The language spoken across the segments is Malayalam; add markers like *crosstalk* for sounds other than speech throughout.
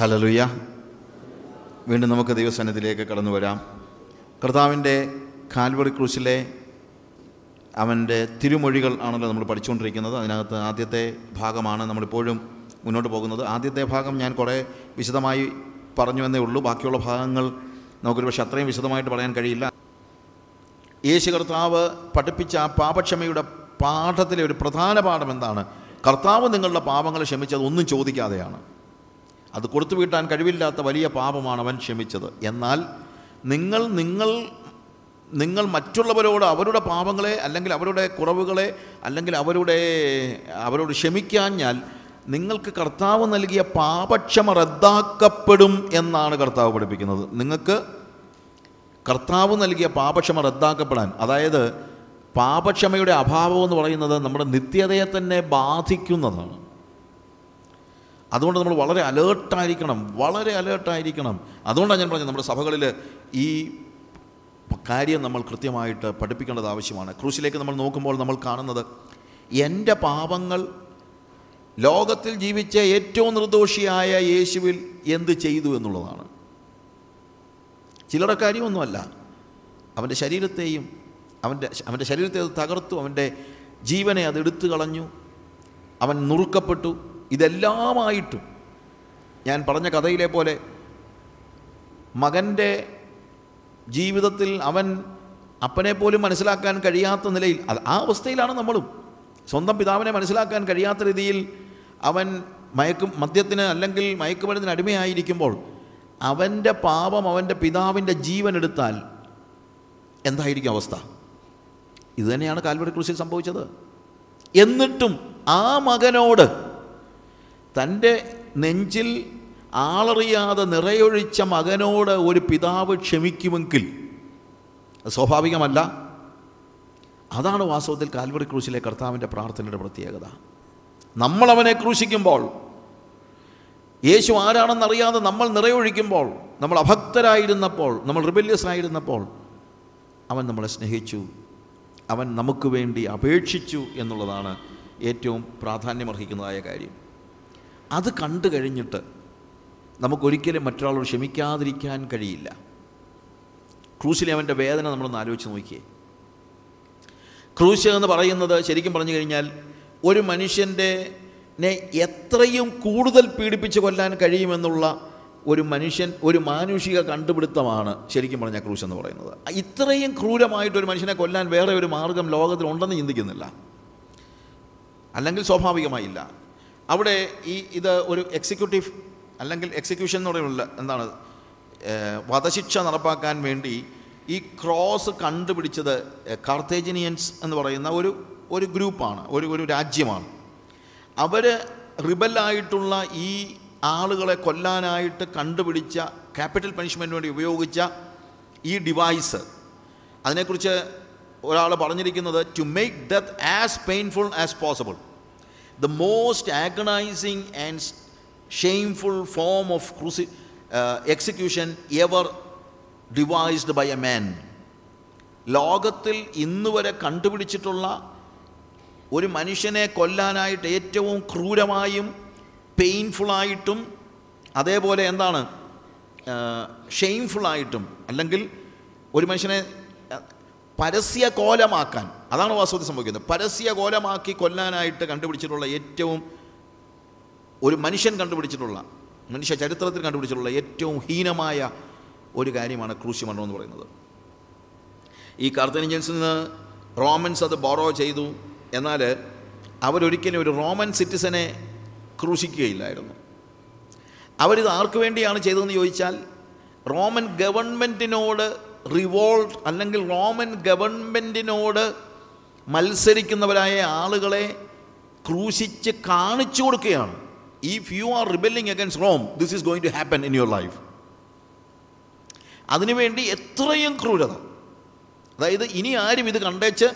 ഹലലുയ വീണ്ടും നമുക്ക് ദൈവസന്നിധിയിലേക്ക് കടന്നു വരാം. കർത്താവിന്റെ കാൽവറി ക്രൂശിലെ അവന്റെ തിരുമൊഴികൾ ആണല്ലോ നമ്മൾ പഠിച്ചുകൊണ്ടിരിക്കുന്നത്. അതിനകത്ത് ആദ്യത്തെ ഭാഗമാണ് നമ്മളിപ്പോഴും മുന്നോട്ട് പോകുന്നത്. ആദ്യത്തെ ഭാഗം ഞാൻ കുറേ വിശദമായി പറഞ്ഞു എന്നേ ഉള്ളൂ. ബാക്കിയുള്ള ഭാഗങ്ങൾ നമുക്കൊരു പക്ഷേ അത്രയും വിശദമായിട്ട് പറയാൻ കഴിയില്ല. യേശു കർത്താവ് പഠിപ്പിച്ച ആ പാപക്ഷമയുടെ പാഠത്തിലെ ഒരു പ്രധാന പാഠം എന്താണ്? കർത്താവ് നിങ്ങളുടെ പാപങ്ങളെ ക്ഷമിച്ചത് ഒന്നും ചോദിക്കാതെയാണ്. അത് കൊടുത്തു വീട്ടാൻ കഴിവില്ലാത്ത വലിയ പാപമാണ് അവൻ ക്ഷമിച്ചത്. എന്നാൽ നിങ്ങൾ നിങ്ങൾ നിങ്ങൾ മറ്റുള്ളവരോട് അവരുടെ പാപങ്ങളെ അല്ലെങ്കിൽ അവരുടെ കുറവുകളെ അല്ലെങ്കിൽ അവരുടെ അവരോട് ക്ഷമിക്കാഞ്ഞാൽ നിങ്ങൾക്ക് കർത്താവ് നൽകിയ പാപക്ഷമ റദ്ദാക്കപ്പെടും എന്നാണ് കർത്താവ് പഠിപ്പിക്കുന്നത്. നിങ്ങൾക്ക് കർത്താവ് നൽകിയ പാപക്ഷമ റദ്ദാക്കപ്പെടാൻ അതായത് പാപക്ഷമയുടെ അഭാവം എന്ന് പറയുന്നത് നമ്മുടെ നിത്യതയെ തന്നെ ബാധിക്കുന്നതാണ്. അതുകൊണ്ട് നമ്മൾ വളരെ അലേർട്ടായിരിക്കണം വളരെ അലേർട്ടായിരിക്കണം. അതുകൊണ്ടാണ് ഞാൻ പറഞ്ഞത് നമ്മുടെ സഭകളിൽ ഈ കാര്യം നമ്മൾ കൃത്യമായിട്ട് പഠിപ്പിക്കേണ്ടത് ആവശ്യമാണ്. ക്രൂശിലേക്ക് നമ്മൾ നോക്കുമ്പോൾ നമ്മൾ കാണുന്നത് എന്റെ പാപങ്ങൾ ലോകത്തിൽ ജീവിച്ച ഏറ്റവും നിർദോഷിയായ യേശുവിൽ എന്ത് ചെയ്തു എന്നുള്ളതാണ്. ചിലരുടെ കാര്യമൊന്നുമല്ല. അവന്റെ ശരീരത്തെയും അവന്റെ അവന്റെ ശരീരത്തെ അത് തകർത്തു അവന്റെ ജീവനെ അത് എടുത്തു കളഞ്ഞു. അവൻ നുറുക്കപ്പെട്ടു. ഇതെല്ലാമായിട്ടും ഞാൻ പറഞ്ഞ കഥയിലെ പോലെ മകന്റെ ജീവിതത്തിൽ അവൻ അപ്പനെ പോലും മനസ്സിലാക്കാൻ കഴിയാത്ത നിലയിൽ ആ അവസ്ഥയിലാണ് നമ്മളും. സ്വന്തം പിതാവിനെ മനസ്സിലാക്കാൻ കഴിയാത്ത രീതിയിൽ അവൻ മയക്കും മദ്യത്തിന് അല്ലെങ്കിൽ മയക്കുമരുന്നിന് അടിമയായിരിക്കുമ്പോൾ അവന്റെ പാപം അവന്റെ പിതാവിന്റെ ജീവൻ എടുത്താൽ എന്തായിരിക്കും അവസ്ഥ? ഇതുതന്നെയാണ് തന്നെയാണ് കാൽവറി ക്രൂശിൽ സംഭവിച്ചത്. എന്നിട്ടും ആ മകനോട് തന്റെ നെഞ്ചിൽ ആളറിയാതെ നിറയൊഴിച്ച മകനോട് ഒരു പിതാവ് ക്ഷമിക്കുമെങ്കിൽ സ്വാഭാവികമല്ല. അതാണ് വാസ്തവത്തിൽ കാൽവറി ക്രൂശിലെ കർത്താവിന്റെ പ്രാർത്ഥനയുടെ പ്രത്യേകത. നമ്മളവനെ ക്രൂശിക്കുമ്പോൾ യേശു ആരാണെന്നറിയാതെ നമ്മൾ നിറയൊഴിക്കുമ്പോൾ നമ്മൾ അഭക്തരായിരുന്നപ്പോൾ നമ്മൾ റിബല്യസ് ആയിരുന്നപ്പോൾ അവൻ നമ്മളെ സ്നേഹിച്ചു. അവൻ നമുക്ക് വേണ്ടി അപേക്ഷിച്ചു എന്നുള്ളതാണ് ഏറ്റവും പ്രാധാന്യമർഹിക്കുന്നതായ കാര്യം. അത് കണ്ടു കഴിഞ്ഞിട്ട് നമുക്കൊരിക്കലും മറ്റൊരാളോട് ക്ഷമിക്കാതിരിക്കാൻ കഴിയില്ല. ക്രൂശിലെ അവന്റെ വേദന നമ്മളൊന്ന് ആലോചിച്ച് നോക്കിയേ. ക്രൂശ് എന്ന് പറയുന്നത് ശരിക്കും പറഞ്ഞു കഴിഞ്ഞാൽ ഒരു മനുഷ്യന്റെ എത്രയും കൂടുതൽ പീഡിപ്പിച്ച് കൊല്ലാൻ കഴിയുമെന്നുള്ള ഒരു മനുഷ്യൻ ഒരു മാനുഷിക കണ്ടുപിടുത്തമാണ് ശരിക്കും പറഞ്ഞാൽ ക്രൂശ് എന്ന് പറയുന്നത്. ഇത്രയും ക്രൂരമായിട്ട് ഒരു മനുഷ്യനെ കൊല്ലാൻ വേറെ ഒരു മാർഗം ലോകത്തിലുണ്ടെന്ന് ചിന്തിക്കുന്നില്ല. അല്ലെങ്കിൽ സ്വാഭാവികമായില്ല. അവിടെ ഈ ഇത് ഒരു എക്സിക്യൂട്ടീവ് അല്ലെങ്കിൽ എക്സിക്യൂഷൻ എന്ന് പറയുന്നില്ല എന്താണ്? വധശിക്ഷ നടപ്പാക്കാൻ വേണ്ടി ഈ ക്രോസ് കണ്ടുപിടിച്ചത് കാർത്തേജിനിയൻസ് എന്ന് പറയുന്ന ഒരു ഒരു ഗ്രൂപ്പാണ് ഒരു ഒരു രാജ്യമാണ്. അവർ റിബലായിട്ടുള്ള ഈ ആളുകളെ കൊല്ലാനായിട്ട് കണ്ടുപിടിച്ച ക്യാപിറ്റൽ പണിഷ്മെന്റിന് വേണ്ടി ഉപയോഗിച്ച ഈ ഡിവൈസ് അതിനെക്കുറിച്ച് ഒരാൾ പറഞ്ഞിരിക്കുന്നത് to make death as painful as possible the most agonising and shameful form of ക്രൂസി execution ever devised by a man ലോകത്തിൽ ഇന്ന് വരെ കണ്ടുപിടിച്ചിട്ടുള്ള ഒരു മനുഷ്യനെ കൊല്ലാനായിട്ട് ഏറ്റവും ക്രൂരമായും പെയിൻഫുള്ളായിട്ടും അതേപോലെ എന്താണ് ഷെയിംഫുള്ളായിട്ടും അല്ലെങ്കിൽ ഒരു മനുഷ്യനെ പരസ്യകോലമാക്കാൻ പരസ്യ കോലമാക്കാൻ അതാണ് വാസ്തവത്തിൽ സംഭവിക്കുന്നത്. പരസ്യ കോലമാക്കി കൊല്ലാനായിട്ട് കണ്ടുപിടിച്ചിട്ടുള്ള ഏറ്റവും ഒരു മനുഷ്യൻ കണ്ടുപിടിച്ചിട്ടുള്ള മനുഷ്യ ചരിത്രത്തിൽ കണ്ടുപിടിച്ചിട്ടുള്ള ഏറ്റവും ഹീനമായ ഒരു കാര്യമാണ് ക്രൂശി മരണം എന്ന് പറയുന്നത്. ഈ കാർത്തനിജൻസിൽ നിന്ന് റോമൻസ് അത് ബോറോ ചെയ്തു. എന്നാൽ അവരൊരിക്കലും ഒരു റോമൻ സിറ്റിസനെ ക്രൂശിക്കുകയില്ലായിരുന്നു. അവരിത് ആർക്ക് വേണ്ടിയാണ് ചെയ്തതെന്ന് ചോദിച്ചാൽ റോമൻ ഗവൺമെന്റിനോട് റിവോൾട്ട് അല്ലെങ്കിൽ റോമൻ ഗവൺമെന്റിനോട് മത്സരിക്കുന്നവരായ ആളുകളെ ക്രൂശിച്ച് കാണിച്ചു കൊടുക്കുകയാണ്. If you are rebelling against Rome this is going to happen in your life അതിനുവേണ്ടി എത്രയും ക്രൂരത. അതായത് ഇനി ആരും ഇത് കണ്ടേച്ച്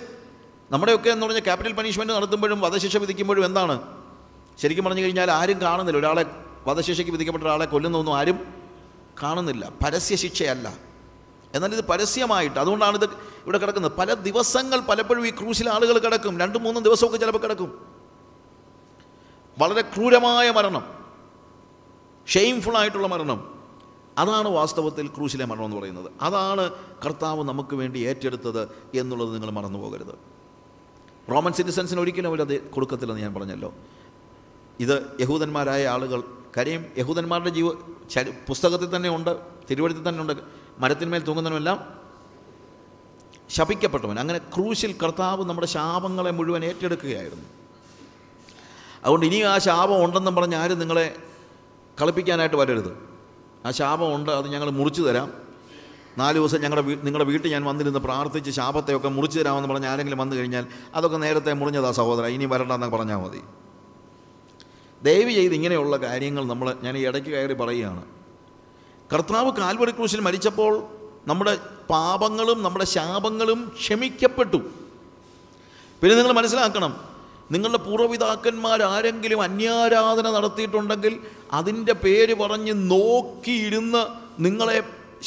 നമ്മുടെയൊക്കെ എന്ന് പറഞ്ഞാൽ ക്യാപിറ്റൽ പണിഷ്മെന്റ് നടത്തുമ്പോഴും വധശിക്ഷ വിധിക്കുമ്പോഴും എന്താണ്? ശരിക്കും പറഞ്ഞു കഴിഞ്ഞാൽ ആരും കാണുന്നില്ല. ഒരാളെ വധശിക്ഷയ്ക്ക് വിധിക്കപ്പെട്ട ഒരാളെ കൊല്ലുന്നൊന്നും ആരും കാണുന്നില്ല. പരസ്യ ശിക്ഷയല്ല എന്നാൽ ഇത് പരസ്യമായിട്ട് അതുകൊണ്ടാണ് ഇത് ഇവിടെ കിടക്കുന്നത്. പല ദിവസങ്ങൾ പലപ്പോഴും ഈ ക്രൂശിലെ ആളുകൾ കിടക്കും. രണ്ടും മൂന്നും ദിവസമൊക്കെ ചിലപ്പോൾ കിടക്കും. വളരെ ക്രൂരമായ മരണം. ഷെയിംഫുൾ ആയിട്ടുള്ള മരണം. അതാണ് വാസ്തവത്തിൽ ക്രൂശിലെ മരണം എന്ന് പറയുന്നത്. അതാണ് കർത്താവ് നമുക്ക് വേണ്ടി ഏറ്റെടുത്തത് എന്നുള്ളത് നിങ്ങൾ മറന്നു പോകരുത്. റോമൻ സിറ്റിസൻസിന് ഒരിക്കലും അവരത് കൊടുക്കത്തില്ലെന്ന് ഞാൻ പറഞ്ഞല്ലോ. ഇത് യഹൂദന്മാരായ ആളുകൾ കാര്യം യഹൂദന്മാരുടെ ജീവ പുസ്തകത്തിൽ തന്നെ ഉണ്ട് തിരുവഴുത്തിൽ തന്നെ ഉണ്ട്. മരത്തിന്മേൽ തൂങ്ങുന്നവനെല്ലാം ശപിക്കപ്പെട്ടവൻ. അങ്ങനെ ക്രൂശിൽ കർത്താവ് നമ്മുടെ ശാപങ്ങളെ മുഴുവൻ ഏറ്റെടുക്കുകയായിരുന്നു. അതുകൊണ്ട് ഇനിയും ആ ശാപം ഉണ്ടെന്നും പറഞ്ഞ് ആരും നിങ്ങളെ കളിപ്പിക്കാനായിട്ട് വരരുത്. ആ ശാപം ഉണ്ട് അത് ഞങ്ങൾ മുറിച്ചു തരാം. നാല് ദിവസം ഞങ്ങളുടെ വീ നിങ്ങളുടെ വീട്ടിൽ ഞാൻ വന്നിരുന്ന് പ്രാർത്ഥിച്ച് ശാപത്തെയൊക്കെ മുറിച്ചു തരാമെന്ന് പറഞ്ഞ് ആരെങ്കിലും വന്നു കഴിഞ്ഞാൽ അതൊക്കെ നേരത്തെ മുറിഞ്ഞതാ സഹോദര ഇനി വരണ്ടെന്നൊക്കെ പറഞ്ഞാൽ മതി. ദയവ് ചെയ്ത് ഇങ്ങനെയുള്ള കാര്യങ്ങൾ നമ്മൾ ഞാൻ ഈ ഇടയ്ക്ക് കയറി പറയുകയാണ്. കർത്താവ് കാൽവറി ക്രൂശിൽ മരിച്ചപ്പോൾ നമ്മുടെ പാപങ്ങളും നമ്മുടെ ശാപങ്ങളും ക്ഷമിക്കപ്പെട്ടു. പിന്നെ നിങ്ങൾ മനസ്സിലാക്കണം നിങ്ങളുടെ പൂർവപിതാക്കന്മാർ ആരെങ്കിലും അന്യാരാധന നടത്തിയിട്ടുണ്ടെങ്കിൽ അതിന്റെ പേര് പറഞ്ഞ് നോക്കിയിരുന്ന് നിങ്ങളെ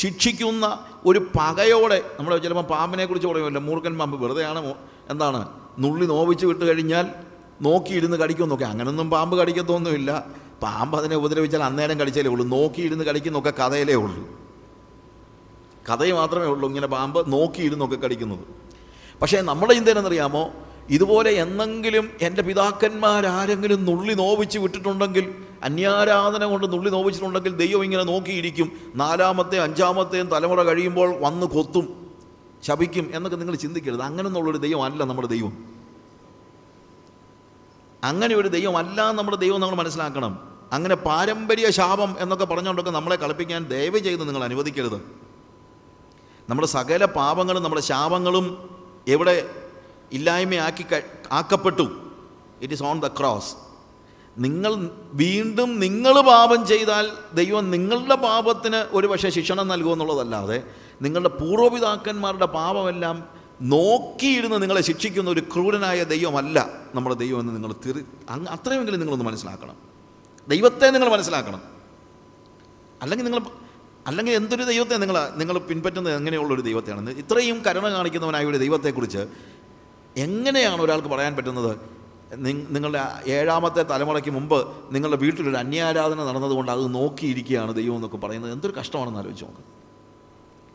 ശിക്ഷിക്കുന്ന ഒരു പകയോടെ നമ്മൾ ചിലപ്പോൾ പാമ്പിനെ കുറിച്ച് പറയുമല്ലോ മൂർഖൻ പാമ്പ് വെറുതെയാണ് എന്താണ് നുള്ളി നോവിച്ച് വിട്ട് കഴിഞ്ഞാൽ നോക്കിയിരുന്ന് കടിക്കുമെന്നൊക്കെ. അങ്ങനൊന്നും പാമ്പ് കടിക്കത്തൊന്നുമില്ല. പാമ്പ് അതിനെ ഉപദ്രവിച്ചാൽ അന്നേരം കടിച്ചാലേ ഉള്ളൂ. നോക്കിയിരുന്ന് കടിക്കുന്നൊക്കെ കഥയിലേ ഉള്ളൂ. കഥയെ മാത്രമേ ഉള്ളൂ ഇങ്ങനെ പാമ്പ് നോക്കിയിരുന്നൊക്കെ കടിക്കുന്നത്. പക്ഷേ നമ്മുടെ ചിന്ത ഇതുപോലെ എന്നെങ്കിലും എന്റെ പിതാക്കന്മാരാരെങ്കിലും നുള്ളി നോവിച്ച് വിട്ടിട്ടുണ്ടെങ്കിൽ അന്യാരാധന കൊണ്ട് നുള്ളി നോവിച്ചിട്ടുണ്ടെങ്കിൽ ദൈവം ഇങ്ങനെ നോക്കിയിരിക്കും. നാലാമത്തെ അഞ്ചാമത്തെയും തലമുറ കഴിയുമ്പോൾ വന്ന് കൊത്തും ശപിക്കും എന്നൊക്കെ നിങ്ങൾ ചിന്തിക്കരുത്. അങ്ങനെന്നുള്ളൊരു ദൈവം അല്ല നമ്മുടെ ദൈവം. അങ്ങനെ ഒരു ദൈവമല്ല നമ്മുടെ ദൈവം നമ്മൾ മനസ്സിലാക്കണം. അങ്ങനെ പാരമ്പര്യ ശാപം എന്നൊക്കെ പറഞ്ഞുകൊണ്ടൊക്കെ നമ്മളെ കളിപ്പിക്കാൻ ദയവ് ചെയ്ത് നിങ്ങൾ അനുവദിക്കരുത്. നമ്മുടെ സകല പാപങ്ങളും നമ്മുടെ ശാപങ്ങളും എവിടെ ഇല്ലായ്മയാക്കി ആക്കി ആക്കപ്പെട്ടു. It is on the cross നിങ്ങൾ വീണ്ടും നിങ്ങൾ പാപം ചെയ്താൽ ദൈവം നിങ്ങളുടെ പാപത്തിന് ഒരു പക്ഷേ ശിക്ഷണം നൽകുമെന്നുള്ളതല്ലാതെ നിങ്ങളുടെ പൂർവപിതാക്കന്മാരുടെ പാപമെല്ലാം നോക്കിയിരുന്ന് നിങ്ങളെ ശിക്ഷിക്കുന്ന ഒരു ക്രൂരനായ ദൈവമല്ല നമ്മുടെ ദൈവം എന്ന് നിങ്ങൾ തിരി അങ്ങ് അത്രയുമെങ്കിലും നിങ്ങളൊന്ന് മനസ്സിലാക്കണം. ദൈവത്തെ നിങ്ങൾ മനസ്സിലാക്കണം. അല്ലെങ്കിൽ നിങ്ങൾ അല്ലെങ്കിൽ എന്തൊരു ദൈവത്തെ നിങ്ങൾ നിങ്ങൾ പിൻപറ്റുന്നത് എങ്ങനെയുള്ളൊരു ദൈവത്തെയാണ്. ഇത്രയും കരുണ കാണിക്കുന്നവനായ ഒരു ദൈവത്തെക്കുറിച്ച് എങ്ങനെയാണ് ഒരാൾക്ക് പറയാൻ പറ്റുന്നത്? നിങ്ങളുടെ ഏഴാമത്തെ തലമുറയ്ക്ക് മുമ്പ് നിങ്ങളുടെ വീട്ടിലൊരു അന്യാരാധന നടന്നതുകൊണ്ട് അത് നോക്കിയിരിക്കുകയാണ് ദൈവം എന്നൊക്കെ പറയുന്നത്. എന്തൊരു കഷ്ടമാണെന്ന് ആലോചിച്ച് നോക്ക്.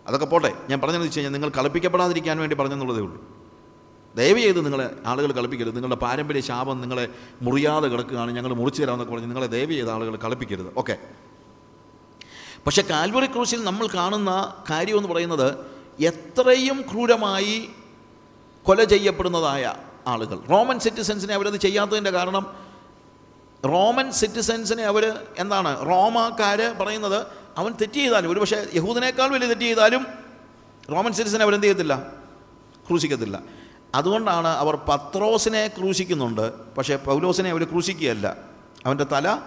അതൊക്കെ പോട്ടെ. ഞാൻ പറഞ്ഞതെന്ന് വെച്ച് കഴിഞ്ഞാൽ നിങ്ങൾ കളിപ്പിക്കപ്പെടാതിരിക്കാൻ വേണ്ടി പറഞ്ഞെന്നുള്ളതേ ഉള്ളൂ. ദയവ് ചെയ്ത് നിങ്ങളെ ആളുകൾ കളിപ്പിക്കരുത്. നിങ്ങളുടെ പാരമ്പര്യ ശാപം നിങ്ങളെ മുറിയാതെ കിടക്കുകയാണ് ഞങ്ങൾ മുറിച്ചു തരാമെന്നൊക്കെ പറഞ്ഞ് നിങ്ങളെ ദയവ് ചെയ്ത ആളുകൾ കളിപ്പിക്കരുത്. ഓക്കെ. പക്ഷേ കാൽവറി ക്രൂശിൽ നമ്മൾ കാണുന്ന കാര്യമെന്ന് പറയുന്നത് എത്രയും ക്രൂരമായി കൊല ചെയ്യപ്പെടുന്നതായ ആളുകൾ. റോമൻ സിറ്റിസൻസിനെ അവരത് ചെയ്യാത്തതിന്റെ കാരണം റോമൻ സിറ്റിസൻസിനെ അവർ എന്താണ്? റോമാക്കാർ പറയുന്നത് അവൻ തെറ്റ് ചെയ്താലും ഒരു പക്ഷേ യഹൂദനേക്കാൾ വലിയ തെറ്റ് ചെയ്താലും റോമൻ സിറ്റിസനെ അവരെന്ത് ചെയ്യത്തില്ല? ക്രൂശിക്കത്തില്ല. അതുകൊണ്ടാണ് അവർ പത്രോസിനെ ക്രൂശിക്കുന്നുണ്ട് പക്ഷേ പൗലോസിനെ അവർ ക്രൂശിക്കുകയല്ല. അവന്റെ തല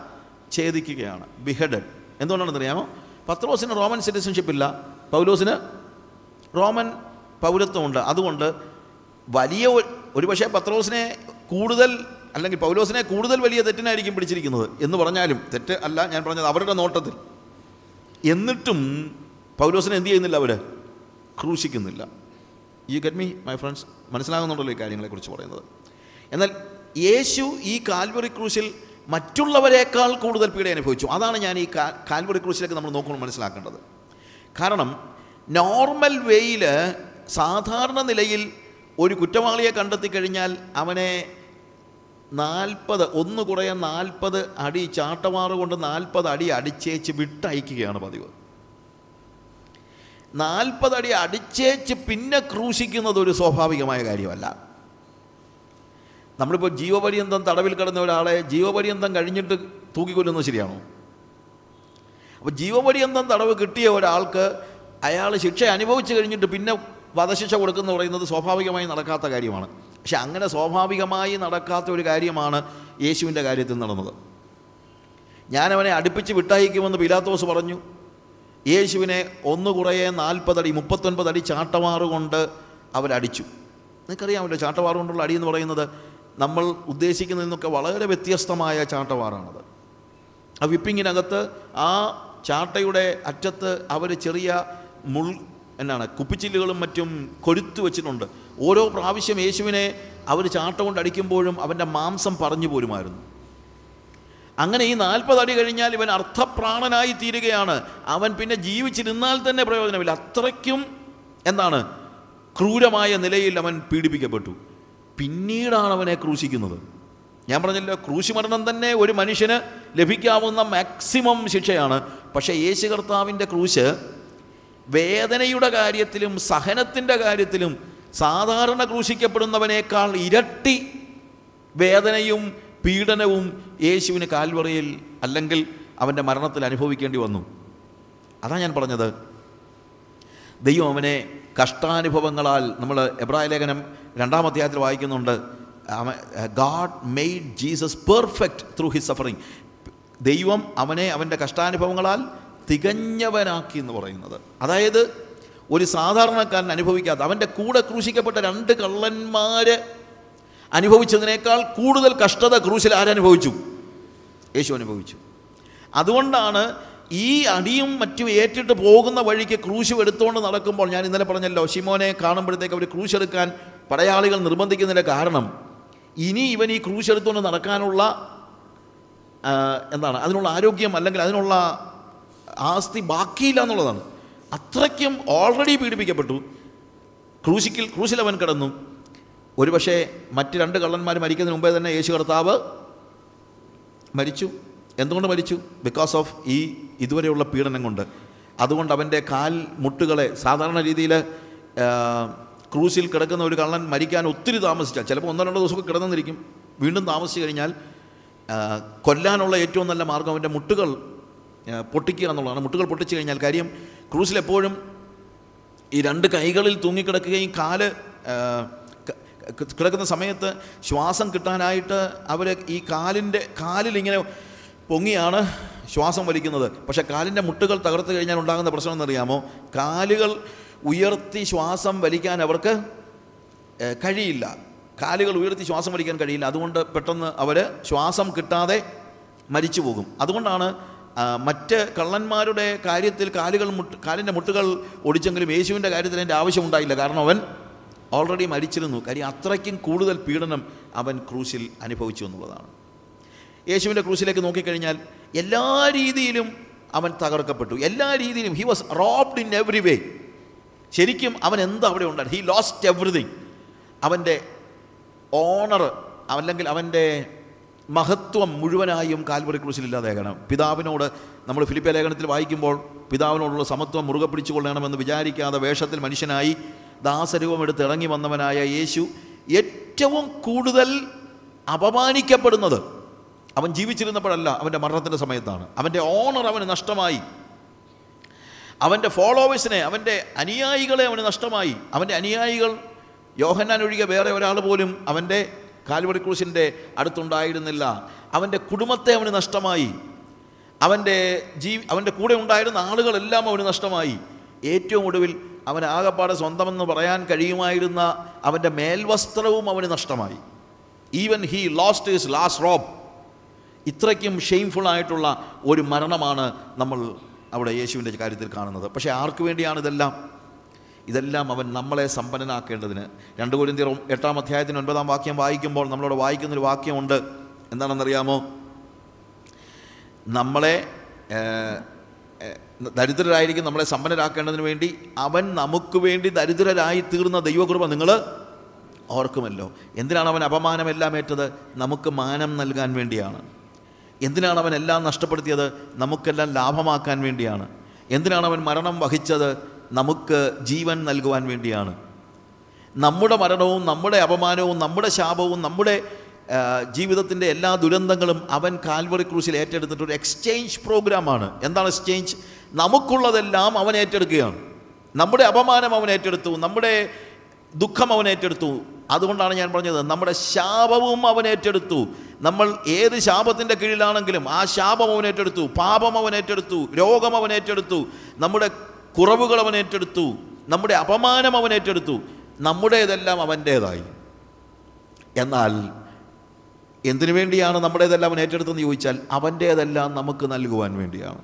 ഛേദിക്കുകയാണ് ബിഹഡഡ് എന്തുകൊണ്ടാണെന്ന് അറിയാമോ പത്രോസിന് റോമൻ സിറ്റിസൺഷിപ്പ് ഇല്ല പൗലോസിന് റോമൻ പൗരത്വമുണ്ട്. അതുകൊണ്ട് വലിയ ഒരു- ഒരു പക്ഷേ പത്രോസിനെ കൂടുതൽ അല്ലെങ്കിൽ പൗലോസിനെ കൂടുതൽ വലിയ തെറ്റിനായിരിക്കും പിടിച്ചിരിക്കുന്നത് എന്ന് പറഞ്ഞാലും തെറ്റ് അല്ല ഞാൻ പറഞ്ഞത് അവരുടെ നോട്ടത്തിൽ. എന്നിട്ടും പൗലോസിനെ എന്ത് ചെയ്യുന്നില്ല അവർ ക്രൂശിക്കുന്നില്ല. ഈ ഗെറ്റ് മീ മൈ ഫ്രണ്ട്സ് മനസ്സിലാകുന്നുണ്ടല്ലോ ഈ കാര്യങ്ങളെക്കുറിച്ച് പറയുന്നത്. എന്നാൽ യേശു ഈ കാൽവറി ക്രൂശിൽ മറ്റുള്ളവരെക്കാൾ കൂടുതൽ പീഡ അനുഭവിച്ചു. അതാണ് ഞാൻ ഈ കാൽവറി ക്രൂശിലേക്ക് നമ്മൾ നോക്കുമ്പോൾ മനസ്സിലാക്കേണ്ടത്. കാരണം നോർമൽ വേയിൽ സാധാരണ നിലയിൽ ഒരു കുറ്റവാളിയെ കണ്ടെത്തി കഴിഞ്ഞാൽ അവനെ നാൽപ്പത് ഒന്ന് കുറയെ നാൽപ്പത് അടി ചാട്ടമാറ് കൊണ്ട് നാൽപ്പത് അടി അടിച്ചേച്ച് വിട്ടയക്കുകയാണ് പതിവ്. നാൽപ്പത് അടി അടിച്ചേച്ച് പിന്നെ ക്രൂശിക്കുന്നത് ഒരു സ്വാഭാവികമായ കാര്യമല്ല. നമ്മളിപ്പോൾ ജീവപര്യന്തം തടവിൽ കിടന്ന ഒരാളെ ജീവപര്യന്തം കഴിഞ്ഞിട്ട് തൂക്കിക്കൊല്ലുന്നത് ശരിയാണോ? അപ്പോൾ ജീവപര്യന്തം തടവ് കിട്ടിയ ഒരാൾക്ക് അയാൾ ശിക്ഷ അനുഭവിച്ചു കഴിഞ്ഞിട്ട് പിന്നെ വധശിക്ഷ കൊടുക്കുന്നു പറയുന്നത് സ്വാഭാവികമായി നടക്കാത്ത കാര്യമാണ്. പക്ഷെ അങ്ങനെ സ്വാഭാവികമായി നടക്കാത്ത ഒരു കാര്യമാണ് യേശുവിന്റെ കാര്യത്തിൽ നടന്നത്. ഞാനവനെ അടുപ്പിച്ച് വിട്ടയക്കുമെന്ന് പിലാത്തോസ് പറഞ്ഞു. യേശുവിനെ ഒന്ന് കുറയെ നാൽപ്പതടി മുപ്പത്തൊൻപതടി അടി ചാട്ടമാറ് കൊണ്ട് അവരടിച്ചു. നിങ്ങൾക്കറിയാമല്ലോ ചാട്ടവാറ് കൊണ്ടുള്ള അടി എന്ന് പറയുന്നത് നമ്മൾ ഉദ്ദേശിക്കുന്നതിൽ നിന്നൊക്കെ വളരെ വ്യത്യസ്തമായ ചാട്ടവാറാണത്. ആ വിപ്പിങ്ങിനകത്ത് ആ ചാട്ടയുടെ അറ്റത്ത് അവർ ചെറിയ മുൾ എന്നാണ് കുപ്പിച്ചില്ലുകളും മറ്റും കൊരുത്തു വെച്ചിട്ടുണ്ട്. ഓരോ പ്രാവശ്യം യേശുവിനെ അവർ ചാട്ട കൊണ്ട് അടിക്കുമ്പോഴും അവന്റെ മാംസം പറഞ്ഞു പോരുമായിരുന്നു. അങ്ങനെ ഈ നാൽപ്പത് അടി കഴിഞ്ഞാൽ ഇവൻ അർത്ഥപ്രാണനായി തീരുകയാണ്. അവൻ പിന്നെ ജീവിച്ചിരുന്നാൽ തന്നെ പ്രയോജനമില്ല. അത്രയ്ക്കും എന്താണ്? ക്രൂരമായ നിലയിൽ അവൻ പീഡിപ്പിക്കപ്പെട്ടു. പിന്നീടാണ് അവനെ ക്രൂശിക്കുന്നത്. ഞാൻ പറഞ്ഞല്ലോ ക്രൂശിമരണം തന്നെ ഒരു മനുഷ്യന് ലഭിക്കാവുന്ന മാക്സിമം ശിക്ഷയാണ്. പക്ഷേ യേശു കർത്താവിന്റെ ക്രൂശ് വേദനയുടെ കാര്യത്തിലും സഹനത്തിന്റെ കാര്യത്തിലും സാധാരണ ക്രൂശിക്കപ്പെടുന്നവനേക്കാൾ ഇരട്ടി വേദനയും പീഡനവും യേശുവിന് കാൽവറയിൽ അല്ലെങ്കിൽ അവന്റെ മരണത്തിൽ അനുഭവിക്കേണ്ടി വന്നു. അതാണ് ഞാൻ പറഞ്ഞത്. ദൈവം അവനെ കഷ്ടാനുഭവങ്ങളാൽ നമ്മൾ എബ്രായ ലേഖനം രണ്ടാം അധ്യായത്തിൽ വായിക്കുന്നുണ്ട്. God made Jesus perfect through his suffering ദൈവം അവനെ അവന്റെ കഷ്ടാനുഭവങ്ങളാൽ തികഞ്ഞവനാക്കി എന്ന് പറയുന്നത്. അതായത് ഒരു സാധാരണക്കാരൻ അനുഭവിക്കാത്ത അവന്റെ കൂടെ ക്രൂശിക്കപ്പെട്ട രണ്ട് കള്ളന്മാർ അനുഭവിച്ചതിനേക്കാൾ കൂടുതൽ കഷ്ടത ക്രൂശിൽ ആരനുഭവിച്ചു യേശു അനുഭവിച്ചു. അതുകൊണ്ടാണ് ഈ അടിയും മറ്റും ഏറ്റിട്ട് പോകുന്ന വഴിക്ക് ക്രൂശ് എടുത്തുകൊണ്ട് നടക്കുമ്പോൾ ഞാൻ ഇന്നലെ പറഞ്ഞല്ലോ ഷിമോനെ കാണുമ്പോഴത്തേക്ക് അവർ ക്രൂശ് എടുക്കാൻ പടയാളികൾ നിർബന്ധിക്കുന്നതിന്റെ കാരണം. ഇനി ഇവൻ ഈ ക്രൂശ് എടുത്തുകൊണ്ട് നടക്കാനുള്ള എന്താണ്? അതിനുള്ള ആരോഗ്യം അല്ലെങ്കിൽ അതിനുള്ള ആസ്തി ബാക്കിയില്ല എന്നുള്ളതാണ്. അത്രയ്ക്കും ഓൾറെഡി പീഡിപ്പിക്കപ്പെട്ടു. ക്രൂശിക്കിൽ ക്രൂശിലവൻ കിടന്നു. ഒരുപക്ഷെ മറ്റ് രണ്ട് കള്ളന്മാർ മരിക്കുന്നതിന് മുമ്പേ തന്നെ യേശു കർത്താവ് മരിച്ചു. എന്തുകൊണ്ട് മരിച്ചു? ബിക്കോസ് ഓഫ് ഈ ഇതുവരെയുള്ള പീഡനം കൊണ്ട്. അതുകൊണ്ട് അവന്റെ കാൽ മുട്ടുകളെ സാധാരണ രീതിയിൽ ക്രൂസിൽ കിടക്കുന്ന ഒരു കള്ളൻ മരിക്കാൻ ഒത്തിരി താമസിച്ചാൽ ചിലപ്പോൾ ഒന്നോ രണ്ടോ ദിവസമൊക്കെ കിടന്നിരിക്കും വീണ്ടും താമസിച്ചു കഴിഞ്ഞാൽ കൊല്ലാനുള്ള ഏറ്റവും നല്ല മാർഗം അവന്റെ മുട്ടുകൾ പൊട്ടിക്കുക എന്നുള്ളതാണ്. മുട്ടുകൾ പൊട്ടിച്ചു കഴിഞ്ഞാൽ കാര്യം ക്രൂസിൽ എപ്പോഴും ഈ രണ്ട് കൈകളിൽ തൂങ്ങിക്കിടക്കുകയും കാൽ കിടക്കുന്ന സമയത്ത് ശ്വാസം കിട്ടാനായിട്ട് അവർ ഈ കാലിന്റെ കാലിൽ ഇങ്ങനെ പൊങ്ങിയാണ് ശ്വാസം വലിക്കുന്നത്. പക്ഷേ കാലിന്റെ മുട്ടുകൾ തകർത്ത് കഴിഞ്ഞാൽ ഉണ്ടാകുന്ന പ്രശ്നം എന്നറിയാമോ? കാലുകൾ ഉയർത്തി ശ്വാസം വലിക്കാൻ അവർക്ക് കഴിയില്ല. കാലുകൾ ഉയർത്തി ശ്വാസം വലിക്കാൻ കഴിയില്ല. അതുകൊണ്ട് പെട്ടെന്ന് അവർ ശ്വാസം കിട്ടാതെ മരിച്ചു പോകും. അതുകൊണ്ടാണ് മറ്റ് കള്ളന്മാരുടെ കാര്യത്തിൽ കാലുകൾ മുട്ട് കാലിന്റെ മുട്ടുകൾ ഒടിച്ചെങ്കിലും യേശുവിന്റെ കാര്യത്തിൽ അതിന്റെ ആവശ്യമുണ്ടായില്ല കാരണം അവൻ ഓൾറെഡി മരിച്ചിരുന്നു. കാര്യം അത്രയ്ക്കും കൂടുതൽ പീഡനം അവൻ ക്രൂശിൽ അനുഭവിച്ചു എന്നുള്ളതാണ്. യേശുവിന്റെ ക്രൂശിലേക്ക് നോക്കിക്കഴിഞ്ഞാൽ എല്ലാ രീതിയിലും അവൻ തകർക്കപ്പെട്ടു. എല്ലാ രീതിയിലും he was robbed in every way ശരിക്കും അവൻ എന്താ അവിടെ ഉണ്ടായിരുന്നു ഹി ലോസ്റ്റ് എവറിഥിങ് അവന്റെ ഓണർ അല്ലെങ്കിൽ അവന്റെ മഹത്വം മുഴുവനായും കാൽവറി ക്രൂശിൽ ഇല്ലാതെയാകണം പിതാവിനോട് നമ്മൾ ഫിലിപ്പ ലേഖനത്തിൽ വായിക്കുമ്പോൾ പിതാവിനോടുള്ള സമത്വം മുറുകെ പിടിച്ചുകൊള്ളണമെന്ന് വിചാരിക്കാതെ വേഷത്തിൽ മനുഷ്യനായി ദാസരൂപം എടുത്ത് ഇറങ്ങി വന്നവനായ യേശു ഏറ്റവും കൂടുതൽ അപമാനിക്കപ്പെടുന്നത് അവൻ ജീവിച്ചിരുന്നപ്പോഴല്ല അവന്റെ മരണത്തിന്റെ സമയത്താണ്. അവന്റെ ഓണർ അവന് നഷ്ടമായി. അവന്റെ ഫോളോവേഴ്സിനെ അവന്റെ അനുയായികളെ അവന് നഷ്ടമായി. അവന്റെ അനുയായികൾ യോഹന്നാൻ ഒഴികെ വേറെ ഒരാൾ പോലും അവന്റെ കാൽവറി ക്രൂശിന്റെ അടുത്തുണ്ടായിരുന്നില്ല. അവന്റെ കുടുംബത്തെ അവന് നഷ്ടമായി. അവന്റെ ജീവി അവന്റെ കൂടെ ഉണ്ടായിരുന്ന ആളുകളെല്ലാം അവന് നഷ്ടമായി. ഏറ്റവും ഒടുവിൽ അവൻ ആകപ്പാടെ സ്വന്തമെന്ന് പറയാൻ കഴിയുമായിരുന്ന അവന്റെ മേൽവസ്ത്രവും അവന് നഷ്ടമായി. Even he lost his last robe ഇത്രയ്ക്കും ഷെയിംഫുൾ ആയിട്ടുള്ള ഒരു മരണമാണ് നമ്മൾ അവിടെ യേശുവിന്റെ കാര്യത്തിൽ കാണുന്നത്. പക്ഷേ ആർക്കു വേണ്ടിയാണ് ഇതെല്ലാം? ഇതെല്ലാം അവൻ നമ്മളെ സമ്പന്നനാക്കേണ്ടതിന്. രണ്ട് കോരിന്തിയർ എട്ടാം അധ്യായത്തിന് ഒൻപതാം വാക്യം വായിക്കുമ്പോൾ നമ്മളോട് വായിക്കുന്നൊരു വാക്യമുണ്ട്. എന്താണെന്നറിയാമോ? നമ്മളെ ദരിദ്രരായിരിക്കും നമ്മളെ സമ്പന്നരാക്കേണ്ടതിന് വേണ്ടി. അവൻ നമുക്ക് വേണ്ടി ദരിദ്രരായി തീർന്ന ദൈവകൃപ നിങ്ങൾ ഓർക്കുമല്ലോ. എന്തിനാണ് അവൻ അപമാനമെല്ലാം ഏറ്റത്? നമുക്ക് മാനം നൽകാൻ വേണ്ടിയാണ്. എന്തിനാണ് അവൻ എല്ലാം നഷ്ടപ്പെടുത്തിയത്? നമുക്കെല്ലാം ലാഭമാക്കാൻ വേണ്ടിയാണ്. എന്തിനാണ് അവൻ മരണം വഹിച്ചത്? നമുക്ക് ജീവൻ നൽകുവാൻ വേണ്ടിയാണ്. നമ്മുടെ മരണവും നമ്മുടെ അപമാനവും നമ്മുടെ ശാപവും നമ്മുടെ ജീവിതത്തിന്റെ എല്ലാ ദുരന്തങ്ങളും അവൻ കാൽവറി ക്രൂസിൽ ഏറ്റെടുത്തിട്ട് ഒരു എക്സ്ചേഞ്ച് പ്രോഗ്രാമാണ് എന്താണ് എക്സ്ചേഞ്ച് നമുക്കുള്ളതെല്ലാം അവൻ ഏറ്റെടുക്കുകയാണ്. നമ്മുടെ അപമാനം അവൻ ഏറ്റെടുത്തു നമ്മുടെ ദുഃഖം അവൻ ഏറ്റെടുത്തു. അതുകൊണ്ടാണ് ഞാൻ പറഞ്ഞത് നമ്മുടെ ശാപവും അവൻ ഏറ്റെടുത്തു. നമ്മൾ ഏത് ശാപത്തിന്റെ കീഴിലാണെങ്കിലും ആ ശാപം അവൻ ഏറ്റെടുത്തു പാപം അവൻ ഏറ്റെടുത്തു രോഗം അവൻ ഏറ്റെടുത്തു. നമ്മുടെ കുറവുകൾ അവൻ ഏറ്റെടുത്തു. നമ്മുടെ അപമാനം അവൻ ഏറ്റെടുത്തു. നമ്മുടേതെല്ലാം അവന്റേതായി. എന്നാൽ എന്തിനു വേണ്ടിയാണ് നമ്മുടേതെല്ലാം അവൻ ഏറ്റെടുത്തെന്ന് ചോദിച്ചാൽ അവന്റേതെല്ലാം നമുക്ക് നൽകുവാൻ വേണ്ടിയാണ്.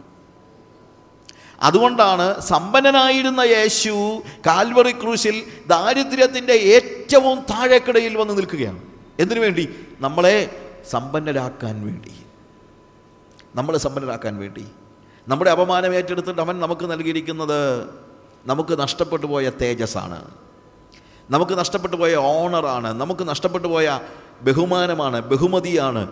അതുകൊണ്ടാണ് സമ്പന്നനായിരുന്ന യേശു കാൽവറി ക്രൂശിൽ ദാരിദ്ര്യത്തിന്റെ ഏറ്റവും താഴെക്കിടയിൽ വന്ന് നിൽക്കുകയാണ്. എന്തിനു വേണ്ടി? നമ്മളെ സമ്പന്നരാക്കാൻ വേണ്ടി. നമ്മളെ സമ്പന്നരാക്കാൻ വേണ്ടി. നമ്മുടെ അപമാനം ഏറ്റെടുത്തിട്ട് അവൻ നമുക്ക് നൽകിയിരിക്കുന്നത് നമുക്ക് നഷ്ടപ്പെട്ടു പോയ തേജസ്സാണ്. നമുക്ക് നഷ്ടപ്പെട്ടു പോയ ഓണറാണ് നമുക്ക് നഷ്ടപ്പെട്ടു പോയ ബഹുമാനമാണ് ബഹുമതിയാണ്.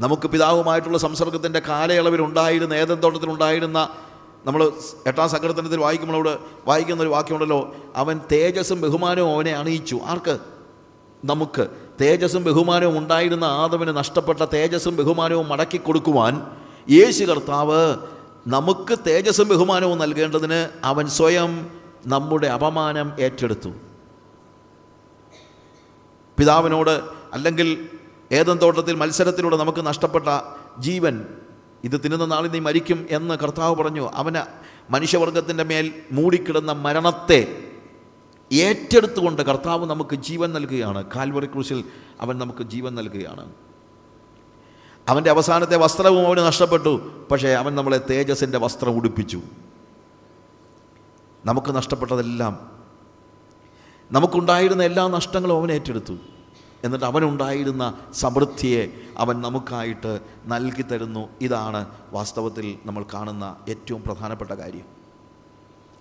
നമുക്ക് പിതാവുമായിട്ടുള്ള സംസർഗത്തിന്റെ കാലയളവിൽ ഉണ്ടായിരുന്ന ഏതൻ തോട്ടത്തിലുണ്ടായിരുന്ന നമ്മൾ എട്ടാം സങ്കടത്തിനത്തിൽ വായിക്കുമ്പോൾ വായിക്കുന്ന ഒരു വാക്യമുണ്ടല്ലോ അവൻ തേജസ്സും ബഹുമാനവും അവനെ അണിയിച്ചു ആർക്ക്? നമുക്ക്. തേജസ്സും ബഹുമാനവും ഉണ്ടായിരുന്ന ആദവിന് നഷ്ടപ്പെട്ട തേജസ്സും ബഹുമാനവും മടക്കി കൊടുക്കുവാൻ യേശു കർത്താവ് നമുക്ക് തേജസ്സും ബഹുമാനവും നൽകേണ്ടതിന് അവൻ സ്വയം നമ്മുടെ അപമാനം ഏറ്റെടുത്തു. പിതാവിനോട് അല്ലെങ്കിൽ ഏതൻ തോട്ടത്തിൽ മത്സരത്തിലൂടെ നമുക്ക് നഷ്ടപ്പെട്ട ജീവൻ ഇത് തിന്നുന്ന നാളിൽ നീ മരിക്കും എന്ന് കർത്താവ് പറഞ്ഞു. അവന് മനുഷ്യവർഗത്തിന്റെ മേൽ മൂടിക്കിടന്ന മരണത്തെ ഏറ്റെടുത്തുകൊണ്ട് കർത്താവ് നമുക്ക് ജീവൻ നൽകുകയാണ്. കാൽവറി ക്രൂശിൽ അവൻ നമുക്ക് ജീവൻ നൽകുകയാണ്. അവന്റെ അവസാനത്തെ വസ്ത്രവും അവന് നഷ്ടപ്പെട്ടു. പക്ഷേ അവൻ നമ്മളെ തേജസ്സിന്റെ വസ്ത്രം ഉടുപ്പിച്ചു. നമുക്ക് നഷ്ടപ്പെട്ടതെല്ലാം നമുക്കുണ്ടായിരുന്ന എല്ലാ നഷ്ടങ്ങളും അവൻ ഏറ്റെടുത്തു. എന്നിട്ട് അവനുണ്ടായിരുന്ന സമൃദ്ധിയെ അവൻ നമുക്കായിട്ട് നൽകി തരുന്നു. ഇതാണ് വാസ്തവത്തിൽ നമ്മൾ കാണുന്ന ഏറ്റവും പ്രധാനപ്പെട്ട കാര്യം.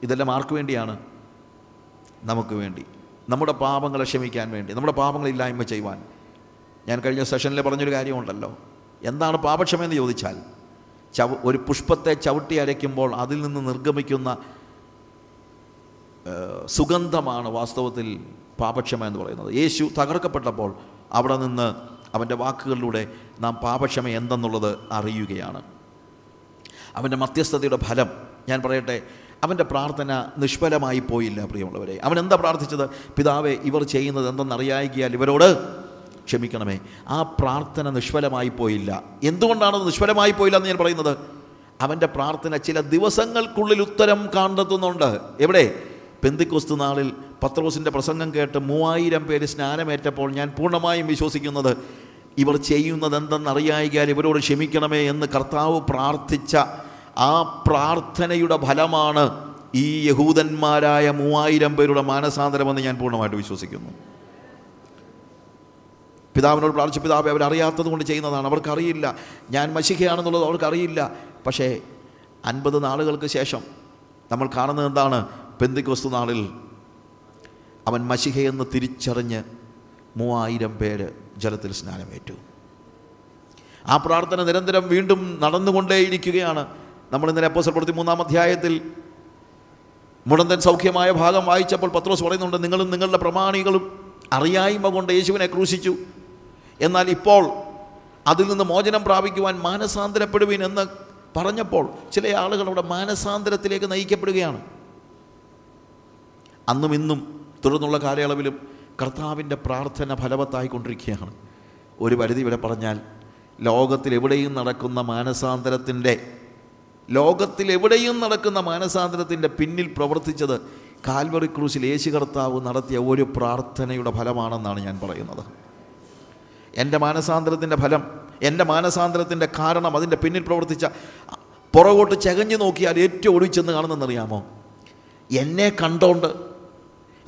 ഇതെല്ലാം ആർക്കു വേണ്ടിയാണ്? നമുക്ക് വേണ്ടി. നമ്മുടെ പാപങ്ങളെ ക്ഷമിക്കാൻ വേണ്ടി നമ്മുടെ പാപങ്ങളില്ലായ്മ ചെയ്യുവാൻ. ഞാൻ കഴിഞ്ഞ സെഷനിൽ പറഞ്ഞൊരു കാര്യമുണ്ടല്ലോ. എന്താണ് പാപക്ഷമ എന്ന് ചോദിച്ചാൽ ചവ ഒരു പുഷ്പത്തെ ചവിട്ടി അരയ്ക്കുമ്പോൾ അതിൽ നിന്ന് നിർഗമിക്കുന്ന സുഗന്ധമാണ് വാസ്തവത്തിൽ പാപക്ഷമ എന്ന് പറയുന്നത്. യേശു തകർക്കപ്പെട്ടപ്പോൾ അവിടെ നിന്ന് അവന്റെ വാക്കുകളിലൂടെ നാം പാപക്ഷമ എന്തെന്നുള്ളത് അറിയുകയാണ്. അവന്റെ മധ്യസ്ഥതയുടെ ഫലം ഞാൻ പറയട്ടെ അവന്റെ പ്രാർത്ഥന നിഷ്ഫലമായി പോയില്ല പ്രിയമുള്ളവരെ. അവൻ എന്താ പ്രാർത്ഥിച്ചത്? പിതാവെ ഇവർ ചെയ്യുന്നത് എന്തെന്നറിയായികയാൽ ഇവരോട് ക്ഷമിക്കണമേ. ആ പ്രാർത്ഥന നിഷ്ഫലമായി പോയില്ല. എന്തുകൊണ്ടാണത് നിഷ്ഫലമായി പോയില്ല എന്ന് ഞാൻ പറയുന്നത്? അവന്റെ പ്രാർത്ഥന ചില ദിവസങ്ങൾക്കുള്ളിൽ ഉത്തരം കണ്ടെത്തുന്നുണ്ട്. എവിടെ? പെന്തിക്കോസ്തു നാളിൽ പത്രോസിന്റെ പ്രസംഗം കേട്ട് മൂവായിരം പേര് സ്നാനമേറ്റപ്പോൾ ഞാൻ പൂർണമായും വിശ്വസിക്കുന്നത് ഇവർ ചെയ്യുന്നത് എന്തെന്നറിയായികയാൽ ഇവരോട് ക്ഷമിക്കണമേ എന്ന് കർത്താവ് പ്രാർത്ഥിച്ച ആ പ്രാർത്ഥനയുടെ ഫലമാണ് ഈ യഹൂദന്മാരായ മൂവായിരം പേരുടെ മാനസാന്തരമെന്ന് ഞാൻ പൂർണമായിട്ട് വിശ്വസിക്കുന്നു. പിതാവിനോട് പ്രാർത്ഥിച്ച പിതാവെ അവരറിയാത്തത് കൊണ്ട് ചെയ്യുന്നതാണ്. അവർക്കറിയില്ല. ഞാൻ മഷികയാണെന്നുള്ളത് അവർക്കറിയില്ല. പക്ഷേ അൻപത് നാളുകൾക്ക് ശേഷം നമ്മൾ കാണുന്നത് എന്താണ്? പെന്തിക്കോസ് നാളിൽ അവൻ മഷികയെന്ന് തിരിച്ചറിഞ്ഞ് മൂവായിരം പേര് ജലത്തിൽ സ്നാനമേറ്റു. ആ പ്രാർത്ഥന നിരന്തരം വീണ്ടും നടന്നുകൊണ്ടേയിരിക്കുകയാണ്. നമ്മൾ ഇന്നലെ അപ്പോസൽപ്പെടുത്തി മൂന്നാം അധ്യായത്തിൽ മുടന്തൻ സൗഖ്യമായ ഭാഗം വായിച്ചപ്പോൾ പത്രോസ് പറയുന്നുണ്ട് നിങ്ങളും നിങ്ങളുടെ പ്രമാണികളും അറിയായ്മ കൊണ്ട് യേശുവിനെ ക്രൂശിച്ചു. എന്നാൽ ഇപ്പോൾ അതിൽ നിന്ന് മോചനം പ്രാപിക്കുവാൻ മാനസാന്തരപ്പെടുവിൻ എന്ന് പറഞ്ഞപ്പോൾ ചില ആളുകൾ അവിടെ മാനസാന്തരത്തിലേക്ക് നയിക്കപ്പെടുകയാണ്. അന്നും ഇന്നും തുടർന്നുള്ള കാലയളവിലും കർത്താവിന്റെ പ്രാർത്ഥന ഫലവത്തായിക്കൊണ്ടിരിക്കുകയാണ്. ഒരു പരിധി വരെ പറഞ്ഞാൽ ലോകത്തിലെവിടെയും നടക്കുന്ന മാനസാന്തരത്തിന്റെ ലോകത്തിലെവിടെയും നടക്കുന്ന മാനസാന്തരത്തിന്റെ പിന്നിൽ പ്രവർത്തിച്ചത് കാൽവറി ക്രൂശിൽ യേശു കർത്താവ് നടത്തിയ ഒരു പ്രാർത്ഥനയുടെ ഫലമാണെന്നാണ് ഞാൻ പറയുന്നത്. എന്റെ മാനസാന്തരത്തിന്റെ ഫലം എന്റെ മാനസാന്തരത്തിന്റെ കാരണം അതിന്റെ പിന്നിൽ പ്രവർത്തിച്ച പുറകോട്ട് ചകഞ്ഞു നോക്കിയാൽ ഏറ്റവും ഒളിച്ചെന്ന് കാണുന്നെന്നറിയാമോ? എന്നെ കണ്ടോണ്ട്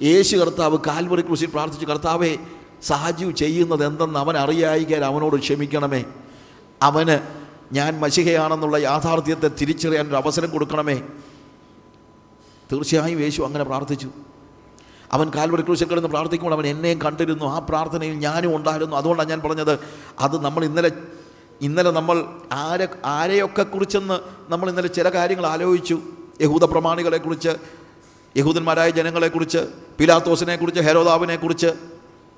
യേശു കർത്താവ് കാൽവറി കൃഷി പ്രാർത്ഥിച്ചു കർത്താവെ സാജു ചെയ്യുന്നത് എന്തെന്ന് അവൻ അറിയായിക്കാൻ അവനോട് ക്ഷമിക്കണമേ. അവന് ഞാൻ മഷികയാണെന്നുള്ള യാഥാർത്ഥ്യത്തെ തിരിച്ചറിയാൻ ഒരു അവസരം കൊടുക്കണമേ. തീർച്ചയായും യേശു അങ്ങനെ പ്രാർത്ഥിച്ചു. അവൻ കാൽവറി ക്രൂശിൽ കിടന്ന് പ്രാർത്ഥിക്കുമ്പോൾ അവൻ എന്നെയും കണ്ടിരുന്നു. ആ പ്രാർത്ഥനയിൽ ഞാനും ഉണ്ടായിരുന്നു. അതുകൊണ്ടാണ് ഞാൻ പറഞ്ഞത് അത് നമ്മൾ ഇന്നലെ ഇന്നലെ നമ്മൾ ആരെ ആരെയൊക്കെ കുറിച്ചെന്ന് നമ്മൾ ഇന്നലെ ചില കാര്യങ്ങൾ ആലോചിച്ചു. യഹൂദ പ്രമാണികളെക്കുറിച്ച് യഹൂദന്മാരായ ജനങ്ങളെക്കുറിച്ച് പിലാത്തോസിനെക്കുറിച്ച് ഹെരോദാവിനെക്കുറിച്ച്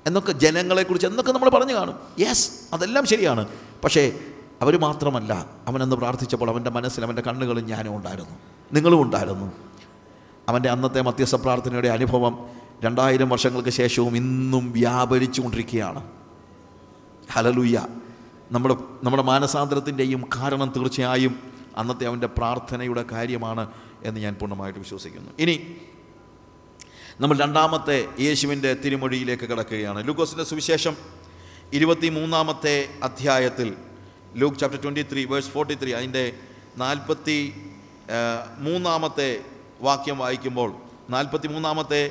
എന്നൊക്കെ ജനങ്ങളെക്കുറിച്ച് എന്നൊക്കെ നമ്മൾ പറഞ്ഞു കാണും. യെസ് അതെല്ലാം ശരിയാണ്. പക്ഷേ അവർ മാത്രമല്ല അവനെന്ന് പ്രാർത്ഥിച്ചപ്പോൾ അവന്റെ മനസ്സിൽ അവന്റെ കണ്ണുകളും ഞാനും ഉണ്ടായിരുന്നു. നിങ്ങളും ഉണ്ടായിരുന്നു. അവന്റെ അന്നത്തെ മധ്യസ്ഥ പ്രാർത്ഥനയുടെ അനുഭവം രണ്ടായിരം വർഷങ്ങൾക്ക് ശേഷവും ഇന്നും വ്യാപരിച്ചു കൊണ്ടിരിക്കുകയാണ് ഹലലുയ്യ നമ്മുടെ നമ്മുടെ മാനസാന്തരത്തിന്റെയും കാരണം തീർച്ചയായും അന്നത്തെ അവന്റെ പ്രാർത്ഥനയുടെ കാര്യമാണ് എന്ന് ഞാൻ പൂർണമായിട്ട് വിശ്വസിക്കുന്നു. ഇനി നമ്മൾ രണ്ടാമത്തെ യേശുവിന്റെ തിരുമൊഴിയിലേക്ക് കിടക്കുകയാണ്. ലൂക്കോസിന്റെ സുവിശേഷം ഇരുപത്തി മൂന്നാമത്തെ അധ്യായത്തിൽ Luke chapter twenty three verse forty three അതിന്റെ നാൽപ്പത്തി മൂന്നാമത്തെ വാക്യം വായിക്കുമ്പോൾ നാൽപ്പത്തി മൂന്നാമത്തെ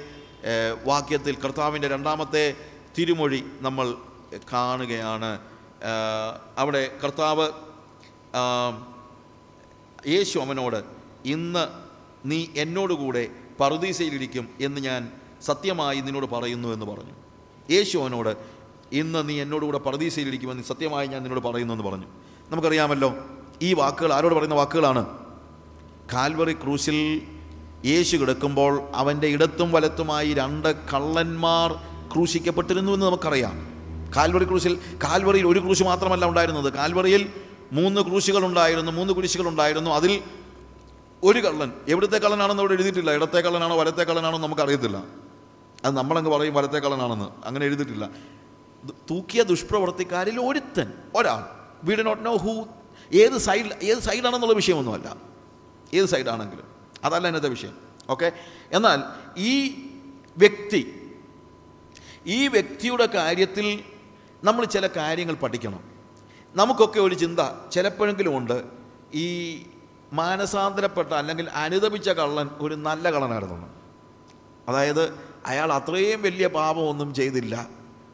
വാക്യത്തിൽ കർത്താവിന്റെ രണ്ടാമത്തെ തിരുമൊഴി നമ്മൾ കാണുകയാണ്. അവിടെ കർത്താവ് യേശു അവനോട് ഇന്ന് നീ എന്നോടുകൂടെ പറുദീസയിലിരിക്കും എന്ന് ഞാൻ സത്യമായി നിന്നോട് പറയുന്നു എന്ന് പറഞ്ഞു. യേശു അവനോട് ഇന്ന് നീ എന്നോടുകൂടെ പറുദീസയിലിരിക്കുമെന്ന് സത്യമായി ഞാൻ നിന്നോട് പറയുന്നു എന്ന് പറഞ്ഞു. നമുക്കറിയാമല്ലോ ഈ വാക്കുകൾ ആരോട് പറയുന്ന വാക്കുകളാണ്? കാൽവറി ക്രൂശിൽ യേശു കിടക്കുമ്പോൾ അവന്റെ ഇടത്തും വലത്തുമായി രണ്ട് കള്ളന്മാർ ക്രൂശിക്കപ്പെട്ടിരുന്നു എന്ന് നമുക്കറിയാം. കാൽവറി ക്രൂശിൽ കാൽവറിയിൽ ഒരു ക്രൂശ് മാത്രമല്ല ഉണ്ടായിരുന്നത്. കാൽവറിയിൽ മൂന്ന് ക്രൂശുകൾ ഉണ്ടായിരുന്നു മൂന്ന് കുരിശുകൾ ഉണ്ടായിരുന്നു. അതിൽ ഒരു കള്ളൻ എവിടുത്തെ കള്ളനാണെന്ന് അവിടെ എഴുതിയിട്ടില്ല. ഇടത്തെ കള്ളനാണോ വലത്തെ കള്ളനാണോ നമുക്ക് നമുക്കറിയത്തില്ല. അത് നമ്മളങ്ങ് പറയും വലത്തെ കള്ളനാണെന്ന്. അങ്ങനെ എഴുതിയിട്ടില്ല. തൂക്കിയ ദുഷ്പ്രവർത്തിക്കാരിൽ ഒരുത്തൻ ഒരാൾ. We do not know who ഏത് സൈഡ് ഏത് സൈഡാണെന്നുള്ള വിഷയമൊന്നുമല്ല. ഏത് സൈഡാണെങ്കിലും അതല്ല ഇന്നത്തെ വിഷയം. ഓക്കെ എന്നാൽ ഈ വ്യക്തി ഈ വ്യക്തിയുടെ കാര്യത്തിൽ നമ്മൾ ചില കാര്യങ്ങൾ പഠിക്കണം. നമുക്കൊക്കെ ഒരു ചിന്ത ചിലപ്പോഴെങ്കിലും ഉണ്ട് ഈ മാനസാന്തരപ്പെട്ട അല്ലെങ്കിൽ അനുദപിച്ച കള്ളൻ ഒരു നല്ല കള്ളനായിരുന്നു. അതായത് അയാൾ അത്രയും വലിയ പാപമൊന്നും ചെയ്തില്ല.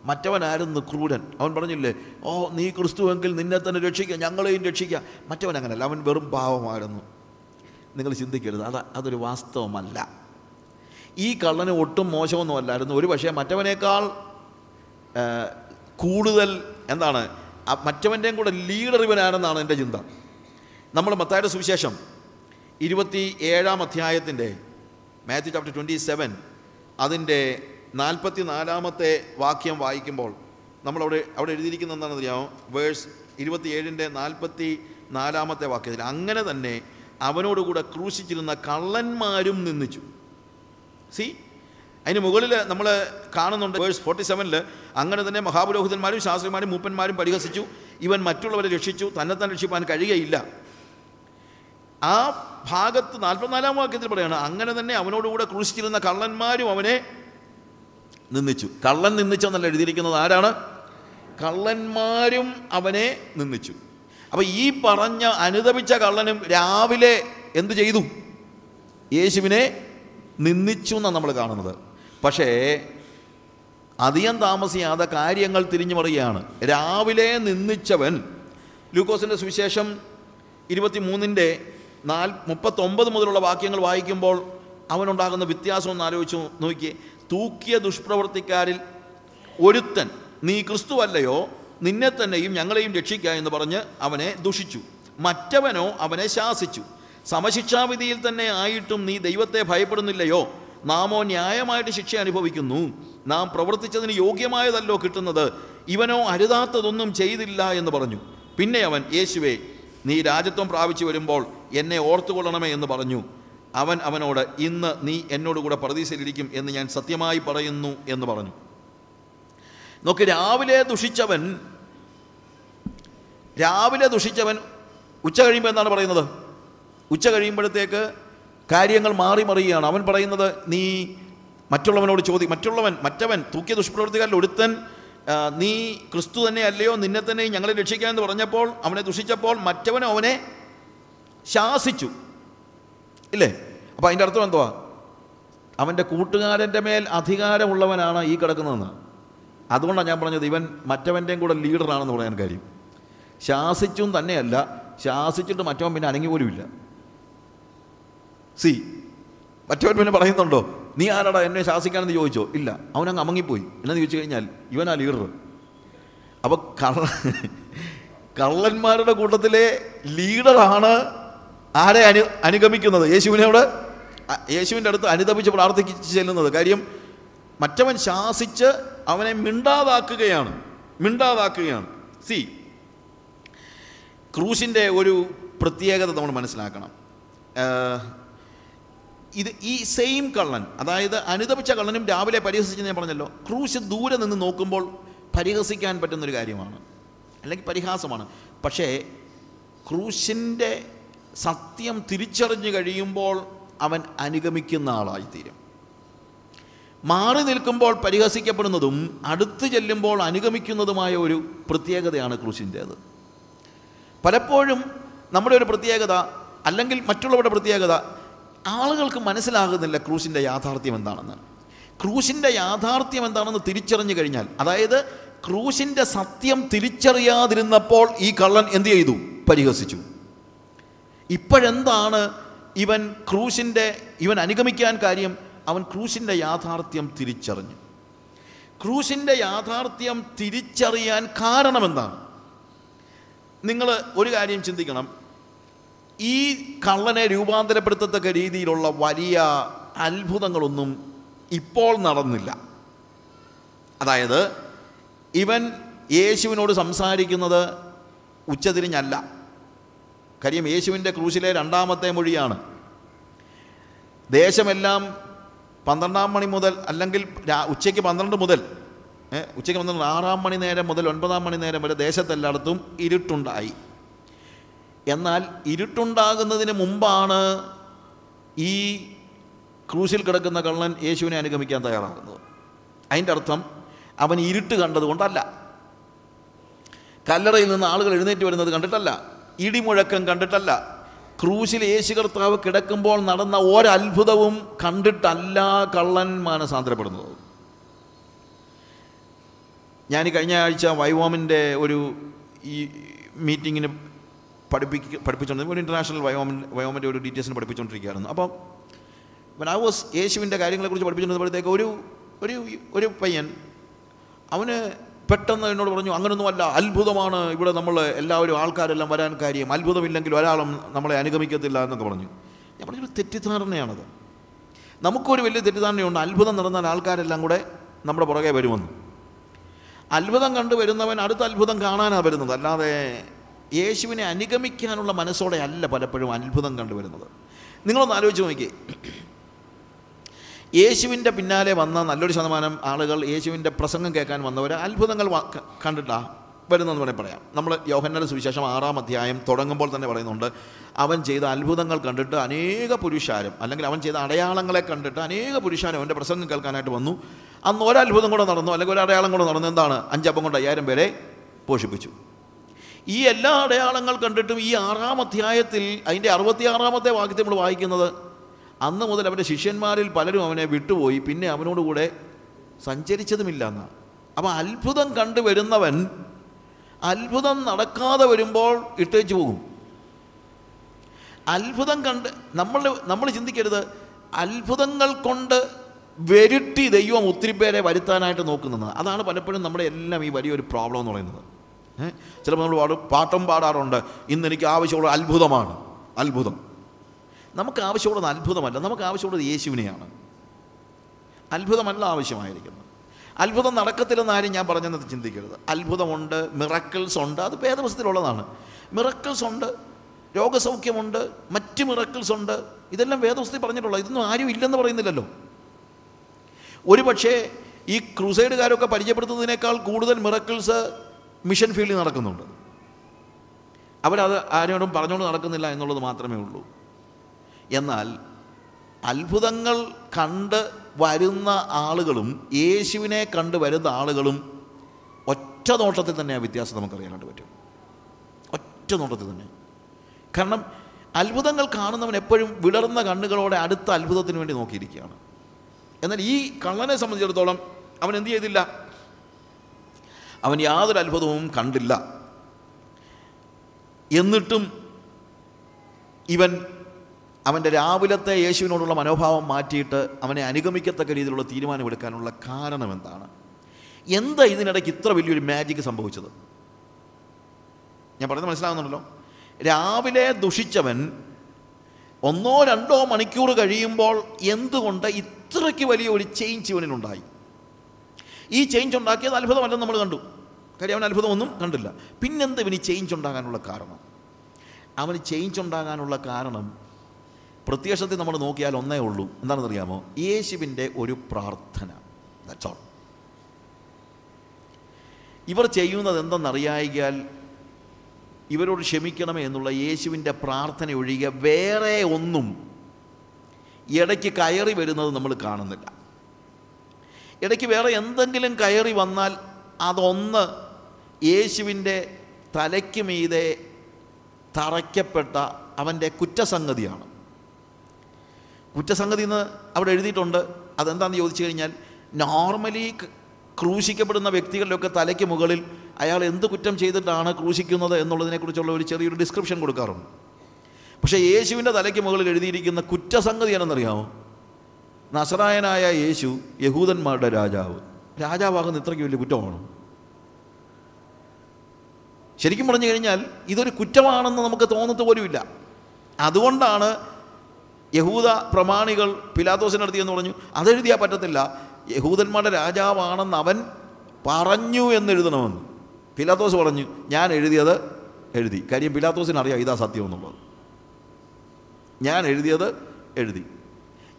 മറ്റവനായിരുന്നു ക്രൂരൻ. അവൻ പറഞ്ഞില്ലേ ഓ നീ ക്രിസ്തുവെങ്കിൽ നിന്നെ തന്നെ രക്ഷിക്കുക ഞങ്ങളെയും രക്ഷിക്കുക മറ്റവൻ അങ്ങനല്ല അവൻ വെറും പാവമായിരുന്നു. നിങ്ങൾ ചിന്തിക്കരുത്. അത് അതൊരു വാസ്തവമല്ല. ഈ കള്ളന് ഒട്ടും മോശമൊന്നുമല്ലായിരുന്നു. ഒരു പക്ഷേ മറ്റവനേക്കാൾ കൂടുതൽ എന്താണ് മറ്റവന്റെയും കൂടെ ലീഡർ ഇവനാണെന്നാണ് എന്റെ ചിന്ത. നമ്മൾ മത്തായുടെ സുവിശേഷം ഇരുപത്തി ഏഴാം അധ്യായത്തിന്റെ മാത്യു ചാപ്റ്റർ ട്വന്റി സെവൻ അതിന്റെ നാൽപ്പത്തി നാലാമത്തെ വാക്യം വായിക്കുമ്പോൾ നമ്മളവിടെ അവിടെ എഴുതിയിരിക്കുന്ന എന്താണെന്ന് അറിയാമോ വേഴ്സ് ഇരുപത്തിയേഴിന്റെ നാൽപ്പത്തി നാലാമത്തെ വാക്യത്തിൽ അങ്ങനെ തന്നെ അവനോടുകൂടെ ക്രൂശിച്ചിരുന്ന കള്ളന്മാരും നിന്നിച്ചു സി അതിന് മുകളിൽ നമ്മൾ കാണുന്നുണ്ട് വേഴ്സ് ഫോർട്ടി സെവനിൽ അങ്ങനെ തന്നെ മഹാപുരോഹിതന്മാരും ശാസ്ത്രിമാരും മൂപ്പന്മാരും പരിഹസിച്ചു. ഇവൻ മറ്റുള്ളവരെ രക്ഷിച്ചു. തന്നെ തന്നെ രക്ഷിപ്പാൻ കഴിയുകയില്ല. ആ ഭാഗത്ത് നാൽപ്പത്തിനാലാം വാക്യത്തിൽ പറയാണ് അങ്ങനെ തന്നെ അവനോടുകൂടെ ക്രൂശിച്ചിരുന്ന കള്ളന്മാരും അവനെ നിന്നിച്ചു കള്ളൻ നിന്ദിച്ചെന്നല്ല എഴുതിയിരിക്കുന്നത് ആരാണ്? കള്ളന്മാരും അവനെ നിന്ദിച്ചു. അപ്പോൾ ഈ പറഞ്ഞ അനുദപിച്ച കള്ളനും രാവിലെ എന്തു ചെയ്തു? യേശുവിനെ നിന്ദിച്ചു എന്നാണ് നമ്മൾ കാണുന്നത്. പക്ഷേ അധികം താമസിയാതെ കാര്യങ്ങൾ തിരിഞ്ഞു മറിയുകയാണ്. രാവിലെ നിന്ദിച്ചവൻ ലൂക്കോസിന്റെ സുവിശേഷം ഇരുപത്തി മൂന്നിന്റെ നാൽ മുപ്പത്തൊമ്പത് മുതലുള്ള വാക്യങ്ങൾ വായിക്കുമ്പോൾ അവനുണ്ടാകുന്ന വ്യത്യാസം ഒന്ന് ആലോചിച്ച് നോക്കിയേ. തൂക്കിയ ദുഷ്പ്രവർത്തിക്കാരിൽ ഒരുത്തൻ നീ ക്രിസ്തുവല്ലയോ നിന്നെ തന്നെയും ഞങ്ങളെയും രക്ഷിക്കുക എന്ന് പറഞ്ഞ് അവനെ ദുഷിച്ചു. മറ്റവനോ അവനെ ശാസിച്ചു. സമശിക്ഷാവിധിയിൽ തന്നെ ആയിട്ടും നീ ദൈവത്തെ ഭയപ്പെടുന്നില്ലയോ? നാമോ ന്യായമായിട്ട് ശിക്ഷ അനുഭവിക്കുന്നു. നാം പ്രവർത്തിച്ചതിന് യോഗ്യമായതല്ലോ കിട്ടുന്നത്. ഇവനോ അരുതാത്തതൊന്നും ചെയ്തില്ല എന്ന് പറഞ്ഞു. പിന്നെ അവൻ യേശുവേ നീ രാജ്യത്വം പ്രാപിച്ചു വരുമ്പോൾ എന്നെ ഓർത്തുകൊള്ളണമേ എന്ന് പറഞ്ഞു. അവൻ അവനോട് ഇന്ന് നീ എന്നോടുകൂടെ പ്രതീക്ഷയിലിരിക്കും എന്ന് ഞാൻ സത്യമായി പറയുന്നു എന്ന് പറഞ്ഞു. നോക്ക് രാവിലെ ദുഷിച്ചവൻ രാവിലെ ദുഷിച്ചവൻ ഉച്ച കഴിയുമ്പോൾ എന്താണ് പറയുന്നത്? ഉച്ച കഴിയുമ്പോഴത്തേക്ക് കാര്യങ്ങൾ മാറി മറിയുകയാണ്. അവൻ പറയുന്നത് നീ മറ്റുള്ളവനോട് ചോദി മറ്റുള്ളവൻ മറ്റവൻ തൂക്കിയ ദുഷ്പ്രവൃത്തിക്കാരിൽ ഒരുത്തൻ നീ ക്രിസ്തു തന്നെ അല്ലയോ നിന്നെ തന്നെ ഞങ്ങളെ രക്ഷിക്കാൻ എന്ന് പറഞ്ഞപ്പോൾ അവനെ ദുഷിച്ചപ്പോൾ മറ്റവൻ അവനെ ശാസിച്ചു. ഇല്ലേ? അപ്പോൾ അതിന്റെ അർത്ഥം എന്തുവാ? അവന്റെ കൂട്ടുകാരന്റെ മേൽ അധികാരമുള്ളവനാണ് ഈ കിടക്കുന്നതെന്ന്. അതുകൊണ്ടാണ് ഞാൻ പറഞ്ഞത് ഇവൻ മറ്റവന്റെയും കൂടെ ലീഡറാണെന്ന് പറയാൻ കാര്യം. ശാസിച്ചും തന്നെയല്ല ശാസിച്ചിട്ട് മറ്റവൻ പിന്നെ അനങ്ങി പോലുമില്ല. സി മറ്റവൻ പിന്നെ പറയുന്നുണ്ടോ നീ ആരാടാ എന്നെ ശാസിക്കാനെന്ന് ചോദിച്ചോ? ഇല്ല അവനങ്ങ് അമങ്ങിപ്പോയി. എന്നു ചോദിച്ചു കഴിഞ്ഞാൽ ഇവനാ ലീഡർ അപ്പോൾ കള്ള കള്ളന്മാരുടെ കൂട്ടത്തിലെ ലീഡറാണ് ആരെ അനു അനുഗമിക്കുന്നത്? യേശുവിനോട് അവിടെ യേശുവിന്റെ അടുത്ത് അനുദപിച്ച് പ്രാർത്ഥിച്ച് ചെല്ലുന്നത്. കാര്യം മറ്റവൻ ശാസിച്ച് അവനെ മിണ്ടാതാക്കുകയാണ് മിണ്ടാതാക്കുകയാണ് സി ക്രൂശിന്റെ ഒരു പ്രത്യേകത നമ്മൾ മനസ്സിലാക്കണം. ഇത് ഈ സെയിം കള്ളൻ അതായത് അനുദപിച്ച കള്ളനും രാവിലെ പരിഹസിച്ചെന്ന് ഞാൻ പറഞ്ഞല്ലോ ക്രൂശ് ദൂരെ നിന്ന് നോക്കുമ്പോൾ പരിഹസിക്കാൻ പറ്റുന്നൊരു കാര്യമാണ്. അല്ലെങ്കിൽ പരിഹാസമാണ്. പക്ഷേ ക്രൂശിന്റെ സത്യം തിരിച്ചറിഞ്ഞു കഴിയുമ്പോൾ അവൻ അനുഗമിക്കുന്ന ആളായിത്തീരും. മാറി നിൽക്കുമ്പോൾ പരിഹസിക്കപ്പെടുന്നതും അടുത്ത് ചെല്ലുമ്പോൾ അനുഗമിക്കുന്നതുമായ ഒരു പ്രത്യേകതയാണ് ക്രൂശിന്റേത്. പലപ്പോഴും നമ്മുടെ ഒരു പ്രത്യേകത അല്ലെങ്കിൽ മറ്റുള്ളവരുടെ പ്രത്യേകത ആളുകൾക്ക് മനസ്സിലാകുന്നില്ല ക്രൂശിന്റെ യാഥാർത്ഥ്യം എന്താണെന്ന്. ക്രൂശിന്റെ യാഥാർത്ഥ്യം എന്താണെന്ന് തിരിച്ചറിഞ്ഞു കഴിഞ്ഞാൽ അതായത് ക്രൂശിന്റെ സത്യം തിരിച്ചറിയാതിരുന്നപ്പോൾ ഈ കള്ളൻ എന്ത് ചെയ്തു? പരിഹസിച്ചു. ഇപ്പോഴെന്താണ് ഇവൻ ക്രൂശിന്റെ ഇവൻ അനുഗമിക്കാൻ കാര്യം അവൻ ക്രൂശിന്റെ യാഥാർത്ഥ്യം തിരിച്ചറിഞ്ഞു. ക്രൂശിന്റെ യാഥാർത്ഥ്യം തിരിച്ചറിയാൻ കാരണമെന്താണ്? നിങ്ങൾ ഒരു കാര്യം ചിന്തിക്കണം. ഈ കള്ളനെ രൂപാന്തരപ്പെടുത്തത്തക്ക രീതിയിലുള്ള വലിയ അത്ഭുതങ്ങളൊന്നും ഇപ്പോൾ നടന്നില്ല. അതായത് ഇവൻ യേശുവിനോട് സംസാരിക്കുന്നത് ഉച്ചതിരിഞ്ഞല്ല. കാര്യം യേശുവിന്റെ ക്രൂശിലെ രണ്ടാമത്തെ മൊഴിയാണ്. ദേശമെല്ലാം പന്ത്രണ്ടാം മണി മുതൽ അല്ലെങ്കിൽ ഉച്ചയ്ക്ക് പന്ത്രണ്ട് മുതൽ ഉച്ചയ്ക്ക് പന്ത്രണ്ട് ആറാം മണി നേരം മുതൽ ഒൻപതാം മണി നേരം വരെ ദേശത്തെല്ലായിടത്തും ഇരുട്ടുണ്ടായി. എന്നാൽ ഇരുട്ടുണ്ടാകുന്നതിന് മുമ്പാണ് ഈ ക്രൂശിൽ കിടക്കുന്ന കള്ളൻ യേശുവിനെ അനുഗമിക്കാൻ തയ്യാറാകുന്നത്. അതിന്റെ അർത്ഥം അവൻ ഇരുട്ട് കണ്ടതുകൊണ്ടല്ല കല്ലറയിൽ നിന്ന് ആളുകൾ എഴുന്നേറ്റ് വരുന്നത് കണ്ടിട്ടല്ല. ഇടിമുഴക്കം കണ്ടിട്ടല്ല. ക്രൂശിൽ യേശു കർത്താവ് കിടക്കുമ്പോൾ നടന്ന ഒരത്ഭുതവും കണ്ടിട്ടല്ല കള്ളൻ മാനസാന്തരപ്പെടുന്നത് ഞാൻ കഴിഞ്ഞ ആഴ്ച വൈവോമിന്റെ ഒരു ഈ മീറ്റിങ്ങിന് പഠിപ്പിക്ക പഠിപ്പിച്ചുകൊണ്ട് ഒരു ഇന്റർനാഷണൽ വയോമിൻ വയോമിന്റെ ഒരു ഡീറ്റെയിൽസിന് പഠിപ്പിച്ചുകൊണ്ടിരിക്കുകയായിരുന്നു അപ്പം when I was യേശുവിന്റെ കാര്യങ്ങളെക്കുറിച്ച് പഠിപ്പിച്ചുകൊണ്ടിരുന്നപ്പോഴത്തേക്ക് ഒരു ഒരു ഒരു പയ്യൻ അവന് പെട്ടെന്ന് എന്നോട് പറഞ്ഞു അങ്ങനൊന്നുമല്ല അത്ഭുതമാണ് ഇവിടെ നമ്മൾ എല്ലാവരും ആൾക്കാരെല്ലാം വരാൻ കാര്യം. അത്ഭുതമില്ലെങ്കിൽ ഒരാളും നമ്മളെ അനുഗമിക്കത്തില്ല എന്നൊക്കെ പറഞ്ഞു. ഞാൻ പറഞ്ഞൊരു തെറ്റിദ്ധാരണയാണത്. നമുക്കൊരു വലിയ തെറ്റിദ്ധാരണയുണ്ട്. അത്ഭുതം നടന്നാൽ ആൾക്കാരെല്ലാം കൂടെ നമ്മുടെ പുറകെ വരുമെന്ന്. അത്ഭുതം കണ്ടു വരുന്നവൻ അടുത്ത അത്ഭുതം കാണാനാണ് വരുന്നത്. അല്ലാതെ യേശുവിനെ അനുഗമിക്കാനുള്ള മനസ്സോടെ അല്ല പലപ്പോഴും അത്ഭുതം കണ്ടുവരുന്നത് നിങ്ങളൊന്ന് ആലോചിച്ച് നോക്കിയേ. യേശുവിന്റെ പിന്നാലെ വന്ന നല്ലൊരു ശതമാനം ആളുകൾ യേശുവിന്റെ പ്രസംഗം കേൾക്കാൻ വന്നവർ അത്ഭുതങ്ങൾ കണ്ടിട്ടാ വരുന്നതെന്ന് വേണേൽ പറയാം. നമ്മൾ യോഹന്നയുടെ സുവിശേഷം ആറാം അധ്യായം തുടങ്ങുമ്പോൾ തന്നെ പറയുന്നുണ്ട് അവൻ ചെയ്ത അത്ഭുതങ്ങൾ കണ്ടിട്ട് അനേക പുരുഷാരും അല്ലെങ്കിൽ അവൻ ചെയ്ത അടയാളങ്ങളെ കണ്ടിട്ട് അനേക പുരുഷാരും അവന്റെ പ്രസംഗം കേൾക്കാനായിട്ട് വന്നു. അന്ന് ഒരത്ഭുതം കൂടെ നടന്നു അല്ലെങ്കിൽ ഒരു അടയാളം കൂടെ നടന്നു. എന്താണ്? അഞ്ചപ്പം കൊണ്ട് അയ്യായിരം പേരെ പോഷിപ്പിച്ചു. ഈ എല്ലാ അടയാളങ്ങൾ കണ്ടിട്ടും ഈ ആറാം അധ്യായത്തിൽ അതിന്റെ അറുപത്തിയാറാമത്തെ വാക്യത്തിൽ നമ്മൾ വായിക്കുന്നത് അന്ന് മുതൽ അവന്റെ ശിഷ്യന്മാരിൽ പലരും അവനെ വിട്ടുപോയി. പിന്നെ അവനോടുകൂടെ സഞ്ചരിച്ചതുമില്ല എന്നാണ് അപ്പോൾ അത്ഭുതം കണ്ടു വരുന്നവൻ അത്ഭുതം നടക്കാതെ വരുമ്പോൾ ഇട്ടേച്ചു പോകും. അത്ഭുതം കണ്ട് നമ്മൾ നമ്മൾ ചിന്തിക്കരുത്. അത്ഭുതങ്ങൾ കൊണ്ട് വരുട്ടി ദൈവം ഒത്തിരി പേരെ വരുത്താനായിട്ട് നോക്കുന്നത്. അതാണ് പലപ്പോഴും നമ്മുടെ എല്ലാം ഈ വലിയൊരു പ്രോബ്ലം എന്ന് പറയുന്നത്. ചിലപ്പോൾ നമ്മൾ പാടും പാട്ടും പാടാറുണ്ട്. ഇന്ന് എനിക്ക് ആവശ്യമുള്ള അത്ഭുതമാണ്. അത്ഭുതം. നമുക്ക് ആവശ്യമുള്ളത് അത്ഭുതമല്ല. നമുക്ക് ആവശ്യമുള്ളത് യേശുവിനെയാണ്. അത്ഭുതമല്ല ആവശ്യമായിരിക്കുന്നത്. അത്ഭുതം നടക്കത്തില്ലെന്ന് ആരും ഞാൻ പറഞ്ഞെന്നത് ചിന്തിക്കരുത്. അത്ഭുതമുണ്ട് മിറക്കിൾസ് ഉണ്ട് അത് വേദപുസ്തകത്തിലുള്ളതാണ്. മിറക്കിൾസ് ഉണ്ട് രോഗസൗഖ്യമുണ്ട് മറ്റ് മിറക്കിൾസ് ഉണ്ട്. ഇതെല്ലാം വേദപുസ്തകത്തിൽ പറഞ്ഞിട്ടുള്ളത് ഇതൊന്നും ആരും ഇല്ലെന്ന് പറയുന്നില്ലല്ലോ. ഒരു പക്ഷേ ഈ ക്രൂസൈഡുകാരൊക്കെ പരിചയപ്പെടുത്തുന്നതിനേക്കാൾ കൂടുതൽ മിറക്കിൾസ് മിഷൻ ഫീൽഡിൽ നടക്കുന്നുണ്ട്. അവരത് ആരോടും പറഞ്ഞുകൊണ്ട് നടക്കുന്നില്ല എന്നുള്ളത് മാത്രമേ ഉള്ളൂ. എന്നാൽ അത്ഭുതങ്ങൾ കണ്ട് വരുന്ന ആളുകളും യേശുവിനെ കണ്ട് വരുന്ന ആളുകളും ഒറ്റ നോട്ടത്തിൽ തന്നെ ആ വ്യത്യാസം നമുക്കറിയാനായിട്ട് പറ്റും. ഒറ്റ നോട്ടത്തിൽ തന്നെ. കാരണം അത്ഭുതങ്ങൾ കാണുന്നവൻ എപ്പോഴും വിളർന്ന കണ്ണുകളോടെ അടുത്ത അത്ഭുതത്തിന് വേണ്ടി നോക്കിയിരിക്കുകയാണ്. എന്നാൽ ഈ കള്ളനെ സംബന്ധിച്ചിടത്തോളം അവൻ എന്ത് ചെയ്തില്ല? അവൻ യാതൊരു അത്ഭുതവും കണ്ടില്ല. എന്നിട്ടും ഇവൻ അവന്റെ രാവിലത്തെ യേശുവിനോടുള്ള മനോഭാവം മാറ്റിയിട്ട് അവനെ അനുഗമിക്കത്തക്ക രീതിയിലുള്ള തീരുമാനമെടുക്കാനുള്ള കാരണം എന്താണ്? എന്താ ഇതിനിടയ്ക്ക് ഇത്ര വലിയൊരു മാജിക് സംഭവിച്ചത്? ഞാൻ പറയുന്നത് മനസ്സിലാകുന്നുണ്ടല്ലോ രാവിലെ ദുഷിച്ചവൻ ഒന്നോ രണ്ടോ മണിക്കൂർ കഴിയുമ്പോൾ എന്തുകൊണ്ട് ഇത്രയ്ക്ക് വലിയ ഒരു ചേഞ്ച് ഇവനിലുണ്ടായി? ഈ ചേഞ്ച് ഉണ്ടാക്കിയത് അത്ഭുതമല്ലെന്ന് നമ്മൾ കണ്ടു. കാര്യം അവൻ അത്ഭുതമൊന്നും കണ്ടില്ല. പിന്നെന്ത് ഇവന് ചേഞ്ച് ഉണ്ടാകാനുള്ള കാരണം? അവന് ചേഞ്ച് ഉണ്ടാകാനുള്ള കാരണം പ്രത്യക്ഷത്തിൽ നമ്മൾ നോക്കിയാൽ ഒന്നേ ഉള്ളൂ. എന്താണെന്ന് അറിയാമോ യേശുവിന്റെ ഒരു പ്രാർത്ഥന. ദാറ്റ്സ് ഓൾ ഇവർ ചെയ്യുന്നത് എന്തെന്നറിയായികയാൽ ഇവരോട് ക്ഷമിക്കണമേ എന്നുള്ള യേശുവിന്റെ പ്രാർത്ഥന ഒഴികെ വേറെ ഒന്നും ഇടയ്ക്ക് കയറി വരുന്നത് നമ്മൾ കാണുന്നില്ല. ഇടയ്ക്ക് വേറെ എന്തെങ്കിലും കയറി വന്നാൽ അതൊന്ന് യേശുവിന്റെ തലയ്ക്ക് മീതെ തറയ്ക്കപ്പെട്ട അവന്റെ കുറ്റസംഗതിയാണ്. കുറ്റസംഗതി എന്ന് അവിടെ എഴുതിയിട്ടുണ്ട്. അതെന്താണെന്ന് ചോദിച്ചു കഴിഞ്ഞാൽ നോർമലി ക്രൂശിക്കപ്പെടുന്ന വ്യക്തികളിലൊക്കെ തലയ്ക്ക് മുകളിൽ അയാൾ എന്ത് കുറ്റം ചെയ്തിട്ടാണ് ക്രൂശിക്കുന്നത് എന്നുള്ളതിനെക്കുറിച്ചുള്ള ഒരു ചെറിയൊരു ഡിസ്ക്രിപ്ഷൻ കൊടുക്കാറുണ്ട്. പക്ഷേ യേശുവിന്റെ തലയ്ക്ക് മുകളിൽ എഴുതിയിരിക്കുന്ന കുറ്റസംഗതി എന്നറിയാമോ നസറായനായ യേശു യഹൂദന്മാരുടെ രാജാവ്. രാജാവാകുന്ന ഇത്രയ്ക്ക് വലിയ കുറ്റമാണ്? ശരിക്കും പറഞ്ഞു കഴിഞ്ഞാൽ ഇതൊരു കുറ്റമാണെന്ന് നമുക്ക് തോന്നത്ത് പോലുമില്ല. അതുകൊണ്ടാണ് യഹൂദ പ്രമാണികൾ പിലാത്തോസിന്റെ അടുത്ത് എന്ന് പറഞ്ഞു. അതെഴുതിയാൽ പറ്റത്തില്ല. യഹൂദന്മാരുടെ രാജാവാണെന്ന് അവൻ പറഞ്ഞു എന്നെഴുതണമെന്ന്. പിലാത്തോസ് പറഞ്ഞു ഞാൻ എഴുതിയത് എഴുതി. കാര്യം പിലാത്തോസിന് അറിയാം ഇതാ സത്യം എന്നുള്ളത്. ഞാൻ എഴുതിയത് എഴുതി.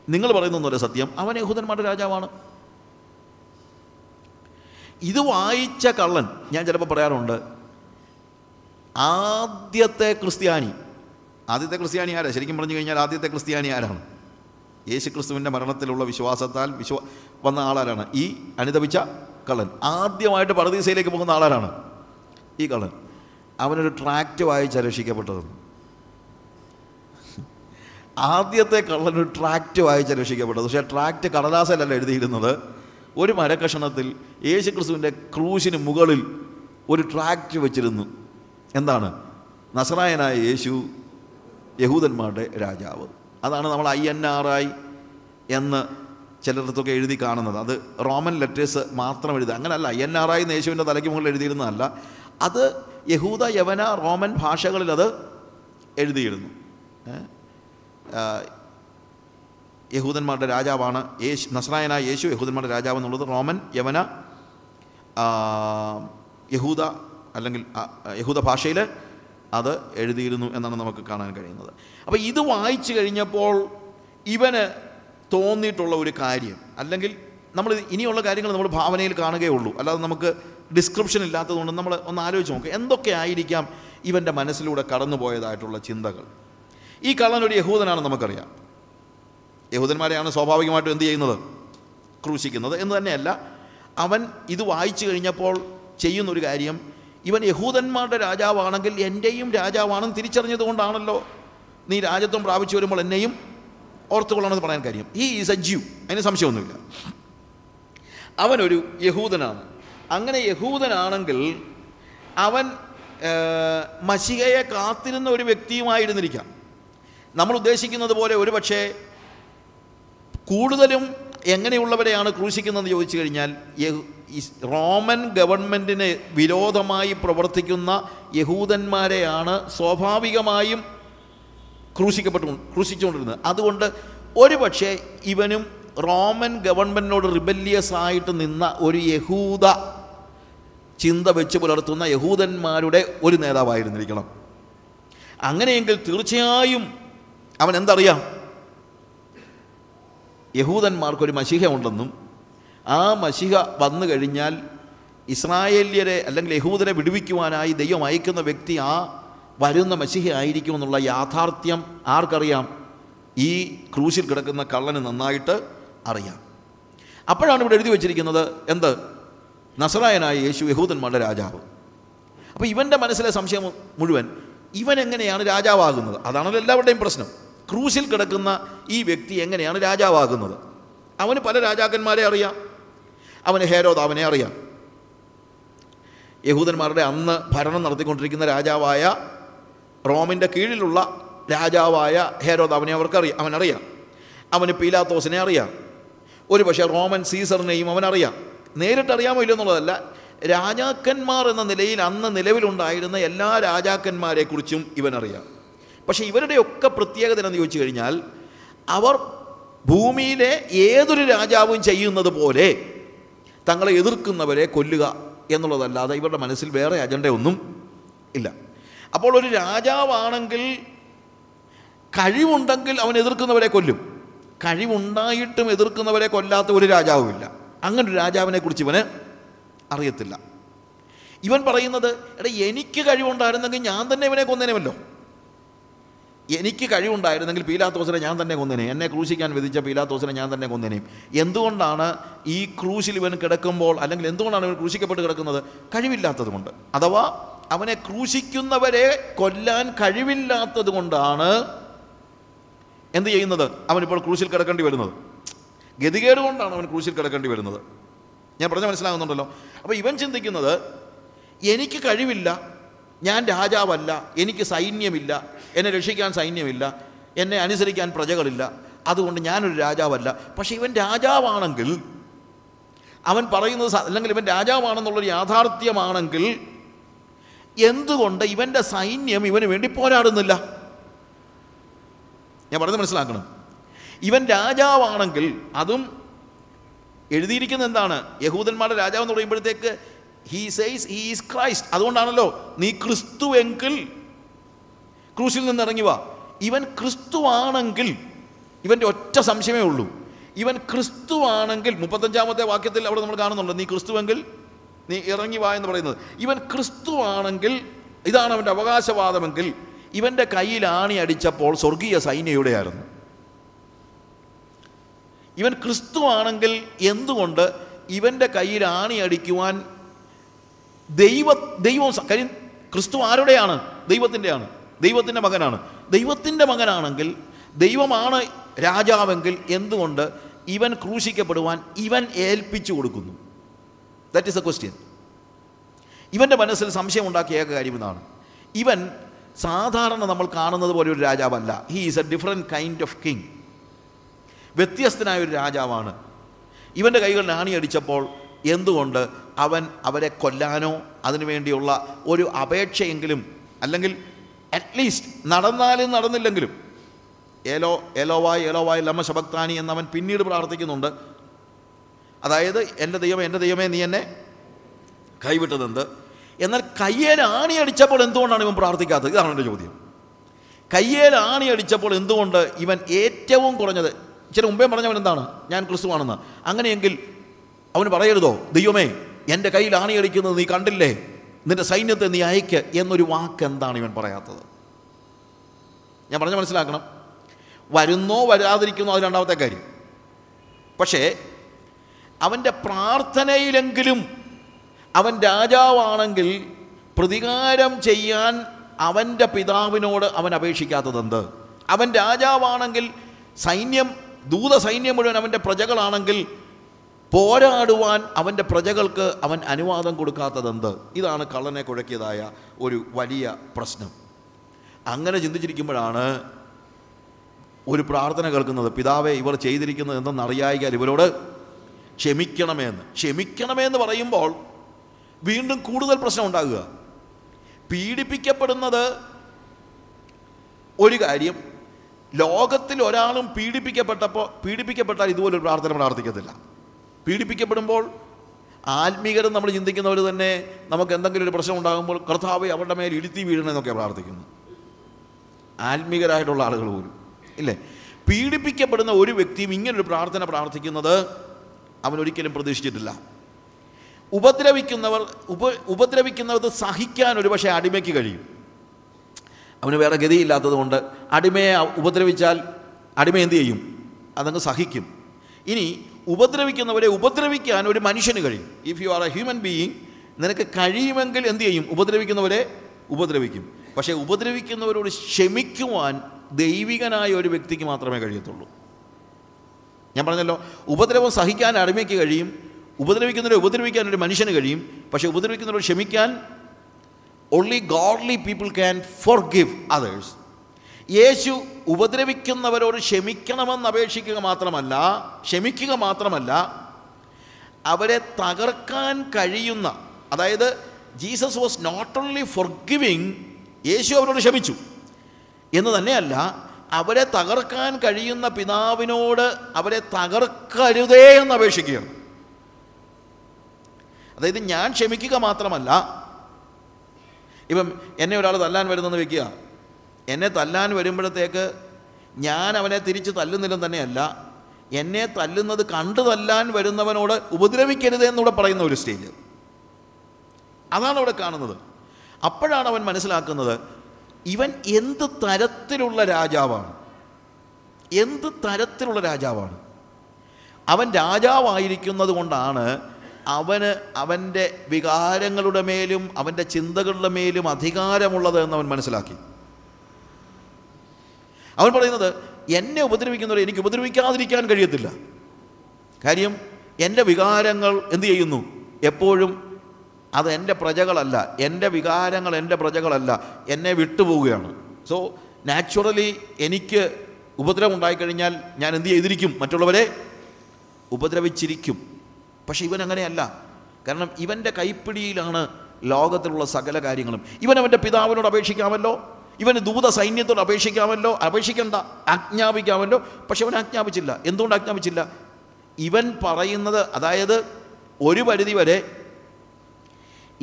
നിങ്ങൾ പറയുന്നൊന്നുമല്ല സത്യം. അവൻ യഹൂദന്മാരുടെ രാജാവാണ്. ഇത് വായിച്ച കള്ളൻ ഞാൻ ചിലപ്പോൾ പറയാറുണ്ട് ആദ്യത്തെ ക്രിസ്ത്യാനി ആദ്യത്തെ ക്രിസ്ത്യാനി ആരാ? ശരിക്കും പറഞ്ഞു കഴിഞ്ഞാൽ ആദ്യത്തെ ക്രിസ്ത്യാനി ആരാണ്? യേശു ക്രിസ്തുവിന്റെ മരണത്തിലുള്ള വിശ്വാസത്താൽ വിശ്വ വന്ന ആളാരാണ്? ഈ അനുദപിച്ച കള്ളൻ. ആദ്യമായിട്ട് പറദീസയിലേക്ക് പോകുന്ന ആളാരാണ്? ഈ കള്ളൻ. അവനൊരു ട്രാക്റ്റ് വായിച്ച് രക്ഷിക്കപ്പെട്ടത്. ആദ്യത്തെ കള്ളൻ ഒരു ട്രാക്റ്റ് വായിച്ച് രക്ഷിക്കപ്പെട്ടത്. പക്ഷേ ട്രാക്റ്റ് കടലാസലല്ല എഴുതിയിരുന്നത്. ഒരു മരക്കഷണത്തിൽ യേശു ക്രിസ്തുവിന്റെ ക്രൂശിന് മുകളിൽ ഒരു ട്രാക്റ്റ് വെച്ചിരുന്നു. എന്താണ്? നസറായനായ യേശു യഹൂദന്മാരുടെ രാജാവ്. അതാണ് നമ്മൾ ഐ എൻ ആർ ഐ എന്ന് ചിലയിടത്തൊക്കെ എഴുതി കാണുന്നത്. അത് റോമൻ ലെറ്റേഴ്സ് മാത്രം എഴുതുക. അങ്ങനല്ല ഐ എൻ ആർ ഐ എന്ന് യേശുവിന്റെ തലയ്ക്ക് മുകളിൽ എഴുതിയിരുന്നതല്ല. അത് യഹൂദ യവന റോമൻ ഭാഷകളിൽ അത് എഴുതിയിരുന്നു. യഹൂദന്മാരുടെ രാജാവാണ് യേശു നസ്രായനായ യേശു യഹൂദന്മാരുടെ രാജാവ് എന്നുള്ളത് റോമൻ യവന യഹൂദ അല്ലെങ്കിൽ യഹൂദ ഭാഷയിൽ അത് എഴുതിയിരുന്നു എന്നാണ് നമുക്ക് കാണാൻ കഴിയുന്നത്. അപ്പോൾ ഇത് വായിച്ചു കഴിഞ്ഞപ്പോൾ ഇവന് തോന്നിയിട്ടുള്ള ഒരു കാര്യം അല്ലെങ്കിൽ നമ്മൾ ഇനിയുള്ള കാര്യങ്ങൾ നമ്മൾ ഭാവനയിൽ കാണുകയുള്ളൂ അല്ലാതെ നമുക്ക് ഡിസ്ക്രിപ്ഷൻ ഇല്ലാത്തതുകൊണ്ട് നമ്മൾ ഒന്ന് ആലോചിച്ച് നോക്കുക എന്തൊക്കെ ആയിരിക്കാം ഇവന്റെ മനസ്സിലൂടെ കടന്നുപോയതായിട്ടുള്ള ചിന്തകൾ? ഈ കള്ളൻ ഒരു യഹൂദനാണ് നമുക്കറിയാം. യഹൂദന്മാരെയാണ് സ്വാഭാവികമായിട്ടും എന്ത് ചെയ്യുന്നത്? ക്രൂശിക്കുന്നത് എന്ന് തന്നെയല്ല അവൻ ഇത് വായിച്ചു കഴിഞ്ഞപ്പോൾ ചെയ്യുന്നൊരു കാര്യം ഇവൻ യഹൂദന്മാരുടെ രാജാവാണെങ്കിൽ എന്റെയും രാജാവാണെന്ന് തിരിച്ചറിഞ്ഞത് കൊണ്ടാണല്ലോ നീ രാജ്യത്വം പ്രാപിച്ചു വരുമ്പോൾ എന്നെയും ഓർത്തുകൊള്ളണമെന്ന് പറയാൻ കാര്യം. ഈ ഈസ് അതിന് സംശയമൊന്നുമില്ല. അവനൊരു യഹൂദനാണ്. അങ്ങനെ യഹൂദനാണെങ്കിൽ അവൻ മഷികയെ കാത്തിരുന്ന ഒരു വ്യക്തിയുമായിരുന്നിരിക്കാം നമ്മൾ ഉദ്ദേശിക്കുന്നത് പോലെ ഒരുപക്ഷേ കൂടുതലും എങ്ങനെയുള്ളവരെയാണ് ക്രൂശിക്കുന്നതെന്ന് ചോദിച്ചു കഴിഞ്ഞാൽ റോമൻ ഗവൺമെന്റിന് വിരോധമായി പ്രവർത്തിക്കുന്ന യഹൂദന്മാരെയാണ് സ്വാഭാവികമായും ക്രൂശിക്കപ്പെട്ടു ക്രൂശിച്ചുകൊണ്ടിരുന്നത്. അതുകൊണ്ട് ഒരുപക്ഷെ ഇവനും റോമൻ ഗവൺമെന്റിനോട് റിബല്യസ് ആയിട്ട് നിന്ന ഒരു യഹൂദ ചിന്ത വെച്ച് പുലർത്തുന്ന യഹൂദന്മാരുടെ ഒരു നേതാവായിരുന്നിരിക്കണം. അങ്ങനെയെങ്കിൽ തീർച്ചയായും അവൻ എന്തറിയാം? യഹൂദന്മാർക്കൊരു മഷിഹ ഉണ്ടെന്നും ആ മഷിഹ വന്നു കഴിഞ്ഞാൽ ഇസ്രായേല്യരെ അല്ലെങ്കിൽ യഹൂദരെ വിടുവിക്കുവാനായി ദൈവം അയക്കുന്ന വ്യക്തി ആ വരുന്ന മഷിഹ ആയിരിക്കുമെന്നുള്ള യാഥാർത്ഥ്യം ആർക്കറിയാം? ഈ ക്രൂശിൽ കിടക്കുന്ന കള്ളന് നന്നായിട്ട് അറിയാം. അപ്പോഴാണ് ഇവിടെ എഴുതി വച്ചിരിക്കുന്നത് എന്ത്? നസറായനായ യേശു യഹൂദന്മാരുടെ രാജാവ്. അപ്പോൾ ഇവന്റെ മനസ്സിലെ സംശയം മുഴുവൻ ഇവൻ എങ്ങനെയാണ് രാജാവാകുന്നത്? അതാണല്ലോ എല്ലാവരുടെയും പ്രശ്നം. ക്രൂശിൽ കിടക്കുന്ന ഈ വ്യക്തി എങ്ങനെയാണ് രാജാവാകുന്നത്? അവന് പല രാജാക്കന്മാരെ അറിയാം. അവന് ഹേരോദാവിനെ അറിയാം. യഹൂദന്മാരുടെ അന്ന് ഭരണം നടത്തിക്കൊണ്ടിരിക്കുന്ന രാജാവായ റോമിന്റെ കീഴിലുള്ള രാജാവായ ഹേരോദാവിനെ അവർക്കറിയാം അവനറിയാം. അവന് പീലാത്തോസിനെ അറിയാം. ഒരു പക്ഷേ റോമൻ സീസറിനെയും അവനറിയാം. നേരിട്ടറിയാമോ ഇല്ലെന്നുള്ളതല്ല രാജാക്കന്മാർ എന്ന നിലയിൽ അന്ന് നിലവിലുണ്ടായിരുന്ന എല്ലാ രാജാക്കന്മാരെക്കുറിച്ചും ഇവനറിയാം. പക്ഷേ ഇവരുടെയൊക്കെ പ്രത്യേകത എന്ന് ചോദിച്ചു കഴിഞ്ഞാൽ അവർ ഭൂമിയിലെ ഏതൊരു രാജാവും ചെയ്യുന്നത് പോലെ തങ്ങളെ എതിർക്കുന്നവരെ കൊല്ലുക എന്നുള്ളതല്ലാതെ ഇവരുടെ മനസ്സിൽ വേറെ അജണ്ടയൊന്നും ഇല്ല. അപ്പോൾ ഒരു രാജാവാണെങ്കിൽ കഴിവുണ്ടെങ്കിൽ അവൻ എതിർക്കുന്നവരെ കൊല്ലും. കഴിവുണ്ടായിട്ടും എതിർക്കുന്നവരെ കൊല്ലാത്ത ഒരു രാജാവുമില്ല. അങ്ങനെ ഒരു രാജാവിനെ കുറിച്ച് ഇവന് അറിയത്തില്ല. ഇവൻ പറയുന്നത് എടാ എനിക്ക് കഴിവുണ്ടായിരുന്നെങ്കിൽ ഞാൻ തന്നെ ഇവനെ കൊന്നേനുമല്ലോ. എനിക്ക് കഴിവുണ്ടായിരുന്നെങ്കിൽ പീലാത്തോസിനെ ഞാൻ തന്നെ കൊന്നേനെ. എന്നെ ക്രൂശിക്കാൻ വിധിച്ച പീലാത്തോസിനെ ഞാൻ തന്നെ കൊന്നേനെയും എന്തുകൊണ്ടാണ് ഈ ക്രൂശിൽ ഇവൻ കിടക്കുമ്പോൾ അല്ലെങ്കിൽ എന്തുകൊണ്ടാണ് ഇവൻ ക്രൂശിക്കപ്പെട്ട് കിടക്കുന്നത്? കഴിവില്ലാത്തത് കൊണ്ട് അഥവാ അവനെ ക്രൂശിക്കുന്നവരെ കൊല്ലാൻ കഴിവില്ലാത്തത് കൊണ്ടാണ് എന്ത് ചെയ്യുന്നത്? അവനിപ്പോൾ ക്രൂശിൽ കിടക്കേണ്ടി വരുന്നത്. ഗതികേട് കൊണ്ടാണ് അവൻ ക്രൂശിൽ കിടക്കേണ്ടി വരുന്നത്. ഞാൻ പറഞ്ഞ മനസ്സിലാകുന്നുണ്ടല്ലോ? അപ്പോൾ ഇവൻ ചിന്തിക്കുന്നത് എനിക്ക് കഴിവില്ല ഞാൻ രാജാവല്ല എനിക്ക് സൈന്യമില്ല എന്നെ രക്ഷിക്കാൻ സൈന്യമില്ല എന്നെ അനുസരിക്കാൻ പ്രജകളില്ല അതുകൊണ്ട് ഞാനൊരു രാജാവല്ല. പക്ഷേ ഇവൻ രാജാവാണെങ്കിൽ അവൻ പറയുന്നത് അല്ലെങ്കിൽ ഇവൻ രാജാവാണെന്നുള്ളൊരു യാഥാർത്ഥ്യമാണെങ്കിൽ എന്തുകൊണ്ട് ഇവന്റെ സൈന്യം ഇവന് വേണ്ടി പോരാടുന്നില്ല? ഞാൻ പറഞ്ഞത് മനസ്സിലാക്കണം. ഇവൻ രാജാവാണെങ്കിൽ അതും എഴുതിയിരിക്കുന്നത് എന്താണ്? യഹൂദന്മാരുടെ രാജാവ് എന്ന് പറയുമ്പോഴത്തേക്ക് he says he is Christ അതുകൊണ്ടാണല്ലോ നീ ക്രിസ്തു എങ്കിൽ ക്രൂശിൽ നിന്ന് ഇറങ്ങി വാ. ഇവൻ ക്രിസ്തുവാണെങ്കിൽ ഇവന്റെ ഒറ്റ സംശയമേ ഉള്ളൂ. ഇവൻ ക്രിസ്തുവാണെങ്കിൽ മുപ്പത്തഞ്ചാമത്തെ വാക്യത്തിൽ അവിടെ നമ്മൾ കാണുന്നുണ്ട് നീ ക്രിസ്തുവെങ്കിൽ നീ ഇറങ്ങി വാ എന്ന് പറയുന്നത്. ഇവൻ ക്രിസ്തുവാണെങ്കിൽ ഇതാണ് അവന്റെ അവകാശവാദമെങ്കിൽ ഇവന്റെ കയ്യിൽ ആണി അടിച്ചപ്പോൾ സ്വർഗീയ സൈന്യയുടെയായിരുന്നു ഇവൻ ക്രിസ്തുവാണെങ്കിൽ എന്തുകൊണ്ട് ഇവന്റെ കയ്യിൽ ആണി അടിക്കുവാൻ ദൈവ ദൈവം കാര്യം ക്രിസ്തു ആരുടെയാണ്? ദൈവത്തിന്റെയാണ് ദൈവത്തിന്റെ മകനാണ്. ദൈവത്തിന്റെ മകനാണെങ്കിൽ ദൈവമാണ് രാജാവെങ്കിൽ എന്തുകൊണ്ട് ഇവൻ ക്രൂശിക്കപ്പെടുവാൻ ഇവൻ ഏൽപ്പിച്ചു കൊടുക്കുന്നു? ദാറ്റ് ഇസ് എ ക്വസ്റ്റ്യൻ ഇവന്റെ മനസ്സിൽ സംശയം ഉണ്ടാക്കിയ ഏക കാര്യം ഇതാണ്. ഇവൻ സാധാരണ നമ്മൾ കാണുന്നത് പോലെ ഒരു രാജാവല്ല. He is a different kind of king വ്യത്യസ്തനായ ഒരു രാജാവാണ്. ഇവന്റെ കൈകൾ നാണി അടിച്ചപ്പോൾ എന്തുകൊണ്ട് അവൻ അവരെ കൊല്ലാനോ അതിനുവേണ്ടിയുള്ള ഒരു അപേക്ഷയെങ്കിലും അല്ലെങ്കിൽ അറ്റ്ലീസ്റ്റ് നടന്നാലും നടന്നില്ലെങ്കിലും. ഏലോ ഏലോവായ് ഏലോവായ് ലമ ശബക്താനി എന്നവൻ പിന്നീട് പ്രാർത്ഥിക്കുന്നുണ്ട്. അതായത് എന്റെ ദൈവമേ എന്റെ ദൈവമേ നീ എന്നെ കൈവിട്ടതെന്ത്? എന്നാൽ കയ്യേൽ ആണി അടിച്ചപ്പോൾ എന്തുകൊണ്ടാണ് ഇവൻ പ്രാർത്ഥിക്കാത്തത്? ഇതാണ് എന്റെ ചോദ്യം. കയ്യേൽ ആണി അടിച്ചപ്പോൾ എന്തുകൊണ്ട് ഇവൻ ഏറ്റവും കുറഞ്ഞത്? ഇച്ചിരി മുമ്പേ പറഞ്ഞവൻ എന്താണ്? ഞാൻ ക്രിസ്തുവാണെന്ന്. അങ്ങനെയെങ്കിൽ അവന് പറയരുതോ? ദൈവമേ എന്റെ കയ്യിൽ ആണി അടിക്കുന്നത് നീ കണ്ടില്ലേ? നിന്റെ സൈന്യത്തെ നീ അയക്ക് എന്നൊരു വാക്ക് എന്താണ് ഇവൻ പറയാത്തത്? ഞാൻ പറഞ്ഞ മനസ്സിലാക്കണം. വരുന്നോ വരാതിരിക്കുന്നോ അത് രണ്ടാമത്തെ കാര്യം. പക്ഷേ അവന്റെ പ്രാർത്ഥനയിലെങ്കിലും അവൻ രാജാവാണെങ്കിൽ പ്രതികാരം ചെയ്യാൻ അവന്റെ പിതാവിനോട് അവൻ അപേക്ഷിക്കാത്തതെന്ത് അവൻ രാജാവാണെങ്കിൽ സൈന്യം ദൂത സൈന്യം മുഴുവൻ അവന്റെ പ്രജകളാണെങ്കിൽ പോരാടുവാൻ അവന്റെ പ്രജകൾക്ക് അവൻ അനുവാദം കൊടുക്കാത്തതെന്ത്? ഇതാണ് കള്ളനെ കുഴക്കിയതായ ഒരു വലിയ പ്രശ്നം. അങ്ങനെ ചിന്തിച്ചിരിക്കുമ്പോഴാണ് ഒരു പ്രാർത്ഥന കേൾക്കുന്നത്. പിതാവെ ഇവർ ചെയ്തിരിക്കുന്നത് എന്തെന്നറിയായിക്കാൽ ഇവരോട് ക്ഷമിക്കണമേ എന്ന് ക്ഷമിക്കണമേ എന്ന് പറയുമ്പോൾ വീണ്ടും കൂടുതൽ പ്രശ്നം ഉണ്ടാകുക. പീഡിപ്പിക്കപ്പെടുന്നത് ഒരു കാര്യം ലോകത്തിൽ ഒരാളും പീഡിപ്പിക്കപ്പെട്ടപ്പോൾ പീഡിപ്പിക്കപ്പെട്ടാൽ ഇതുപോലൊരു പ്രാർത്ഥന പ്രാർത്ഥിക്കത്തില്ല. പീഡിപ്പിക്കപ്പെടുമ്പോൾ ആത്മീകരം നമ്മൾ ചിന്തിക്കുന്നവർ തന്നെ നമുക്ക് എന്തെങ്കിലും ഒരു പ്രശ്നം ഉണ്ടാകുമ്പോൾ കർത്താവ് അവരുടെ മേൽ ഇഴുത്തി വീഴണമെന്നൊക്കെ പ്രാർത്ഥിക്കുന്നു. ആത്മീകരായിട്ടുള്ള ആളുകൾ പോലും. ഇല്ലേ? പീഡിപ്പിക്കപ്പെടുന്ന ഒരു വ്യക്തിയും ഇങ്ങനൊരു പ്രാർത്ഥന പ്രാർത്ഥിക്കുന്നത് അവനൊരിക്കലും പ്രതീക്ഷിച്ചിട്ടില്ല. ഉപദ്രവിക്കുന്നവർ ഉപ ഉപദ്രവിക്കുന്നവർക്ക് സഹിക്കാൻ ഒരു പക്ഷേ അടിമയ്ക്ക് കഴിയും. അവന് വേറെ ഗതിയില്ലാത്തത് കൊണ്ട് അടിമയെ ഉപദ്രവിച്ചാൽ അടിമ എന്ത് ചെയ്യും? അതങ്ങ് സഹിക്കും. ഇനി ഉപദ്രവിക്കുന്നവരെ ഉപദ്രവിക്കാൻ ഒരു മനുഷ്യന് കഴിയും. If you are a human being നിനക്ക് കഴിയുമെങ്കിൽ എന്ത് ചെയ്യും? ഉപദ്രവിക്കുന്നവരെ ഉപദ്രവിക്കും. പക്ഷേ ഉപദ്രവിക്കുന്നവരോട് ക്ഷമിക്കുവാൻ ദൈവികനായ ഒരു വ്യക്തിക്ക് മാത്രമേ കഴിയത്തുള്ളൂ. ഞാൻ പറഞ്ഞല്ലോ ഉപദ്രവം സഹിക്കാൻ അടിമയ്ക്ക് കഴിയും ഉപദ്രവിക്കുന്നവരെ ഉപദ്രവിക്കാൻ ഒരു മനുഷ്യന് കഴിയും പക്ഷേ ഉപദ്രവിക്കുന്നവരോട് ക്ഷമിക്കാൻ only godly people can forgive others യേശു ഉപദ്രവിക്കുന്നവരോട് ക്ഷമിക്കണമെന്ന് അപേക്ഷിക്കുക മാത്രമല്ല ക്ഷമിക്കുക മാത്രമല്ല അവരെ തകർക്കാൻ കഴിയുന്ന അതായത് Jesus was not only forgiving യേശു അവരോട് ക്ഷമിച്ചു. എന്ന് തന്നെയല്ല അവരെ തകർക്കാൻ കഴിയുന്ന പിതാവിനോട് അവരെ തകർക്കരുതേ എന്ന് അപേക്ഷിക്കുകയാണ്. അതായത് ഞാൻ ക്ഷമിക്കുക മാത്രമല്ല ഇപ്പം എന്നെ ഒരാൾ തല്ലാൻ വരുന്നെന്ന് വെക്കുക. എന്നെ തല്ലാൻ വരുമ്പോഴത്തേക്ക് ഞാൻ അവനെ തിരിച്ച് തല്ലുന്നില്ലെന്ന് തന്നെയല്ല. എന്നെ തല്ലുന്നത് കണ്ടു തല്ലാൻ വരുന്നവനോട് ഉപദ്രവിക്കരുത് എന്നൂടെ പറയുന്ന ഒരു സ്റ്റേജ് അതാണ് അവിടെ കാണുന്നത്. അപ്പോഴാണ് അവൻ മനസ്സിലാക്കുന്നത് ഇവൻ എന്ത് തരത്തിലുള്ള രാജാവാണ്. എന്ത് തരത്തിലുള്ള രാജാവാണ്. അവൻ രാജാവായിരിക്കുന്നത് കൊണ്ടാണ് അവന് അവന്റെ വികാരങ്ങളുടെ മേലും അവന്റെ ചിന്തകളുടെ മേലും അധികാരമുള്ളത് എന്ന് അവൻ മനസ്സിലാക്കി. അവൻ പറയുന്നത് എന്നെ ഉപദ്രവിക്കുന്നവരെ എനിക്ക് ഉപദ്രവിക്കാതിരിക്കാൻ കഴിയത്തില്ല. കാര്യം എന്റെ വികാരങ്ങൾ എന്തു ചെയ്യുന്നു? എപ്പോഴും അത് എന്റെ പ്രജകളല്ല. എന്റെ വികാരങ്ങൾ എന്റെ പ്രജകളല്ല. എന്നെ വിട്ടുപോവുകയാണ്. സോ നാച്ചുറലി എനിക്ക് ഉപദ്രവം ഉണ്ടായിക്കഴിഞ്ഞാൽ ഞാൻ എന്ത് ചെയ്തിരിക്കും? മറ്റുള്ളവരെ ഉപദ്രവിച്ചിരിക്കും. പക്ഷേ ഇവൻ അങ്ങനെയല്ല. കാരണം ഇവന്റെ കൈപ്പിടിയിലാണ് ലോകത്തിലുള്ള സകല കാര്യങ്ങളും. ഇവൻ അവന്റെ പിതാവിനോട് അപേക്ഷിക്കാമല്ലോ. ഇവന് ദൂത സൈന്യത്തോട് അപേക്ഷിക്കാമല്ലോ അപേക്ഷിക്കണ്ട ആജ്ഞാപിക്കാമല്ലോ. പക്ഷെ അവൻ ആജ്ഞാപിച്ചില്ല. എന്തുകൊണ്ട് ആജ്ഞാപിച്ചില്ല? ഇവൻ പറയുന്നത് അതായത് ഒരു പരിധി വരെ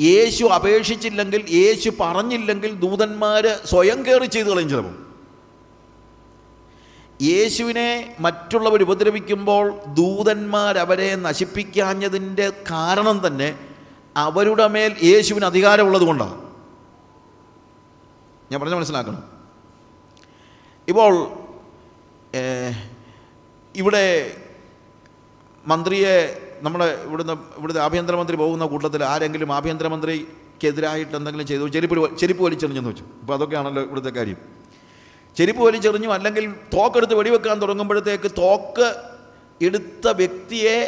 യേശു അപേക്ഷിച്ചില്ലെങ്കിൽ യേശു പറഞ്ഞില്ലെങ്കിൽ ദൂതന്മാർ സ്വയം കയറി ചെയ്തു കളയും ചിലപ്പോൾ. യേശുവിനെ മറ്റുള്ളവർ ഉപദ്രവിക്കുമ്പോൾ ദൂതന്മാരവരെ നശിപ്പിക്കാഞ്ഞതിന്റെ കാരണം തന്നെ അവരുടെ മേൽ യേശുവിന് അധികാരമുള്ളത് കൊണ്ടാണ്. ഞാൻ പറഞ്ഞ മനസ്സിലാക്കണം. ഇപ്പോൾ ഇവിടെ മന്ത്രിയെ നമ്മുടെ ഇവിടുന്ന് ഇവിടുത്തെ ആഭ്യന്തരമന്ത്രി പോകുന്ന കൂട്ടത്തിൽ ആരെങ്കിലും ആഭ്യന്തരമന്ത്രിക്കെതിരായിട്ട് എന്തെങ്കിലും ചെയ്തു? ചെരുപ്പ് ചെരുപ്പ് വലിച്ചെറിഞ്ഞെന്ന് വെച്ചു. അപ്പോൾ അതൊക്കെയാണല്ലോ ഇവിടുത്തെ കാര്യം. ചെരുപ്പ് വലിച്ചെറിഞ്ഞു അല്ലെങ്കിൽ തോക്കെടുത്ത് വെടിവെക്കാൻ തുടങ്ങുമ്പോഴത്തേക്ക് തോക്ക് എടുത്ത വ്യക്തിയെ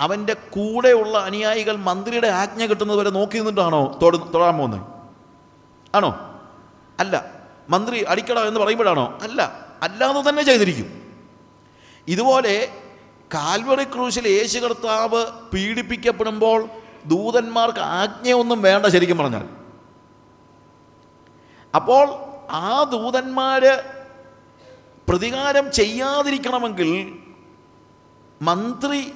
അവന്റെ കൂടെയുള്ള അനുയായികൾ മന്ത്രിയുടെ ആജ്ഞ കിട്ടുന്നത് വരെ നോക്കി നിന്നിട്ടാണോ തൊട തൊടാൻ പോകുന്നത്? ആണോ? അല്ല. മന്ത്രി അടിക്കട എന്ന് പറയുമ്പോഴാണോ? അല്ല. അല്ലാതെ തന്നെ ചെയ്തിരിക്കും. ഇതുപോലെ കാൽവറി ക്രൂശിൽ യേശു കർത്താവ് പീഡിപ്പിക്കപ്പെടുമ്പോൾ ദൂതന്മാർക്ക് ആജ്ഞയൊന്നും വേണ്ട ശരിക്കും പറഞ്ഞാൽ. അപ്പോൾ ആ ദൂതന്മാർ പ്രതികാരം ചെയ്യാതിരിക്കണമെങ്കിൽ മന്ത്രി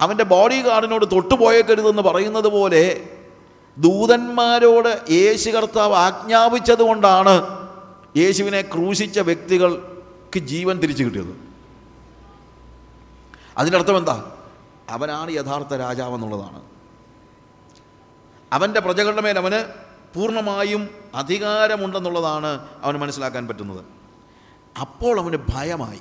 അവന്റെ ബോഡി ഗാർഡിനോട് തൊട്ടുപോയേക്കരുതെന്ന് പറയുന്നത് പോലെ ദൂതന്മാരോട് യേശു കർത്താവ് ആജ്ഞാപിച്ചത് കൊണ്ടാണ് യേശുവിനെ ക്രൂശിച്ച വ്യക്തികൾക്ക് ജീവൻ തിരിച്ചു കിട്ടിയത്. അതിന്റെ അർത്ഥം എന്താ? അവനാണ് യഥാർത്ഥ രാജാവെന്നുള്ളതാണ് അവന്റെ പ്രജകളുടെ മേൽ അവന് പൂർണമായും അധികാരമുണ്ടെന്നുള്ളതാണ് അവന് മനസ്സിലാക്കാൻ പറ്റുന്നത്. അപ്പോൾ അവന് ഭയമായി.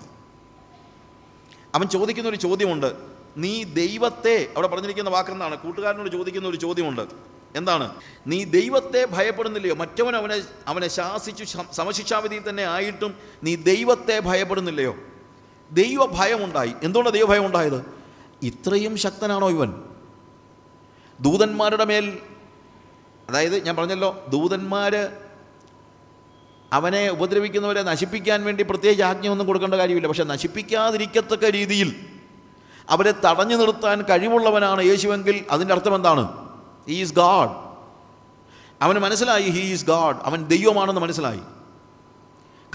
അവൻ ചോദിക്കുന്ന ഒരു ചോദ്യമുണ്ട്. നീ ദൈവത്തെ അവിടെ പറഞ്ഞിരിക്കുന്ന വാക്കെന്നാണ് കൂട്ടുകാരനോട് ചോദിക്കുന്ന ഒരു ചോദ്യമുണ്ട്. എന്താണ്? നീ ദൈവത്തെ ഭയപ്പെടുന്നില്ലയോ? മറ്റവൻ അവനെ അവനെ ശാസിച്ചു സമശിക്ഷാവിധിയിൽ തന്നെ ആയിട്ടും നീ ദൈവത്തെ ഭയപ്പെടുന്നില്ലയോ? ദൈവ ഭയമുണ്ടായി എന്തുകൊണ്ടാണ് ദൈവഭയം ഉണ്ടായത് ഇത്രയും ശക്തനാണോ ഇവൻ? ദൂതന്മാരുടെ മേൽ അതായത് ഞാൻ പറഞ്ഞല്ലോ ദൂതന്മാർ അവനെ ഉപദ്രവിക്കുന്നവരെ നശിപ്പിക്കാൻ വേണ്ടി പ്രത്യേകിച്ച് ആജ്ഞയൊന്നും കൊടുക്കേണ്ട കാര്യമില്ല. പക്ഷെ നശിപ്പിക്കാതിരിക്കത്തക്ക രീതിയിൽ അവരെ തടഞ്ഞു നിർത്താൻ കഴിവുള്ളവനാണ് യേശുവെങ്കിൽ അതിന്റെ അർത്ഥം എന്താണ്? ഹീ ഈസ് ഗാഡ് അവന് മനസ്സിലായി ഹീ ഈസ് ഗാഡ് അവൻ ദൈവമാണെന്ന് മനസ്സിലായി.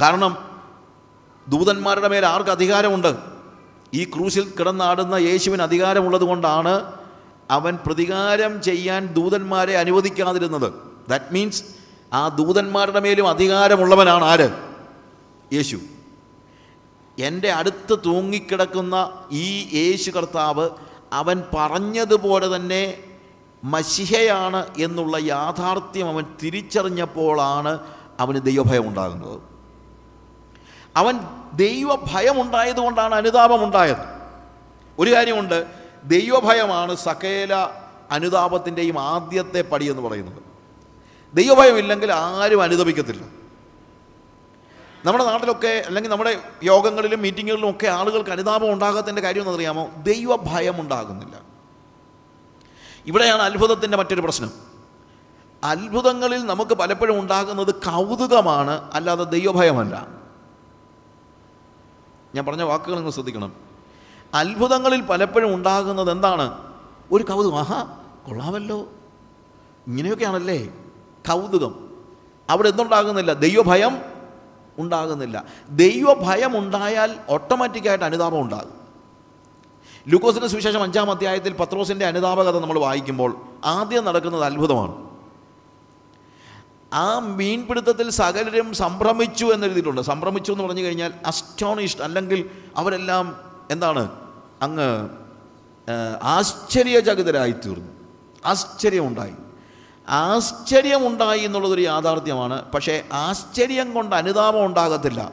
കാരണം ദൂതന്മാരുടെ മേൽ ആർക്ക് അധികാരമുണ്ട്? ഈ ക്രൂശിൽ കിടന്നാടുന്ന യേശുവിന് അധികാരമുള്ളത് കൊണ്ടാണ് അവൻ പ്രതികാരം ചെയ്യാൻ ദൂതന്മാരെ അനുവദിക്കാതിരുന്നത്. ദാറ്റ് മീൻസ് ആ ദൂതന്മാരുടെ മേലും അധികാരമുള്ളവനാണ് ആര്? യേശു. എന്റെ അടുത്ത് തൂങ്ങിക്കിടക്കുന്ന ഈ യേശു കർത്താവ് അവൻ പറഞ്ഞതുപോലെ തന്നെ മഷിഹയാണ് എന്നുള്ള യാഥാർത്ഥ്യം അവൻ തിരിച്ചറിഞ്ഞപ്പോഴാണ് അവന് ദൈവഭയം ഉണ്ടാകുന്നത്. അവൻ ദൈവഭയം ഉണ്ടായതുകൊണ്ടാണ് അനുതാപം ഉണ്ടായത് ഒരു കാര്യമുണ്ട് ദൈവഭയമാണ് സകേല അനുതാപത്തിന്റെയും ആദ്യത്തെ പടി എന്ന് പറയുന്നത്. ദൈവഭയമില്ലെങ്കിൽ ആരും അനുതപിക്കത്തില്ല. നമ്മുടെ നാട്ടിലൊക്കെ അല്ലെങ്കിൽ നമ്മുടെ യോഗങ്ങളിലും മീറ്റിങ്ങുകളിലും ഒക്കെ ആളുകൾക്ക് അനുതാപം ഉണ്ടാകാത്തതിന്റെ കാര്യം എന്നറിയാമോ ദൈവഭയം ഉണ്ടാകുന്നില്ല ഇവിടെയാണ് അത്ഭുതത്തിന്റെ മറ്റൊരു പ്രശ്നം. അത്ഭുതങ്ങളിൽ നമുക്ക് പലപ്പോഴും ഉണ്ടാകുന്നത് കൗതുകമാണ് അല്ലാതെ ദൈവഭയമല്ല. ഞാൻ പറഞ്ഞ വാക്കുകൾ നിങ്ങൾ ശ്രദ്ധിക്കണം. അത്ഭുതങ്ങളിൽ പലപ്പോഴും ഉണ്ടാകുന്നത് എന്താണ്? ഒരു കൗതുകം. ആഹാ കൊള്ളാമല്ലോ. ഇങ്ങനെയൊക്കെയാണല്ലേ? കൗതുകം. അവിടെ എന്തുണ്ടാകുന്നില്ല? ദൈവഭയം ഉണ്ടാകുന്നില്ല. ദൈവഭയം ഉണ്ടായാൽ ഓട്ടോമാറ്റിക്കായിട്ട് അനുതാപം ഉണ്ടാകും. ലൂക്കോസിന്റെ സുവിശേഷം അഞ്ചാം അധ്യായത്തിൽ പത്രോസിന്റെ അനുതാപകഥ നമ്മൾ വായിക്കുമ്പോൾ ആദ്യം നടക്കുന്നത് അത്ഭുതമാണ്. ആ മീൻപിടുത്തത്തിൽ സകലരും സംഭ്രമിച്ചു എന്നെഴുതിയിട്ടുണ്ട്. സംഭ്രമിച്ചു എന്ന് പറഞ്ഞു കഴിഞ്ഞാൽ അസ്റ്റോണിഷ്ഡ് അല്ലെങ്കിൽ അവരെല്ലാം എന്താണ്? അങ്ങ് ആശ്ചര്യചകിതരായി തീർന്നു ആശ്ചര്യമുണ്ടായി. ആശ്ചര്യമുണ്ടായി എന്നുള്ളതൊരു യാഥാർത്ഥ്യമാണ്. പക്ഷേ ആശ്ചര്യം കൊണ്ട് അനുതാപം ഉണ്ടാകത്തില്ല.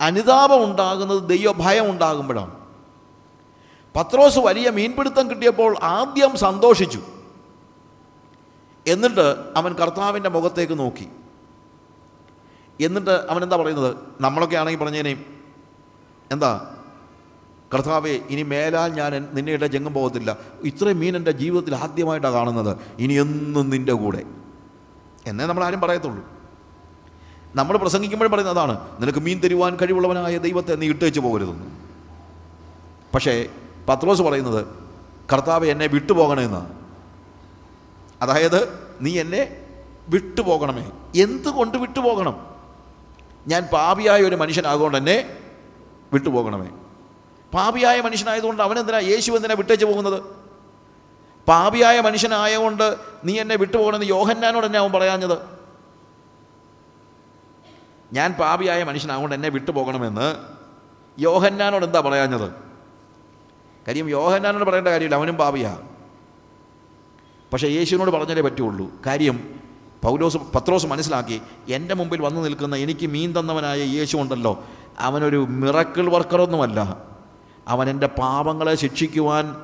അനുതാപം ഉണ്ടാകുന്നത് ദൈവഭയം ഉണ്ടാകുമ്പോഴാണ്. പത്രോസ് വലിയ മീൻപിടുത്തം കിട്ടിയപ്പോൾ ആദ്യം സന്തോഷിച്ചു. എന്നിട്ട് അവൻ കർത്താവിന്റെ മുഖത്തേക്ക് നോക്കി. എന്നിട്ട് അവൻ എന്താ പറയുന്നത്? നമ്മളൊക്കെ ആണെങ്കിൽ പറഞ്ഞേനേയും എന്താ? കർത്താവെ ഇനി മേലാൽ ഞാൻ നിന്നെയുടെ ജംഗം പോകത്തില്ല. ഇത്രയും മീൻ എന്റെ ജീവിതത്തിൽ ആദ്യമായിട്ടാണ് കാണുന്നത്. ഇനി എന്നും നിന്റെ കൂടെ. എന്നേ നമ്മൾ ആരും പറയത്തുള്ളൂ. നമ്മൾ പ്രസംഗിക്കുമ്പോഴും പറയുന്നത് അതാണ് നിനക്ക് മീൻ തരുവാൻ കഴിവുള്ളവനായ ദൈവത്തെ നീ ഇട്ടേച്ച് പോകരുതെന്ന്. പക്ഷേ പത്രോസ് പറയുന്നത് കർത്താവ് എന്നെ വിട്ടുപോകണമെന്നാണ് അതായത് നീ എന്നെ വിട്ടുപോകണമേ. എന്തുകൊണ്ട് വിട്ടുപോകണം? ഞാൻ പാപിയായ ഒരു മനുഷ്യനാകൊണ്ട് എന്നെ വിട്ടുപോകണമേ. പാപിയായ മനുഷ്യനായതുകൊണ്ട് അവനെന്തിനാ യേശു എന്തിനാ വിട്ടേച്ച് പോകുന്നത്? പാപിയായ മനുഷ്യനായതുകൊണ്ട് നീ എന്നെ വിട്ടുപോകണമെന്ന് യോഹന്നാനോട് എന്നെ അവൻ പറയാഞ്ഞത്. ഞാൻ പാപിയായ മനുഷ്യനാകൊണ്ട് എന്നെ വിട്ടുപോകണമെന്ന് യോഹന്നാനോട് എന്താ പറയാഞ്ഞത്? കാര്യം യോഹനാനോട് പറയേണ്ട കാര്യമില്ല അവനും പാപിയാണ് പക്ഷേ യേശുവിനോട് പറഞ്ഞാലേ പറ്റുള്ളൂ. കാര്യം പൗലോസ് പത്രോസ് മനസ്സിലാക്കി എന്റെ മുമ്പിൽ വന്നു നിൽക്കുന്ന എനിക്ക് മീൻ തന്നവനായ യേശു ഉണ്ടല്ലോ. അവനൊരു മിറക്കിൾ വർക്കറൊന്നുമല്ല അവൻ എന്റെ പാപങ്ങളെ ശിക്ഷിക്കുവാൻ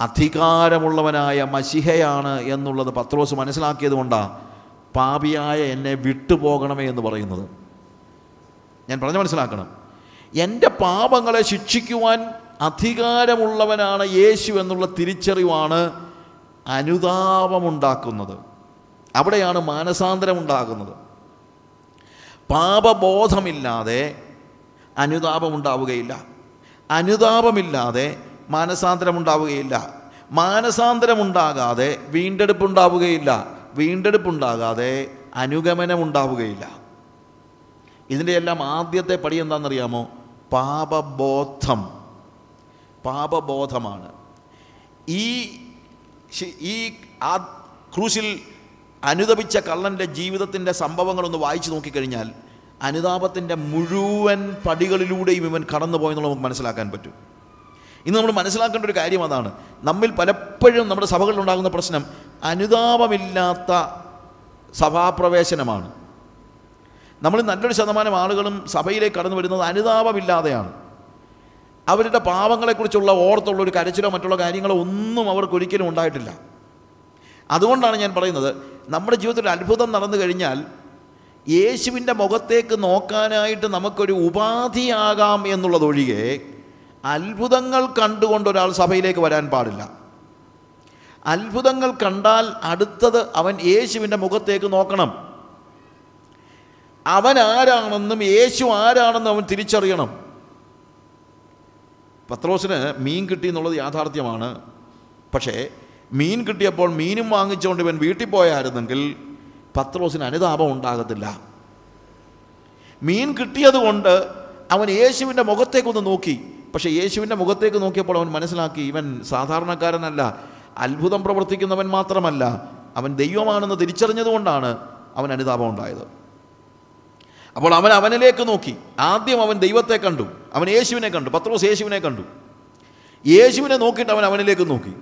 അധികാരമുള്ളവനായ മഷിഹയാണ് എന്നുള്ളത് പത്രോസ് മനസ്സിലാക്കിയത് കൊണ്ടാണ് പാപിയായ എന്നെ വിട്ടുപോകണമേ എന്ന് പറയുന്നത്. ഞാൻ പറഞ്ഞു മനസ്സിലാക്കണം. എന്റെ പാപങ്ങളെ ശിക്ഷിക്കുവാൻ അധികാരമുള്ളവനാണ് യേശു എന്നുള്ള തിരിച്ചറിവാണ് അനുതാപമുണ്ടാക്കുന്നത്. അവിടെയാണ് മാനസാന്തരമുണ്ടാകുന്നത്. പാപബോധമില്ലാതെ അനുതാപമുണ്ടാവുകയില്ല. അനുതാപമില്ലാതെ മാനസാന്തരമുണ്ടാവുകയില്ല. മാനസാന്തരമുണ്ടാകാതെ വീണ്ടെടുപ്പുണ്ടാവുകയില്ല. വീണ്ടെടുപ്പുണ്ടാകാതെ അനുഗമനമുണ്ടാവുകയില്ല. ഇതിന്റെ എല്ലാം ആദ്യത്തെ പടി എന്താണെന്നറിയാമോ? പാപബോധം. പാപബോധമാണ്. ഈ ഈ ആ ക്രൂശിൽ അനുദപിച്ച കള്ളന്റെ ജീവിതത്തിന്റെ സംഭവങ്ങളൊന്ന് വായിച്ചു നോക്കിക്കഴിഞ്ഞാൽ അനുതാപത്തിന്റെ മുഴുവൻ പടികളിലൂടെയും ഇവൻ കടന്നുപോയെന്നുള്ളത് നമുക്ക് മനസ്സിലാക്കാൻ പറ്റും. ഇന്ന് നമ്മൾ മനസ്സിലാക്കേണ്ട ഒരു കാര്യം അതാണ്. നമ്മിൽ പലപ്പോഴും നമ്മുടെ സഭകളിലുണ്ടാകുന്ന പ്രശ്നം അനുതാപമില്ലാത്ത സഭാപ്രവേശനമാണ്. നമ്മൾ നല്ലൊരു ശതമാനം ആളുകളും സഭയിലേക്ക് കടന്നു വരുന്നത് അനുതാപമില്ലാതെയാണ്. അവരുടെ പാവങ്ങളെക്കുറിച്ചുള്ള ഓർത്തുള്ള ഒരു കരച്ചിലോ മറ്റുള്ള കാര്യങ്ങളോ ഒന്നും അവർക്ക് ഒരിക്കലും ഉണ്ടായിട്ടില്ല. അതുകൊണ്ടാണ് ഞാൻ പറയുന്നത് നമ്മുടെ ജീവിതത്തിൽ അത്ഭുതം നടന്നു കഴിഞ്ഞാൽ യേശുവിന്റെ മുഖത്തേക്ക് നോക്കാനായിട്ട് നമുക്കൊരു ഉപാധിയാകാം എന്നുള്ളതൊഴികെ അത്ഭുതങ്ങൾ കണ്ടുകൊണ്ട് ഒരാൾ സഭയിലേക്ക് വരാൻ പാടില്ല. അത്ഭുതങ്ങൾ കണ്ടാൽ അടുത്തത് അവൻ യേശുവിന്റെ മുഖത്തേക്ക് നോക്കണം. അവൻ ആരാണെന്നും യേശു ആരാണെന്നും അവൻ തിരിച്ചറിയണം. പത്രോസിന് മീൻ കിട്ടി എന്നുള്ളത് യാഥാർത്ഥ്യമാണ്. പക്ഷേ മീൻ കിട്ടിയപ്പോൾ മീനും വാങ്ങിച്ചുകൊണ്ട് ഇവൻ വീട്ടിൽ പോയായിരുന്നെങ്കിൽ പത്രോസിന് അനുതാപം ഉണ്ടാകത്തില്ല. മീൻ കിട്ടിയതുകൊണ്ട് അവൻ യേശുവിന്റെ മുഖത്തേക്കൊന്ന് നോക്കി. പക്ഷേ യേശുവിന്റെ മുഖത്തേക്ക് നോക്കിയപ്പോൾ അവൻ മനസ്സിലാക്കി ഇവൻ സാധാരണക്കാരനല്ല അത്ഭുതം പ്രവർത്തിക്കുന്നവൻ മാത്രമല്ല അവൻ ദൈവമാണെന്ന് തിരിച്ചറിഞ്ഞതുകൊണ്ടാണ് അവൻ അനുതാപം ഉണ്ടായത്. അപ്പോൾ അവൻ അവനിലേക്ക് നോക്കി. ആദ്യം അവൻ ദൈവത്തെ കണ്ടു. അവൻ യേശുവിനെ കണ്ടു. പത്രോസ് യേശുവിനെ കണ്ടു. യേശുവിനെ നോക്കിയിട്ട് അവൻ അവനിലേക്ക് നോക്കി.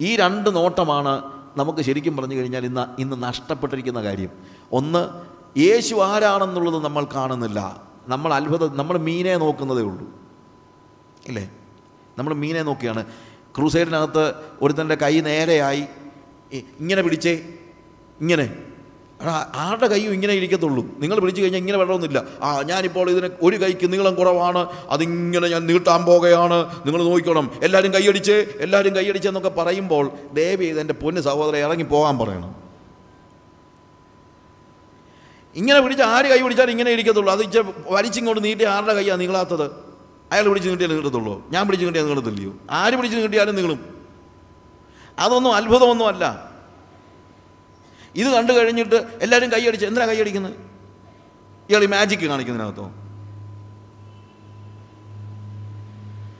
ഈ രണ്ട് നോട്ടമാണ് നമുക്ക് ശരിക്കും പറഞ്ഞു കഴിഞ്ഞാൽ ഇന്ന് ഇന്ന് നഷ്ടപ്പെട്ടിരിക്കുന്ന കാര്യം. ഒന്ന് യേശു ആരാണെന്നുള്ളത് നമ്മൾ കാണുന്നില്ല. നമ്മൾ അത്ഭുത നമ്മൾ മീനെ നോക്കുന്നതേ ഉള്ളൂ. ഇല്ലേ നമ്മൾ മീനെ നോക്കിയാണ്. ക്രൂസൈഡിനകത്ത് ഒരുത്തന്റെ കൈ നേരെയായി. ഇങ്ങനെ പിടിച്ചേ. ഇങ്ങനെ. ആരുടെ കൈയും ഇങ്ങനെ ഇരിക്കത്തുള്ളൂ? നിങ്ങൾ വിളിച്ചു കഴിഞ്ഞാൽ ഇങ്ങനെ വെള്ളമൊന്നുമില്ല. ആ ഞാനിപ്പോൾ ഇതിന് ഒരു കൈക്ക് നീളം കുറവാണ്. അതിങ്ങനെ ഞാൻ നീട്ടാൻ പോകുകയാണ് നിങ്ങൾ നോക്കിക്കോണം. എല്ലാവരും കൈയടിച്ച് എല്ലാവരും കൈയടിച്ച് എന്നൊക്കെ പറയുമ്പോൾ ദയവ് ചെയ്ത് എന്റെ പൊന്ന് സഹോദരൻ ഇറങ്ങി പോകാൻ പറയണം. ഇങ്ങനെ പിടിച്ച് ആര് കൈ പിടിച്ചാൽ ഇങ്ങനെ ഇരിക്കത്തുള്ളൂ. അത് ഇച്ചിരി വലിച്ചിങ്ങോട്ട് നീട്ടി ആരുടെ കൈയാണ് നീളാത്തത്? അയാൾ പിടിച്ച് നീട്ടിയാൽ നീട്ടത്തുള്ളൂ ഞാൻ പിടിച്ച് നീട്ടിയാൽ നീളത്തില്ലയോ? ആര് പിടിച്ച് നീട്ടിയാലും നീളും. അതൊന്നും അത്ഭുതമൊന്നുമല്ല. ഇത് കണ്ടു കഴിഞ്ഞിട്ട് എല്ലാവരും കൈയടിച്ച് എന്തിനാ കൈയടിക്കുന്നത്? ഇയാൾ ഈ മാജിക്ക് കാണിക്കുന്നതിനകത്തോ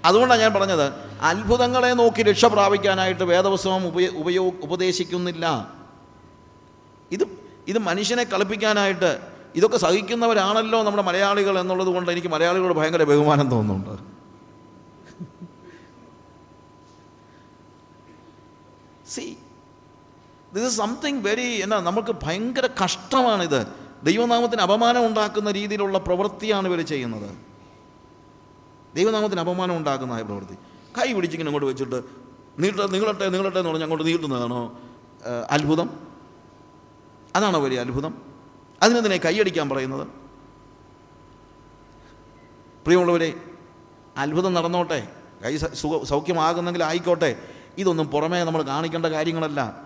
അതുകൊണ്ടാണ് ഞാൻ പറഞ്ഞത് അത്ഭുതങ്ങളെ നോക്കി രക്ഷ പ്രാപിക്കാനായിട്ട് വേദപുസ്തകം ഉപയോ ഉപയോ ഉപദേശിക്കുന്നില്ല. ഇത് ഇത് മനുഷ്യനെ കളിപ്പിക്കാനായിട്ട് ഇതൊക്കെ സഹിക്കുന്നവരാണല്ലോ നമ്മുടെ മലയാളികൾ എന്നുള്ളത് കൊണ്ട് എനിക്ക് മലയാളികളോട് ഭയങ്കര ബഹുമാനം തോന്നുന്നുണ്ട്. *laughs* See this is something very എന്നാ നമുക്ക് ഭയങ്കര കഷ്ടമാണിത്. ദൈവനാമത്തിന് അപമാനം ഉണ്ടാക്കുന്ന രീതിയിലുള്ള പ്രവൃത്തിയാണ് ഇവർ ചെയ്യുന്നത്. ദൈവനാമത്തിന് അപമാനം ഉണ്ടാക്കുന്ന പ്രവൃത്തി. കൈ പിടിച്ചിങ്ങനെ അങ്ങോട്ട് വെച്ചിട്ട് നീട്ട നീളട്ടെ നീളട്ടെ എന്ന് പറഞ്ഞ് അങ്ങോട്ട് നീട്ടുന്നതാണോ? അത്ഭുതം. അതാണോ വലിയ അത്ഭുതം? അതിനെന്തിനെ കൈയടിക്കാൻ പറയുന്നത്? പ്രിയമുള്ളവരെ അത്ഭുതം നടന്നോട്ടെ. കൈ സൗഖ്യമാകുന്നെങ്കിൽ ആയിക്കോട്ടെ. ഇതൊന്നും പുറമേ നമ്മൾ കാണിക്കേണ്ട കാര്യങ്ങളല്ല.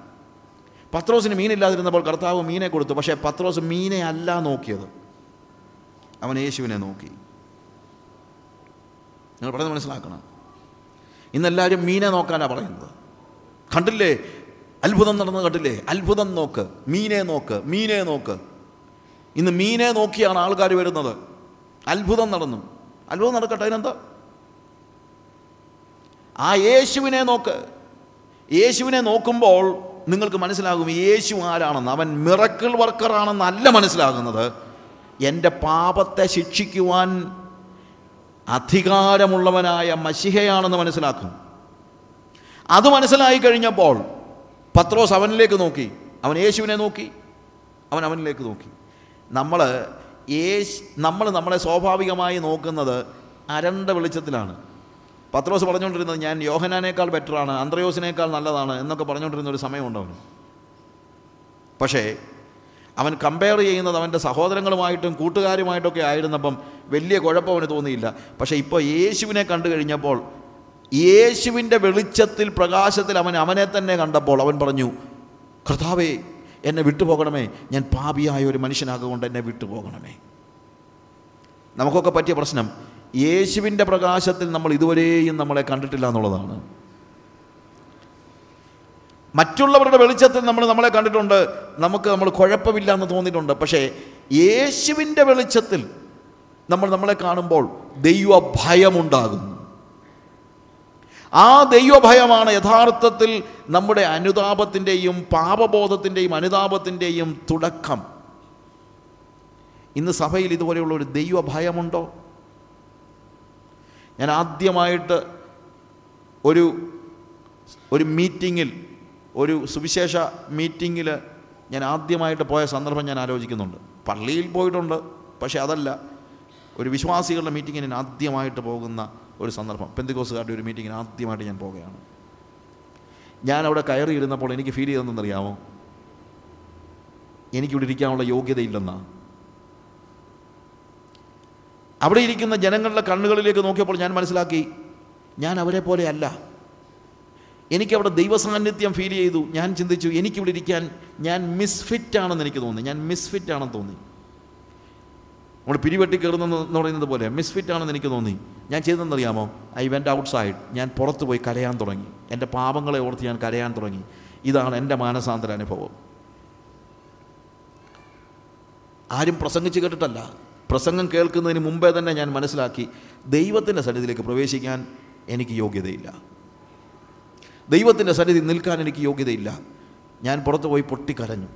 പത്രോസിന് മീനില്ലാതിരുന്നപ്പോൾ കർത്താവ് മീനെ കൊടുത്തു. പക്ഷേ പത്രോസ് മീനെ അല്ല നോക്കിയത്. അവൻ യേശുവിനെ നോക്കി. നിങ്ങൾ പറയുന്നത് മനസ്സിലാക്കണം. ഇന്നെല്ലാവരും മീനെ നോക്കാനാണ് പറയുന്നത്. കണ്ടില്ലേ? അത്ഭുതം നടന്ന് കണ്ടില്ലേ? അത്ഭുതം നോക്ക്. മീനെ നോക്ക്. മീനെ നോക്ക്. ഇന്ന് മീനെ നോക്കിയാണ് ആൾക്കാർ വരുന്നത്. അത്ഭുതം നടന്നു. അത്ഭുതം നടക്കട്ടെ അതിനെന്താ? ആ യേശുവിനെ നോക്ക്. യേശുവിനെ നോക്കുമ്പോൾ നിങ്ങൾക്ക് മനസ്സിലാകും യേശു ആരാണെന്ന്. അവൻ മിറക്കിൾ വർക്കറാണെന്നല്ല മനസ്സിലാകുന്നത്. എന്റെ പാപത്തെ ശിക്ഷിക്കുവാൻ അധികാരമുള്ളവനായ മഷിഹയാണെന്ന് മനസ്സിലാക്കും. അത് മനസ്സിലായി കഴിഞ്ഞപ്പോൾ പത്രോസ് അവനിലേക്ക് നോക്കി. അവൻ യേശുവിനെ നോക്കി. അവൻ അവനിലേക്ക് നോക്കി. നമ്മൾ യേശ് നമ്മൾ നമ്മളെ സ്വാഭാവികമായി നോക്കുന്നത് അരണ്ട വെളിച്ചത്തിലാണ്. പത്രോസ് പറഞ്ഞുകൊണ്ടിരുന്നത് ഞാൻ യോഹനാനേക്കാൾ ബെറ്ററാണ് അന്ത്രയോസിനേക്കാൾ നല്ലതാണ് എന്നൊക്കെ പറഞ്ഞുകൊണ്ടിരുന്ന ഒരു സമയമുണ്ട് പക്ഷേ അവൻ കമ്പയർ ചെയ്യുന്നത് അവന്റെ സഹോദരങ്ങളുമായിട്ടും കൂട്ടുകാരുമായിട്ടൊക്കെ ആയിരുന്നപ്പം വലിയ കുഴപ്പം അവന് തോന്നിയില്ല. പക്ഷേ ഇപ്പോൾ യേശുവിനെ കണ്ടു കഴിഞ്ഞപ്പോൾ യേശുവിന്റെ വെളിച്ചത്തിൽ പ്രകാശത്തിൽ അവൻ അവനെ തന്നെ കണ്ടപ്പോൾ അവൻ പറഞ്ഞു കർത്താവേ എന്നെ വിട്ടുപോകണമേ. ഞാൻ പാപിയായ ഒരു മനുഷ്യനാകൊണ്ട് എന്നെ വിട്ടുപോകണമേ. നമുക്കൊക്കെ പറ്റിയ പ്രശ്നം യേശുവിന്റെ പ്രകാശത്തിൽ നമ്മൾ ഇതുവരെയും നമ്മളെ കണ്ടിട്ടില്ല എന്നുള്ളതാണ്. മറ്റുള്ളവരുടെ വെളിച്ചത്തിൽ നമ്മൾ നമ്മളെ കണ്ടിട്ടുണ്ട്. നമുക്ക് നമ്മൾ കുഴപ്പമില്ല എന്ന് തോന്നിയിട്ടുണ്ട്. പക്ഷേ യേശുവിന്റെ വെളിച്ചത്തിൽ നമ്മൾ നമ്മളെ കാണുമ്പോൾ ദൈവ ഭയമുണ്ടാകുന്നു ആ ദൈവഭയമാണ് യഥാർത്ഥത്തിൽ നമ്മുടെ അനുതാപത്തിന്റെയും പാപബോധത്തിന്റെയും അനുതാപത്തിന്റെയും തുടക്കം. ഇന്ന് സഭയിൽ ഇതുപോലെയുള്ള ഒരു ദൈവഭയമുണ്ടോ? ഞാൻ ആദ്യമായിട്ട് ഒരു ഒരു മീറ്റിങ്ങിൽ ഒരു സുവിശേഷ മീറ്റിങ്ങിൽ ഞാൻ ആദ്യമായിട്ട് പോയ സന്ദർഭം ഞാൻ ആലോചിക്കുന്നുണ്ട്. പള്ളിയിൽ പോയിട്ടുണ്ട് പക്ഷേ അതല്ല. ഒരു വിശ്വാസികളുടെ മീറ്റിങ്ങിന് ഞാൻ ആദ്യമായിട്ട് പോകുന്ന ഒരു സന്ദർഭം. പെന്തിക്കോസുകാരുടെ ഒരു മീറ്റിങ്ങിന് ആദ്യമായിട്ട് ഞാൻ പോവുകയാണ് ഞാൻ അവിടെ കയറിയിരുന്നപ്പോൾ എനിക്ക് ഫീൽ ചെയ്തതെന്നറിയാമോ എനിക്കിവിടെ ഇരിക്കാനുള്ള യോഗ്യതയില്ലെന്നാണ്. അവിടെ ഇരിക്കുന്ന ജനങ്ങളുടെ കണ്ണുകളിലേക്ക് നോക്കിയപ്പോൾ ഞാൻ മനസ്സിലാക്കി ഞാൻ അവരെ പോലെയല്ല. എനിക്കവിടെ ദൈവസാന്നിധ്യം ഫീൽ ചെയ്തു. ഞാൻ ചിന്തിച്ചു എനിക്കിവിടെ ഇരിക്കാൻ ഞാൻ മിസ്ഫിറ്റ് ആണെന്ന് എനിക്ക് തോന്നി. ഞാൻ മിസ്ഫിറ്റ് ആണെന്ന് തോന്നി. നമ്മൾ പിരിവെട്ടി കയറുന്നെന്ന് പറയുന്നത് പോലെ മിസ്ഫിറ്റ് ആണെന്ന് എനിക്ക് തോന്നി. ഞാൻ ചെയ്തതെന്നറിയാമോ? ഐ വെന്റ് ഔട്ട് സൈഡ് ഞാൻ പുറത്ത് പോയി കരയാൻ തുടങ്ങി. എന്റെ പാപങ്ങളെ ഓർത്ത് ഞാൻ കരയാൻ തുടങ്ങി. ഇതാണ് എന്റെ മാനസാന്തര അനുഭവം ആരും പ്രസംഗിച്ച് കേട്ടിട്ടല്ല. പ്രസംഗം കേൾക്കുന്നതിന് മുമ്പേ തന്നെ ഞാൻ മനസ്സിലാക്കി ദൈവത്തിന്റെ സന്നിധിയിലേക്ക് പ്രവേശിക്കാൻ എനിക്ക് യോഗ്യതയില്ല. ദൈവത്തിന്റെ സന്നിധി നിൽക്കാൻ എനിക്ക് യോഗ്യതയില്ല. ഞാൻ പുറത്ത് പോയി പൊട്ടിക്കരഞ്ഞു.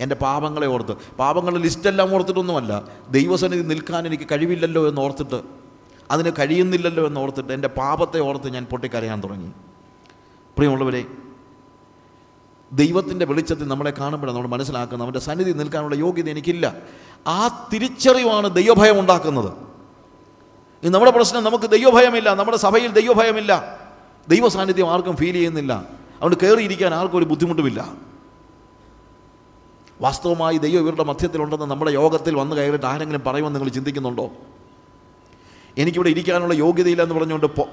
എന്റെ പാപങ്ങളെ ഓർത്ത് പാപങ്ങളുടെ ലിസ്റ്റെല്ലാം ഓർത്തിട്ടൊന്നുമല്ല ദൈവസന്നിധി നിൽക്കാൻ എനിക്ക് കഴിവില്ലല്ലോ എന്ന് ഓർത്തിട്ട് അതിന് കഴിയുന്നില്ലല്ലോ എന്ന് ഓർത്തിട്ട് എന്റെ പാപത്തെ ഓർത്ത് ഞാൻ പൊട്ടിക്കരയാൻ തുടങ്ങി. പ്രിയമുള്ളവരെ ദൈവത്തിന്റെ വെളിച്ചത്തിൽ നമ്മളെ കാണുമ്പോഴാണ് നമ്മൾ മനസ്സിലാക്കുന്നത്. അവന്റെ സന്നിധി നിൽക്കാനുള്ള യോഗ്യത എനിക്കില്ല. ആ തിരിച്ചറിവാണ് ദൈവഭയം ഉണ്ടാക്കുന്നത്. നമ്മുടെ പ്രശ്നം നമുക്ക് ദൈവഭയമില്ല. നമ്മുടെ സഭയിൽ ദൈവഭയമില്ല. ദൈവ സാന്നിധ്യം ആർക്കും ഫീൽ ചെയ്യുന്നില്ല. അതുകൊണ്ട് കയറിയിരിക്കാൻ ആർക്കും ഒരു ബുദ്ധിമുട്ടുമില്ല. വാസ്തവമായി ദൈവം ഇവരുടെ മധ്യത്തിലുണ്ടെന്ന് നമ്മുടെ യോഗത്തിൽ വന്ന് കയറിയിട്ട് ആരെങ്കിലും പറയുമെന്ന് നിങ്ങൾ ചിന്തിക്കുന്നുണ്ടോ? എനിക്കിവിടെ ഇരിക്കാനുള്ള യോഗ്യതയില്ല എന്ന് പറഞ്ഞുകൊണ്ട് പൊ-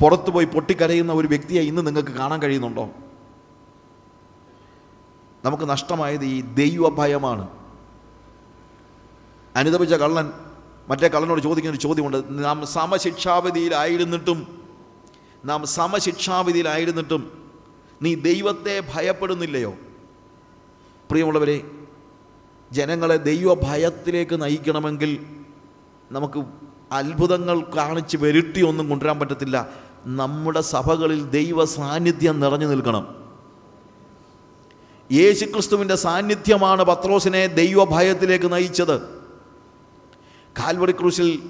പൊ- പോയി പൊട്ടിക്കരയുന്ന ഒരു വ്യക്തിയെ ഇന്ന് നിങ്ങൾക്ക് കാണാൻ കഴിയുന്നുണ്ടോ? നമുക്ക് നഷ്ടമായത് ഈ ദൈവഭയമാണ്. അനുദപിച്ച കള്ളൻ മറ്റേ കള്ളനോട് ചോദിക്കുന്ന ഒരു ചോദ്യമുണ്ട്. നാം സമശിക്ഷാവിധിയിലായിരുന്നിട്ടും നാം സമശിക്ഷാവിധിയിലായിരുന്നിട്ടും നീ ദൈവത്തെ ഭയപ്പെടുന്നില്ലയോ? പ്രിയമുള്ളവരെ ജനങ്ങളെ ദൈവഭയത്തിലേക്ക് നയിക്കണമെങ്കിൽ നമുക്ക് അത്ഭുതങ്ങൾ കാണിച്ച് വരുട്ടി ഒന്നും കൊണ്ടുവരാൻ പറ്റത്തില്ല. നമ്മുടെ സഭകളിൽ ദൈവ സാന്നിധ്യം നിറഞ്ഞു നിൽക്കണം. യേശുക്രിസ്തുവിന്റെ സാന്നിധ്യമാണ് പത്രോസിനെ ദൈവഭയത്തിലേക്ക് നയിച്ചത്. കാൽവറി ക്രൂശിൽ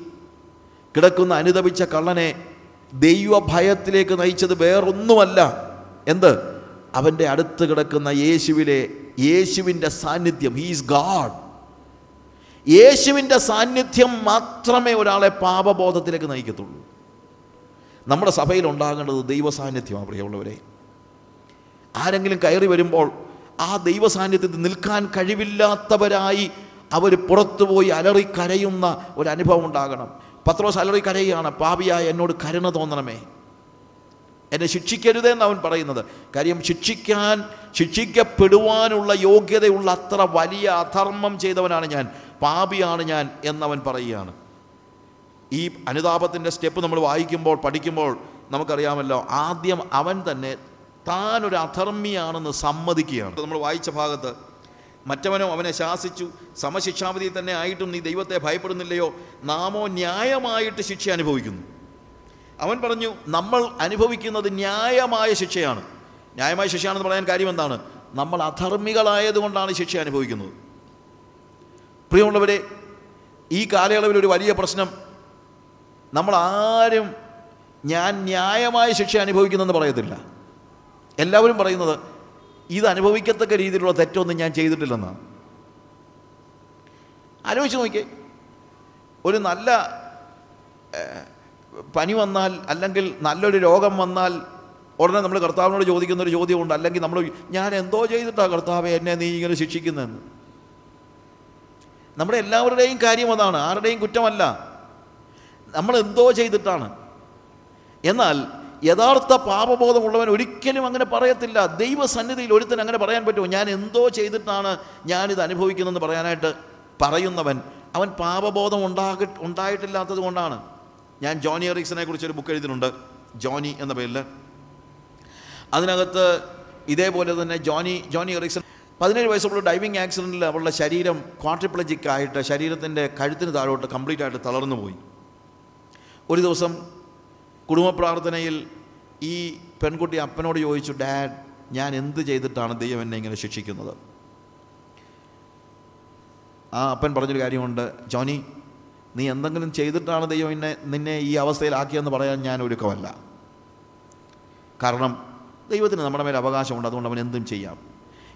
കിടക്കുന്ന അനുദപിച്ച കള്ളനെ ദൈവഭയത്തിലേക്ക് നയിച്ചത് വേറൊന്നുമല്ല. എന്ത്? അവന്റെ അടുത്ത് കിടക്കുന്ന യേശുവിലെ യേശുവിന്റെ സാന്നിധ്യം. ഹീസ് ഗാഡ് യേശുവിന്റെ സാന്നിധ്യം മാത്രമേ ഒരാളെ പാപബോധത്തിലേക്ക് നയിക്കത്തുള്ളൂ. നമ്മുടെ സഭയിൽ ഉണ്ടാകേണ്ടത് ദൈവസാന്നിധ്യമാണ് പ്രിയമുള്ളവരെ. ആരെങ്കിലും കയറി വരുമ്പോൾ ആ ദൈവ സാന്നിധ്യത്തിൽ നിൽക്കാൻ കഴിവില്ലാത്തവരായി അവർ പുറത്തുപോയി അലറി കരയുന്ന ഒരു അനുഭവം ഉണ്ടാകണം. പത്രോസ് അലറി കരയുകയാണ് പാപിയായ എന്നോട് കരുണ തോന്നണമേ. എന്നെ ശിക്ഷിക്കരുതേ എന്ന് അവൻ പറയുന്നത്. കാര്യം ശിക്ഷിക്കാൻ ശിക്ഷിക്കപ്പെടുവാനുള്ള യോഗ്യതയുള്ള അത്ര വലിയ അധർമ്മം ചെയ്തവനാണ് ഞാൻ. പാപിയാണ് ഞാൻ എന്നവൻ പറയുകയാണ്. ഈ അനുതാപത്തിന്റെ സ്റ്റെപ്പ് നമ്മൾ വായിക്കുമ്പോൾ പഠിക്കുമ്പോൾ നമുക്കറിയാമല്ലോ ആദ്യം അവൻ തന്നെ താനൊരു അധർമ്മിയാണെന്ന് സമ്മതിക്കുകയാണ്. നമ്മൾ വായിച്ച ഭാഗത്ത് മറ്റവനോ അവനെ ശാസിച്ചു സമശിക്ഷാവിധി തന്നെ ആയിട്ടും നീ ദൈവത്തെ ഭയപ്പെടുന്നില്ലയോ നാമോ ന്യായമായിട്ട് ശിക്ഷ അനുഭവിക്കുന്നു. അവൻ പറഞ്ഞു നമ്മൾ അനുഭവിക്കുന്നത് ന്യായമായ ശിക്ഷയാണ്. ന്യായമായ ശിക്ഷയാണെന്ന് പറയാൻ കാര്യം എന്താണ്? നമ്മൾ അധർമ്മികളായതുകൊണ്ടാണ് ശിക്ഷ അനുഭവിക്കുന്നത്. പ്രിയമുള്ളവരെ ഈ കാലയളവിൽ ഒരു വലിയ പ്രശ്നം നമ്മൾ ആരും ഞാൻ ന്യായമായ ശിക്ഷ അനുഭവിക്കുന്നെന്ന് പറയത്തില്ല. എല്ലാവരും പറയുന്നത് ഇത് അനുഭവിക്കത്തക്ക രീതിയിലുള്ള തെറ്റൊന്നും ഞാൻ ചെയ്തിട്ടില്ലെന്ന്. ആലോചിച്ച് നോക്കിയേ. ഒരു നല്ല പനി വന്നാൽ അല്ലെങ്കിൽ നല്ലൊരു രോഗം വന്നാൽ ഉടനെ നമ്മൾ കർത്താവിനോട് ചോദിക്കുന്ന ഒരു ചോദ്യമുണ്ട്. അല്ലെങ്കിൽ നമ്മൾ ഞാൻ എന്തോ ചെയ്തിട്ടാണ് കർത്താവെ എന്നെ നീ ഇങ്ങനെ ശിക്ഷിക്കുന്നതെന്ന് നമ്മുടെ എല്ലാവരുടെയും കാര്യം അതാണ്. ആരുടെയും കുറ്റമല്ല. നമ്മൾ എന്തോ ചെയ്തിട്ടാണ്. എന്നാൽ യഥാർത്ഥ പാപബോധമുള്ളവൻ ഒരിക്കലും അങ്ങനെ പറയത്തില്ല. ദൈവസന്നിധിയിൽ ഒരുത്തൻ അങ്ങനെ പറയാൻ പറ്റുമോ? ഞാൻ എന്തോ ചെയ്തിട്ടാണ് ഞാനിത് അനുഭവിക്കുന്നതെന്ന് പറയാനായിട്ട് പറയുന്നവൻ. അവൻ പാപബോധം ഉണ്ടാകി ഉണ്ടായിട്ടില്ലാത്തത് കൊണ്ടാണ്. ഞാൻ ജോണി എറിക്സനെ കുറിച്ചൊരു ബുക്ക് എഴുതിയിട്ടുണ്ട്. ജോണി എന്ന പേരിൽ അതിനകത്ത് ഇതേപോലെ തന്നെ ജോണി ജോണി എറിക്സൺ പതിനേഴ് വയസ്സുള്ള ഡൈവിങ് ആക്സിഡന്റിൽ അവളുടെ ശരീരം ക്വാട്രിപ്ലജിക്കായിട്ട് ശരീരത്തിന്റെ കഴുത്തിന് താഴോട്ട് കംപ്ലീറ്റ് ആയിട്ട് തളർന്നു പോയി. ഒരു ദിവസം കുടുംബ പ്രാർത്ഥനയിൽ ഈ പെൺകുട്ടി അപ്പനോട് ചോദിച്ചു ഡാഡ് ഞാൻ എന്ത് ചെയ്തിട്ടാണ് ദൈവം എന്നെ ഇങ്ങനെ ശിക്ഷിക്കുന്നത്? ആ അപ്പൻ പറഞ്ഞൊരു കാര്യമുണ്ട് ജോണി നീ എന്തെങ്കിലും ചെയ്തിട്ടാണ് ദൈവം എന്നെ നിന്നെ ഈ അവസ്ഥയിലാക്കിയെന്ന് പറയാൻ ഞാൻ ഒരുക്കമല്ല. കാരണം ദൈവത്തിന് നമ്മുടെ മേലെ അവകാശമുണ്ട് അതുകൊണ്ട് അവൻ എന്തും ചെയ്യാം.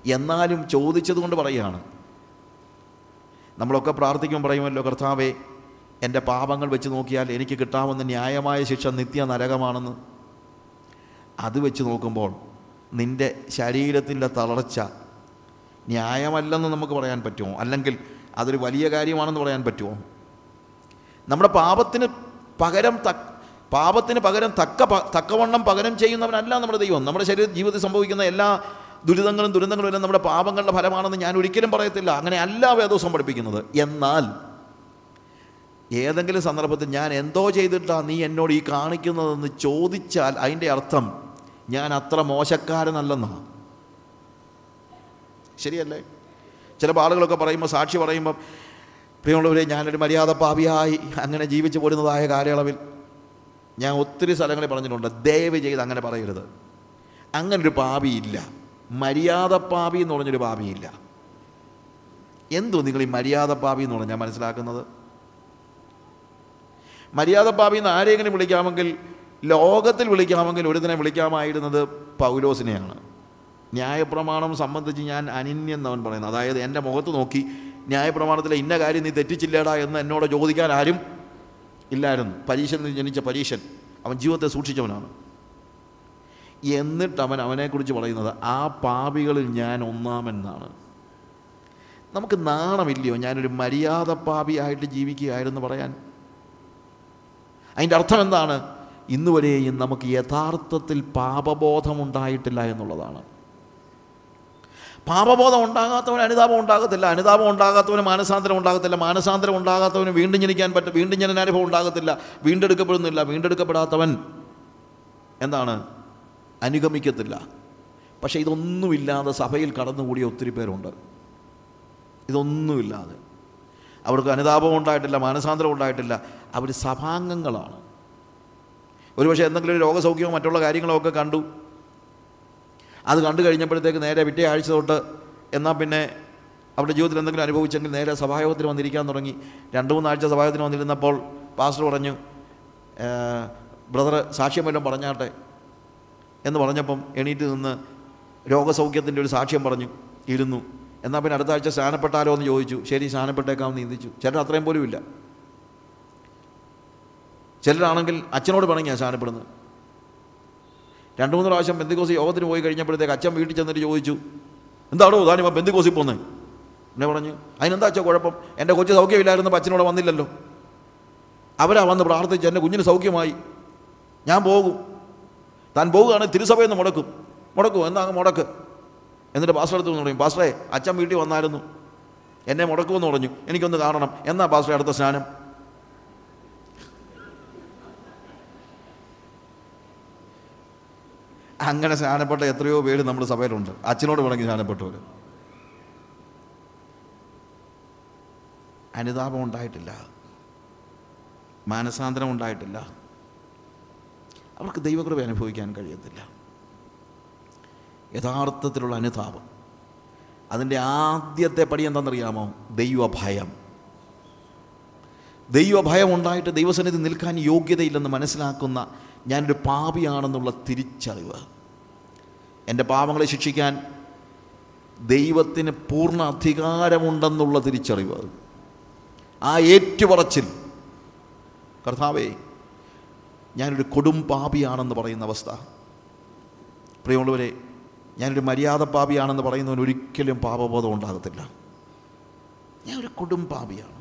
എന്നാലും ചോദിച്ചതുകൊണ്ട് പറയുകയാണ്. നമ്മളൊക്കെ പ്രാർത്ഥിക്കുമ്പോൾ പറയുമല്ലോ കർത്താവേ എന്റെ പാപങ്ങൾ വെച്ച് നോക്കിയാൽ എനിക്ക് കിട്ടാവുന്ന ന്യായമായ ശിക്ഷ നിത്യ നരകമാണെന്ന് അത് വെച്ച് നോക്കുമ്പോൾ നിന്റെ ശരീരത്തിന്റെ തളർച്ച ന്യായമല്ലെന്ന് നമുക്ക് പറയാൻ പറ്റുമോ? അല്ലെങ്കിൽ അതൊരു വലിയ കാര്യമാണെന്ന് പറയാൻ പറ്റുമോ? നമ്മുടെ പാപത്തിന് പകരം തക്ക പാപത്തിന് പകരം തക്ക തക്കവണ്ണം പകരം ചെയ്യുന്നവനല്ല നമ്മുടെ ദൈവം. നമ്മുടെ ശരീര ജീവിതത്തിൽ സംഭവിക്കുന്ന എല്ലാ ദുരിതങ്ങളും ദുരന്തങ്ങളും എല്ലാം നമ്മുടെ പാപങ്ങളുടെ ഫലമാണെന്ന് ഞാൻ ഒരിക്കലും പറയത്തില്ല. അങ്ങനെ അല്ല വേദോസം പഠിപ്പിക്കുന്നത്. എന്നാൽ ഏതെങ്കിലും സന്ദർഭത്തിൽ ഞാൻ എന്തോ ചെയ്തിട്ടാ നീ എന്നോട് ഈ കാണിക്കുന്നതെന്ന് ചോദിച്ചാൽ അതിന്റെ അർത്ഥം ഞാൻ അത്ര മോശക്കാരനല്ലെന്നാണ് ശരിയല്ലേ? ചില ആളുകളൊക്കെ പറയുമ്പോൾ സാക്ഷി പറയുമ്പം പ്രിയമുള്ളവരെ ഞാനൊരു മര്യാദ പാപിയായി അങ്ങനെ ജീവിച്ചു പോരുന്നതായ കാലയളവിൽ ഞാൻ ഒത്തിരി സ്ഥലങ്ങളിൽ പറഞ്ഞിട്ടുണ്ട് ദയവ് ചെയ്ത് അങ്ങനെ പറയരുത്. അങ്ങനൊരു പാപിയില്ല. മര്യാദ പാപി എന്ന് പറഞ്ഞൊരു പാപിയില്ല. എന്തോ നിങ്ങൾ ഈ മര്യാദ പാപി എന്ന് പറഞ്ഞാൽ മനസ്സിലാക്കുന്നത്? മര്യാദ പാപി എന്ന് ആരെങ്കിലും വിളിക്കാമെങ്കിൽ ലോകത്തിൽ വിളിക്കാമെങ്കിൽ ഒരുതിനെ വിളിക്കാമായിരുന്നത് പൗലോസിനെയാണ്. ന്യായപ്രമാണം സംബന്ധിച്ച് ഞാൻ അനിന്യം അവൻ പറയുന്നത് അതായത് എന്റെ മുഖത്ത് നോക്കി ന്യായപ്രമാണത്തിലെ ഇന്ന കാര്യം നീ തെറ്റിച്ചില്ലേടാ എന്ന് എന്നോട് ചോദിക്കാൻ ആരും ഇല്ലായിരുന്നു. പരീശൻ ജനിച്ച പരീശൻ അവൻ ജീവിതത്തെ സൂക്ഷിച്ചവനാണ്. എന്നിട്ട് അവൻ അവനെക്കുറിച്ച് പറയുന്നത് ആ പാപികളിൽ ഞാൻ ഒന്നാമെന്നാണ്. നമുക്ക് നാണമില്ലയോ ഞാനൊരു മര്യാദ പാപിയായിട്ട് ജീവിക്കുകയായിരുന്നു പറയാൻ? അതിന്റെ അർത്ഥം എന്താണ്? ഇന്നുവരെയും നമുക്ക് യഥാർത്ഥത്തിൽ പാപബോധമുണ്ടായിട്ടില്ല എന്നുള്ളതാണ്. പാപബോധം ഉണ്ടാകാത്തവന് അനുതാപം ഉണ്ടാകത്തില്ല. അനുതാപം ഉണ്ടാകാത്തവന് മാനസാന്തരം ഉണ്ടാകത്തില്ല. മാനസാന്തരം ഉണ്ടാകാത്തവന് വീണ്ടും ജനിക്കാൻ പറ്റും വീണ്ടും ജനന അനുഭവം ഉണ്ടാകത്തില്ല. വീണ്ടെടുക്കപ്പെടുന്നില്ല. വീണ്ടെടുക്കപ്പെടാത്തവൻ എന്താണ്? അനുഗമിക്കത്തില്ല. പക്ഷേ ഇതൊന്നുമില്ലാതെ സഭയിൽ കടന്നുകൂടിയ ഒത്തിരി പേരുണ്ട്. ഇതൊന്നുമില്ലാതെ. അവർക്ക് അനുതാപം ഉണ്ടായിട്ടില്ല മാനസാന്തരം ഉണ്ടായിട്ടില്ല. അവർ സഭാംഗങ്ങളാണ്. ഒരുപക്ഷെ എന്തെങ്കിലും രോഗസൗഖ്യമോ മറ്റുള്ള കാര്യങ്ങളോ ഒക്കെ കണ്ടു. അത് കണ്ടു കഴിഞ്ഞപ്പോഴത്തേക്ക് നേരെ പിറ്റേ ആഴ്ച തൊട്ട് എന്നാൽ പിന്നെ അവരുടെ ജീവിതത്തിൽ എന്തെങ്കിലും അനുഭവിച്ചെങ്കിൽ നേരെ സഭായോഗത്തിൽ വന്നിരിക്കാൻ തുടങ്ങി. രണ്ട് മൂന്നാഴ്ച സഭായോഗത്തിന് വന്നിരുന്നപ്പോൾ പാസ്റ്റർ പറഞ്ഞു ബ്രദർ സാക്ഷ്യം വല്ലതും പറഞ്ഞാട്ടെ? എന്ന് പറഞ്ഞപ്പം എണീറ്റ് നിന്ന് രോഗസൗഖ്യത്തിന്റെ ഒരു സാക്ഷ്യം പറഞ്ഞു ഇരുന്നു. എന്നാൽ പിന്നെ അടുത്ത ആഴ്ച സ്നാനപ്പെട്ടാലോ എന്ന് ചോദിച്ചു. ശരി സ്നാനപ്പെട്ടേക്കാമെന്ന് ചിന്തിച്ചു. ചിലർ അത്രയും പോലും ഇല്ല. ചിലരാണെങ്കിൽ അച്ഛനോട് പിണങ്ങിയാണ് സ്നാനപ്പെടുന്നത്. രണ്ട് മൂന്ന് പ്രാവശ്യം ബന്ദിക്കോസി യോഗത്തിന് പോയി കഴിഞ്ഞപ്പോഴത്തേക്ക് അച്ഛൻ വീട്ടിൽ ചെന്നിട്ട് ചോദിച്ചു എന്താണോ താനിപ്പോൾ ബന്ദിക്കോസി പോകുന്നത് എന്നെ പറഞ്ഞു അതിനെന്താ അച്ഛൻ കുഴപ്പം? എന്റെ കൊച്ചു സൗഖ്യമില്ലായിരുന്നു അച്ഛനോട് വന്നില്ലല്ലോ. അവരാ വന്ന് പ്രാർത്ഥിച്ച് എന്റെ കുഞ്ഞിന് സൗഖ്യമായി. ഞാൻ പോകും. താൻ പോവുകയാണെങ്കിൽ തിരുസഭയിൽ നിന്ന് മുടക്കും. മുടക്കും. എന്താ അങ്ങ് മുടക്ക്? എന്നിട്ട് പാസ്റ്റർ അടുത്ത് പറയും പാസ്റ്ററെ അച്ഛൻ വീട്ടിൽ വന്നായിരുന്നു. എന്നെ മുടക്കുമെന്ന് പറഞ്ഞു. എനിക്കൊന്ന് കാണണം. എന്നാ പാസ്റ്റർ അടുത്ത സ്നാനം? അങ്ങനെ സ്നാനപ്പെട്ട എത്രയോ പേര് നമ്മുടെ സഭയിലുണ്ട്. അച്ഛനോട് വേണമെങ്കിൽ സ്നാനപ്പെട്ടവർ അനുതാപം ഉണ്ടായിട്ടില്ല. മാനസാന്തരം ഉണ്ടായിട്ടില്ല. അവർക്ക് ദൈവകൃപ അനുഭവിക്കാൻ കഴിയത്തില്ല. യഥാർത്ഥത്തിലുള്ള അനുതാപം. അതിന്റെ ആദ്യത്തെ പടി എന്താണെന്നറിയാമോ? ദൈവഭയം. ദൈവഭയം ഉണ്ടായിട്ട് ദൈവസന്നിധി നിൽക്കാൻ യോഗ്യതയില്ലെന്ന് മനസ്സിലാക്കുന്ന ഞാനൊരു പാപിയാണെന്നുള്ള തിരിച്ചറിവ്. എന്റെ പാപങ്ങളെ ശിക്ഷിക്കാൻ ദൈവത്തിന് പൂർണ അധികാരമുണ്ടെന്നുള്ള തിരിച്ചറിവ്. ആ ഏറ്റുപറച്ചിൽ. കർത്താവേ ഞാനൊരു കൊടും പാപിയാണെന്ന് പറയുന്ന അവസ്ഥ. പ്രിയമുള്ളവരെ ഞാനൊരു മര്യാദ പാപിയാണെന്ന് പറയുന്നവന് ഒരിക്കലും പാപബോധം ഉണ്ടാകത്തില്ല. ഞാനൊരു കൊടും പാപിയാണ്.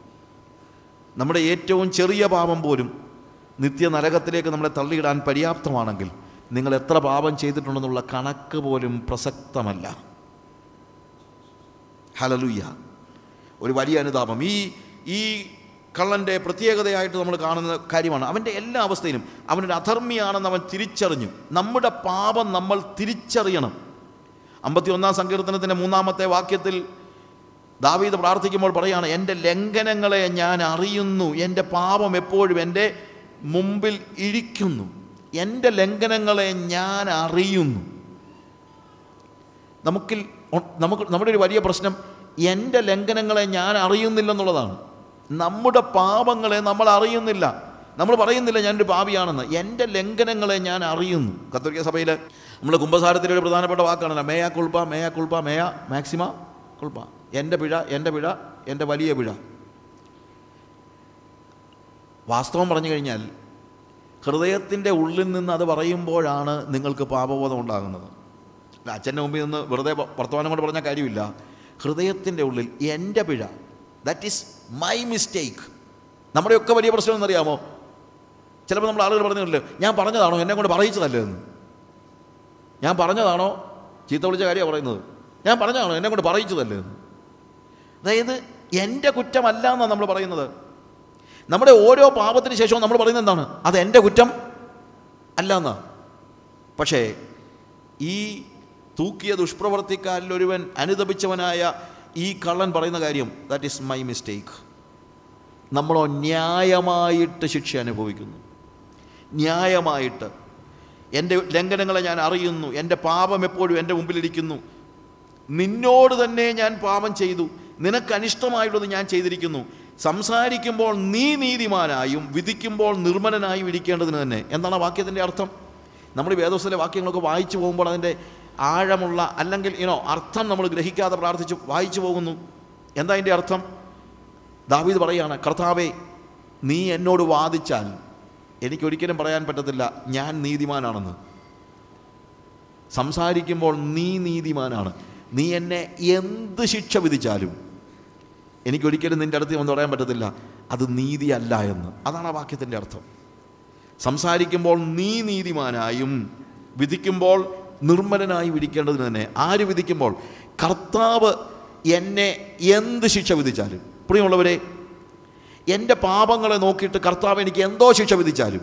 നമ്മുടെ ഏറ്റവും ചെറിയ പാപം പോലും നിത്യ നരകത്തിലേക്ക് നമ്മളെ തള്ളിയിടാൻ പര്യാപ്തമാണെങ്കിൽ നിങ്ങൾ എത്ര പാപം ചെയ്തിട്ടുണ്ടെന്നുള്ള കണക്ക് പോലും പ്രസക്തമല്ല. ഹലലുയ്യ ഒരു വലിയ അനുതാപം. ഈ ഈ കള്ളന്റെ പ്രത്യേകതയായിട്ട് നമ്മൾ കാണുന്ന കാര്യമാണ്. അവന്റെ എല്ലാ അവസ്ഥയിലും അവനൊരു അധർമ്മിയാണെന്ന് അവൻ തിരിച്ചറിഞ്ഞു. നമ്മുടെ പാപം നമ്മൾ തിരിച്ചറിയണം. അമ്പത്തി ഒന്നാം സങ്കീർത്തനത്തിന്റെ മൂന്നാമത്തെ വാക്യത്തിൽ ദാവീദ് പ്രാർത്ഥിക്കുമ്പോൾ പറയാണ് എന്റെ ലംഘനങ്ങളെ ഞാൻ അറിയുന്നു എന്റെ പാപം എപ്പോഴും എന്റെ മുമ്പിൽ ഇരിക്കുന്നു എന്റെ ലംഘനങ്ങളെ ഞാൻ അറിയുന്നു. നമുക്കിൽ നമുക്ക് നമ്മുടെ ഒരു വലിയ പ്രശ്നം എന്റെ ലംഘനങ്ങളെ ഞാൻ അറിയുന്നില്ലെന്നുള്ളതാണ്. നമ്മുടെ പാപങ്ങളെ നമ്മൾ അറിയുന്നില്ല. നമ്മൾ പറയുന്നില്ല ഞാനൊരു പാപിയാണെന്ന്. എന്റെ ലംഘനങ്ങളെ ഞാൻ അറിയുന്നു. കത്തോലിക്ക സഭയിൽ നമ്മൾ കുംഭസാരത്തിലെ ഒരു പ്രധാനപ്പെട്ട വാക്കാണ് മേയ കുൾപ്പ മേയ കുൾപ്പ മേയ മാക്സിമ കുൾപ്പ. എന്റെ പിഴ എന്റെ പിഴ എന്റെ വലിയ പിഴ. വാസ്തവം പറഞ്ഞു കഴിഞ്ഞാൽ ഹൃദയത്തിന്റെ ഉള്ളിൽ നിന്ന് അത് പറയുമ്പോഴാണ് നിങ്ങൾക്ക് പാപബോധം ഉണ്ടാകുന്നത്. അച്ഛന്റെ മുമ്പിൽ നിന്ന് വെറുതെ വർത്തമാനം കൊണ്ട് പറഞ്ഞ കാര്യമില്ല. ഹൃദയത്തിന്റെ ഉള്ളിൽ എന്റെ പിഴ ദാറ്റ് ഈസ് മൈ മിസ്റ്റേക്ക് നമ്മുടെയൊക്കെ വലിയ പ്രശ്നം എന്നറിയാമോ ചിലപ്പോൾ നമ്മൾ ആളുകൾ പറഞ്ഞില്ലേ ഞാൻ പറഞ്ഞതാണോ എന്നെ കൊണ്ട് പറയിച്ചതല്ലേ എന്ന്. ഞാൻ പറഞ്ഞതാണോ? ചീത്ത വിളിച്ച കാര്യമാണ് പറയുന്നത്. ഞാൻ പറഞ്ഞതാണോ? എന്നെ കൊണ്ട് പറയിച്ചതല്ലേ? അതായത് എന്റെ കുറ്റമല്ല എന്നാണ് നമ്മൾ പറയുന്നത്. നമ്മുടെ ഓരോ പാപത്തിന് ശേഷവും നമ്മൾ പറയുന്നത് എന്താണ്? അത് എന്റെ കുറ്റം അല്ല എന്നാ. പക്ഷേ ഈ തൂക്കിയ ദുഷ്പ്രവർത്തിക്കാരിൽ ഒരുവൻ അനുദപിച്ചവനായ ഈ കള്ളൻ പറയുന്ന കാര്യം ദാറ്റ് ഈസ് മൈ മിസ്റ്റേക്ക് നമ്മളോ ന്യായമായിട്ട് ശിക്ഷ അനുഭവിക്കുന്നു. ന്യായമായിട്ട്. എന്റെ ലംഘനങ്ങളെ ഞാൻ അറിയുന്നു. എന്റെ പാപം എപ്പോഴും എന്റെ മുമ്പിലിരിക്കുന്നു. നിന്നോട് തന്നെ ഞാൻ പാപം ചെയ്തു. നിനക്ക് അനിഷ്ടമായുള്ളത് ഞാൻ ചെയ്തിരിക്കുന്നു. സംസാരിക്കുമ്പോൾ നീ നീതിമാനായും വിധിക്കുമ്പോൾ നിർമ്മലനായും ഇരിക്കേണ്ടതിന് തന്നെ. എന്താണ് വാക്യത്തിന്റെ അർത്ഥം? നമ്മൾ വേദോസിലെ വാക്യങ്ങളൊക്കെ വായിച്ചു പോകുമ്പോൾ അതിന്റെ ആഴമുള്ള അല്ലെങ്കിൽ ഇനോ അർത്ഥം നമ്മൾ ഗ്രഹിക്കാതെ പ്രാർത്ഥിച്ച് വായിച്ചു പോകുന്നു. എന്താ അതിന്റെ അർത്ഥം? ദാവീദ് പറയുകയാണ് കർത്താവേ നീ എന്നോട് വാദിച്ചാൽ എനിക്കൊരിക്കലും പറയാൻ പറ്റത്തില്ല ഞാൻ നീതിമാനാണെന്ന്. സംസാരിക്കുമ്പോൾ നീ നീതിമാനാണ്. നീ എന്നെ എന്ത് ശിക്ഷ വിധിച്ചാലും എനിക്കൊരിക്കലും നിന്റെ അടുത്ത് വന്ന് പറയാൻ പറ്റത്തില്ല അത് നീതിയല്ല എന്ന്. അതാണ് ആ വാക്യത്തിന്റെ അർത്ഥം. സംസാരിക്കുമ്പോൾ നീ നീതിമാനായും വിധിക്കുമ്പോൾ നിർമ്മലനായും ഇരിക്കേണ്ടതിന് തന്നെ. ആര് വിധിക്കുമ്പോൾ? കർത്താവ് എന്നെ എന്ത് ശിക്ഷ വിധിച്ചാലും. പ്രിയമുള്ളവരെ എന്റെ പാപങ്ങളെ നോക്കിയിട്ട് കർത്താവ് എനിക്ക് എന്തോ ശിക്ഷ വിധിച്ചാലും.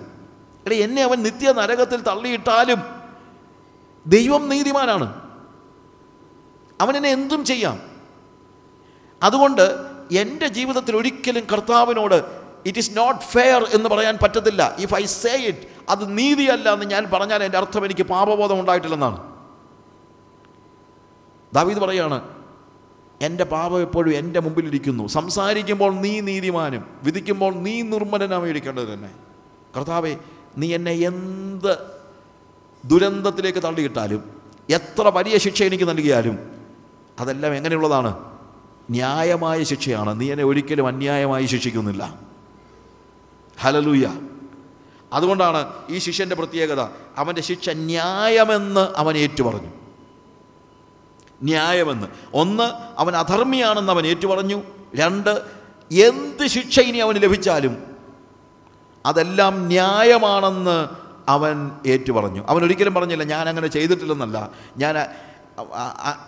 എടേ എന്നെ അവൻ നിത്യ നരകത്തിൽ തള്ളിയിട്ടാലും ദൈവം നീതിമാനാണ്. അവനെന്നെ എന്തും ചെയ്യാം. അതുകൊണ്ട് എന്റെ ജീവിതത്തിൽ ഒരിക്കലും കർത്താവിനോട് ഇറ്റ് ഈസ് നോട്ട് ഫെയർ എന്ന് പറയാൻ പറ്റത്തില്ല. ഇഫ് ഐ സേ ഇറ്റ് അത് നീതിയല്ല എന്ന് ഞാൻ പറഞ്ഞാൽ എന്റെ അർത്ഥം എനിക്ക് പാപബോധം ഉണ്ടായിട്ടില്ലെന്നാണ്. ദാവീദ് പറയാണ് എന്റെ പാപം എപ്പോഴും എന്റെ മുമ്പിലിരിക്കുന്നു. സംസാരിക്കുമ്പോൾ നീ നീതിമാനും വിധിക്കുമ്പോൾ നീ നിർമ്മലനായി ഇരിക്കേണ്ടത് തന്നെ കർത്താവെ നീ എന്നെ എന്ത് ദുരന്തത്തിലേക്ക് തള്ളിയിട്ടാലും എത്ര വലിയ ശിക്ഷ എനിക്ക് നൽകിയാലും അതെല്ലാം എങ്ങനെയുള്ളതാണ്? ന്യായമായ ശിക്ഷയാണ്. നീ എന്നെ ഒരിക്കലും അന്യായമായി ശിക്ഷിക്കുന്നില്ല. ഹലലൂയ അതുകൊണ്ടാണ് ഈ ശിഷ്യന്റെ പ്രത്യേകത. അവന്റെ ശിക്ഷ ന്യായമെന്ന് അവൻ ഏറ്റുപറഞ്ഞു. ന്യായമെന്ന്. ഒന്ന് അവൻ അധർമ്മിയാണെന്ന് അവൻ ഏറ്റുപറഞ്ഞു. രണ്ട് എന്ത് ശിക്ഷ ഇനി അവന് ലഭിച്ചാലും അതെല്ലാം ന്യായമാണെന്ന് അവൻ ഏറ്റുപറഞ്ഞു. അവൻ ഒരിക്കലും പറഞ്ഞില്ല ഞാൻ അങ്ങനെ ചെയ്തിട്ടില്ലെന്നല്ല. ഞാൻ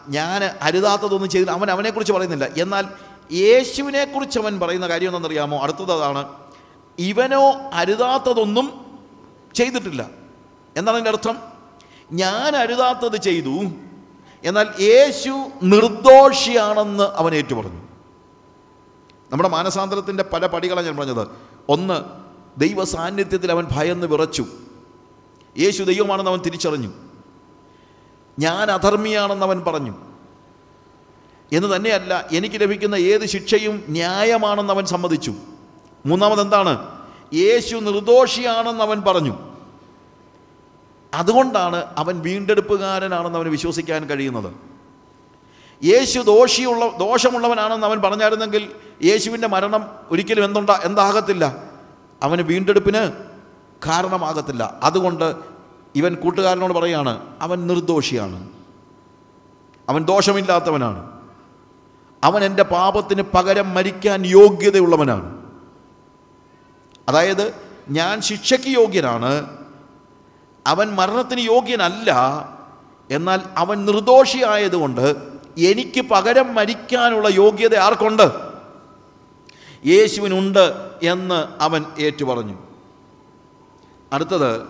ഞാൻ അരുതാത്തതൊന്നും ചെയ്തില്ല. അവൻ അവനെക്കുറിച്ച് പറയുന്നില്ല. എന്നാൽ യേശുവിനെക്കുറിച്ച് അവൻ പറയുന്ന കാര്യം എന്താണെന്നറിയാമോ? അടുത്തത് അതാണ് ഇവനോ അരുതാത്തതൊന്നും ചെയ്തിട്ടില്ല. എന്താണ് എന്റെ അർത്ഥം? ഞാൻ അരുതാത്തത് ചെയ്തു എന്നാൽ യേശു നിർദോഷിയാണെന്ന് അവൻ ഏറ്റുപറഞ്ഞു. നമ്മുടെ മാനസാന്തരത്തിന്റെ പല പടികളാണ് ഞാൻ പറഞ്ഞത്. ഒന്ന് ദൈവ സാന്നിധ്യത്തിൽ അവൻ ഭയന്ന് വിറച്ചു. യേശു ദൈവമാണെന്ന് അവൻ തിരിച്ചറിഞ്ഞു. ഞാൻ അധർമ്മിയാണെന്ന് അവൻ പറഞ്ഞു. എന്ന് തന്നെയല്ല എനിക്ക് ലഭിക്കുന്ന ഏത് ശിക്ഷയും ന്യായമാണെന്ന് അവൻ സമ്മതിച്ചു. മൂന്നാമത് എന്താണ് യേശു നിർദോഷിയാണെന്ന് അവൻ പറഞ്ഞു. അതുകൊണ്ടാണ് അവൻ വീണ്ടെടുപ്പുകാരനാണെന്ന് അവന് വിശ്വസിക്കാൻ കഴിയുന്നത്. യേശു ദോഷിയുള്ള ദോഷമുള്ളവനാണെന്ന് അവൻ പറഞ്ഞായിരുന്നെങ്കിൽ യേശുവിന്റെ മരണം ഒരിക്കലും എന്തുണ്ടാ എന്താകത്തില്ല. അവന് വീണ്ടെടുപ്പിന് കാരണമാകത്തില്ല. അതുകൊണ്ട് ഇവൻ കൂട്ടുകാരനോട് പറയാണ് അവൻ നിർദോഷിയാണ്. അവൻ ദോഷമില്ലാത്തവനാണ്. അവൻ എന്റെ പാപത്തിന് പകരം മരിക്കാൻ യോഗ്യതയുള്ളവനാണ്. അതായത് ഞാൻ ശിക്ഷയ്ക്ക് യോഗ്യനാണ് അവൻ മരണത്തിന് യോഗ്യനല്ല. എന്നാൽ അവൻ നിർദോഷിയായതുകൊണ്ട് എനിക്ക് പകരം മരിക്കാനുള്ള യോഗ്യത ആർക്കുണ്ട്? യേശുവിനുണ്ട് എന്ന് അവൻ ഏറ്റുപറഞ്ഞു. അടുത്തത്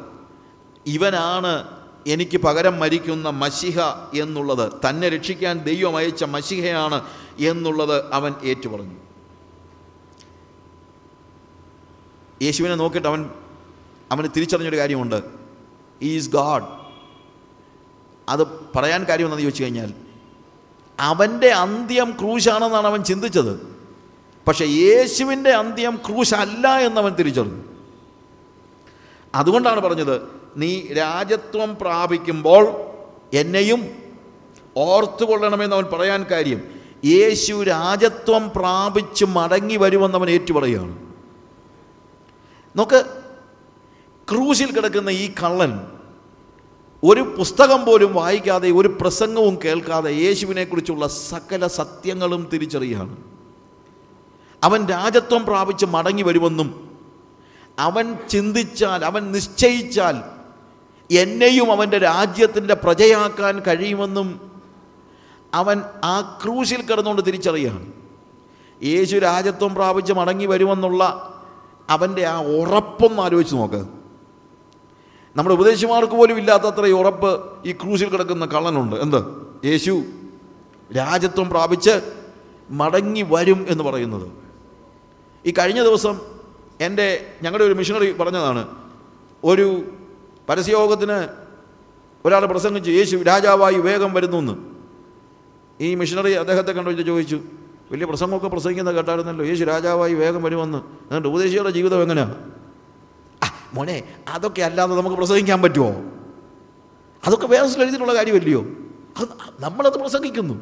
ഇവനാണ് എനിക്ക് പകരം മരിക്കുന്ന മഷിഹ എന്നുള്ളത്. തന്നെ രക്ഷിക്കാൻ ദൈവം അയച്ച മഷിഹയാണ് എന്നുള്ളത് അവൻ ഏറ്റുപറഞ്ഞു. യേശുവിനെ നോക്കിയിട്ട് അവൻ അവന് തിരിച്ചറിഞ്ഞൊരു കാര്യമുണ്ട്. Is God. അത് പറയാൻ കാര്യം എന്താണെന്ന് ചോദിച്ചു കഴിഞ്ഞാൽ അവന്റെ അന്ത്യം ക്രൂശാണെന്നാണ് അവൻ ചിന്തിച്ചത്. പക്ഷേ യേശുവിന്റെ അന്ത്യം ക്രൂശല്ല എന്നവൻ തിരിച്ചറിഞ്ഞു. അതുകൊണ്ടാണ് പറഞ്ഞത് നീ രാജത്വം പ്രാപിക്കുമ്പോൾ എന്നെയും ഓർത്തുകൊള്ളണമെന്ന് അവൻ പറയാൻ കാര്യം യേശു രാജത്വം പ്രാപിച്ച് മടങ്ങി വരുമെന്ന് അവൻ ഏറ്റുപറയുകയാണ്. നോക്ക് ക്രൂശിൽ കിടക്കുന്ന ഈ കള്ളൻ ഒരു പുസ്തകം പോലും വായിക്കാതെ ഒരു പ്രസംഗവും കേൾക്കാതെ യേശുവിനെക്കുറിച്ചുള്ള സകല സത്യങ്ങളും തിരിച്ചറിയാണ്. അവൻ രാജത്വം പ്രാപിച്ച് മടങ്ങി വരുമെന്നും അവൻ ചിന്തിച്ചാൽ അവൻ നിശ്ചയിച്ചാൽ എന്നെയും അവന്റെ രാജ്യത്തിന്റെ പ്രജയാക്കാൻ കഴിയുമെന്നും അവൻ ആ ക്രൂശിൽ കിടന്നുകൊണ്ട് തിരിച്ചറിയാണ്. യേശു രാജത്വം പ്രാപിച്ച് മടങ്ങി വരുമെന്നുള്ള അവന്റെ ആ ഉറപ്പൊന്ന് ആലോചിച്ച് നോക്ക്. നമ്മുടെ ഉപദേശിമാർക്ക് പോലും ഇല്ലാത്തത്ര ഉറപ്പ് ഈ ക്രൂശിൽ കിടക്കുന്ന കള്ളനുണ്ട്. എന്ത്? യേശു രാജ്യത്വം പ്രാപിച്ച് മടങ്ങി വരും എന്ന് പറയുന്നത്. ഈ കഴിഞ്ഞ ദിവസം എന്റെ ഞങ്ങളുടെ ഒരു മിഷണറി പറഞ്ഞതാണ്. ഒരു പരസ്യയോഗത്തിന് ഒരാൾ പ്രസംഗിച്ചു യേശു രാജാവായി വേഗം വരുന്നു എന്ന് ഈ മിഷണറി അദ്ദേഹത്തെ കണ്ടു ചോദിച്ചു വലിയ പ്രസംഗമൊക്കെ പ്രസംഗിക്കുന്നത് കേട്ടായിരുന്നല്ലോ. യേശു രാജാവായി വേഗം വരുമെന്ന്. എന്നിട്ട് ഉപദേശിയുടെ ജീവിതം എങ്ങനെയാണ്? മോനെ അതൊക്കെ അല്ലാതെ നമുക്ക് പ്രസംഗിക്കാൻ പറ്റുമോ അതൊക്കെ വേറെ എഴുതിയിട്ടുള്ള കാര്യമല്ലയോ? അത് നമ്മളത് പ്രസംഗിക്കുന്നു.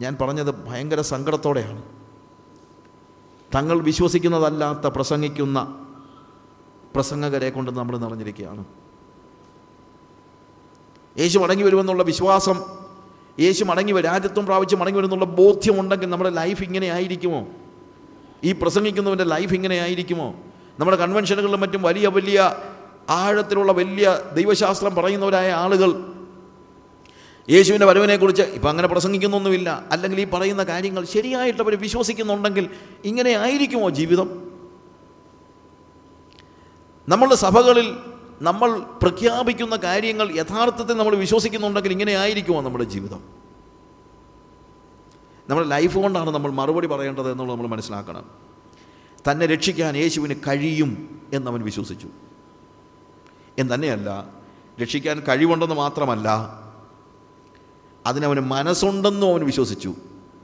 ഞാൻ പറഞ്ഞത് ഭയങ്കര സങ്കടത്തോടെയാണ്. തങ്ങൾ വിശ്വസിക്കുന്നതല്ലാത്ത പ്രസംഗിക്കുന്ന പ്രസംഗകരെ കൊണ്ട് നമ്മൾ നിറഞ്ഞിരിക്കുകയാണ്. യേശു മടങ്ങി വരുമെന്നുള്ള വിശ്വാസം യേശു മടങ്ങി രാജ്യത്വം പ്രാപിച്ച് മടങ്ങി വരുന്നുള്ള ബോധ്യമുണ്ടെങ്കിൽ നമ്മുടെ ലൈഫ് ഇങ്ങനെ ആയിരിക്കുമോ? ഈ പ്രസംഗിക്കുന്നവന്റെ ലൈഫ് ഇങ്ങനെ ആയിരിക്കുമോ? നമ്മുടെ കൺവെൻഷനുകളിലും മറ്റും വലിയ വലിയ ആഴത്തിലുള്ള വലിയ ദൈവശാസ്ത്രം പറയുന്നവരായ ആളുകൾ യേശുവിന്റെ വരവിനെക്കുറിച്ച് ഇപ്പം അങ്ങനെ പ്രസംഗിക്കുന്നൊന്നുമില്ല. അല്ലെങ്കിൽ ഈ പറയുന്ന കാര്യങ്ങൾ ശരിയായിട്ട് വിശ്വസിക്കുന്നുണ്ടെങ്കിൽ ഇങ്ങനെ ആയിരിക്കുമോ ജീവിതം? നമ്മളുടെ സഭകളിൽ നമ്മൾ പ്രഖ്യാപിക്കുന്ന കാര്യങ്ങൾ യഥാർത്ഥത്തിൽ നമ്മൾ വിശ്വസിക്കുന്നുണ്ടെങ്കിൽ ഇങ്ങനെ ആയിരിക്കുമോ നമ്മുടെ ജീവിതം? നമ്മുടെ ലൈഫ് കൊണ്ടാണ് നമ്മൾ മറുപടി പറയേണ്ടത് എന്നുള്ളത് നമ്മൾ മനസ്സിലാക്കണം. തന്നെ രക്ഷിക്കാൻ യേശുവിന് കഴിയും എന്നവൻ വിശ്വസിച്ചു. എന്ന് തന്നെയല്ല രക്ഷിക്കാൻ കഴിവുണ്ടെന്ന് മാത്രമല്ല അതിനവന് മനസ്സുണ്ടെന്നും അവൻ വിശ്വസിച്ചു.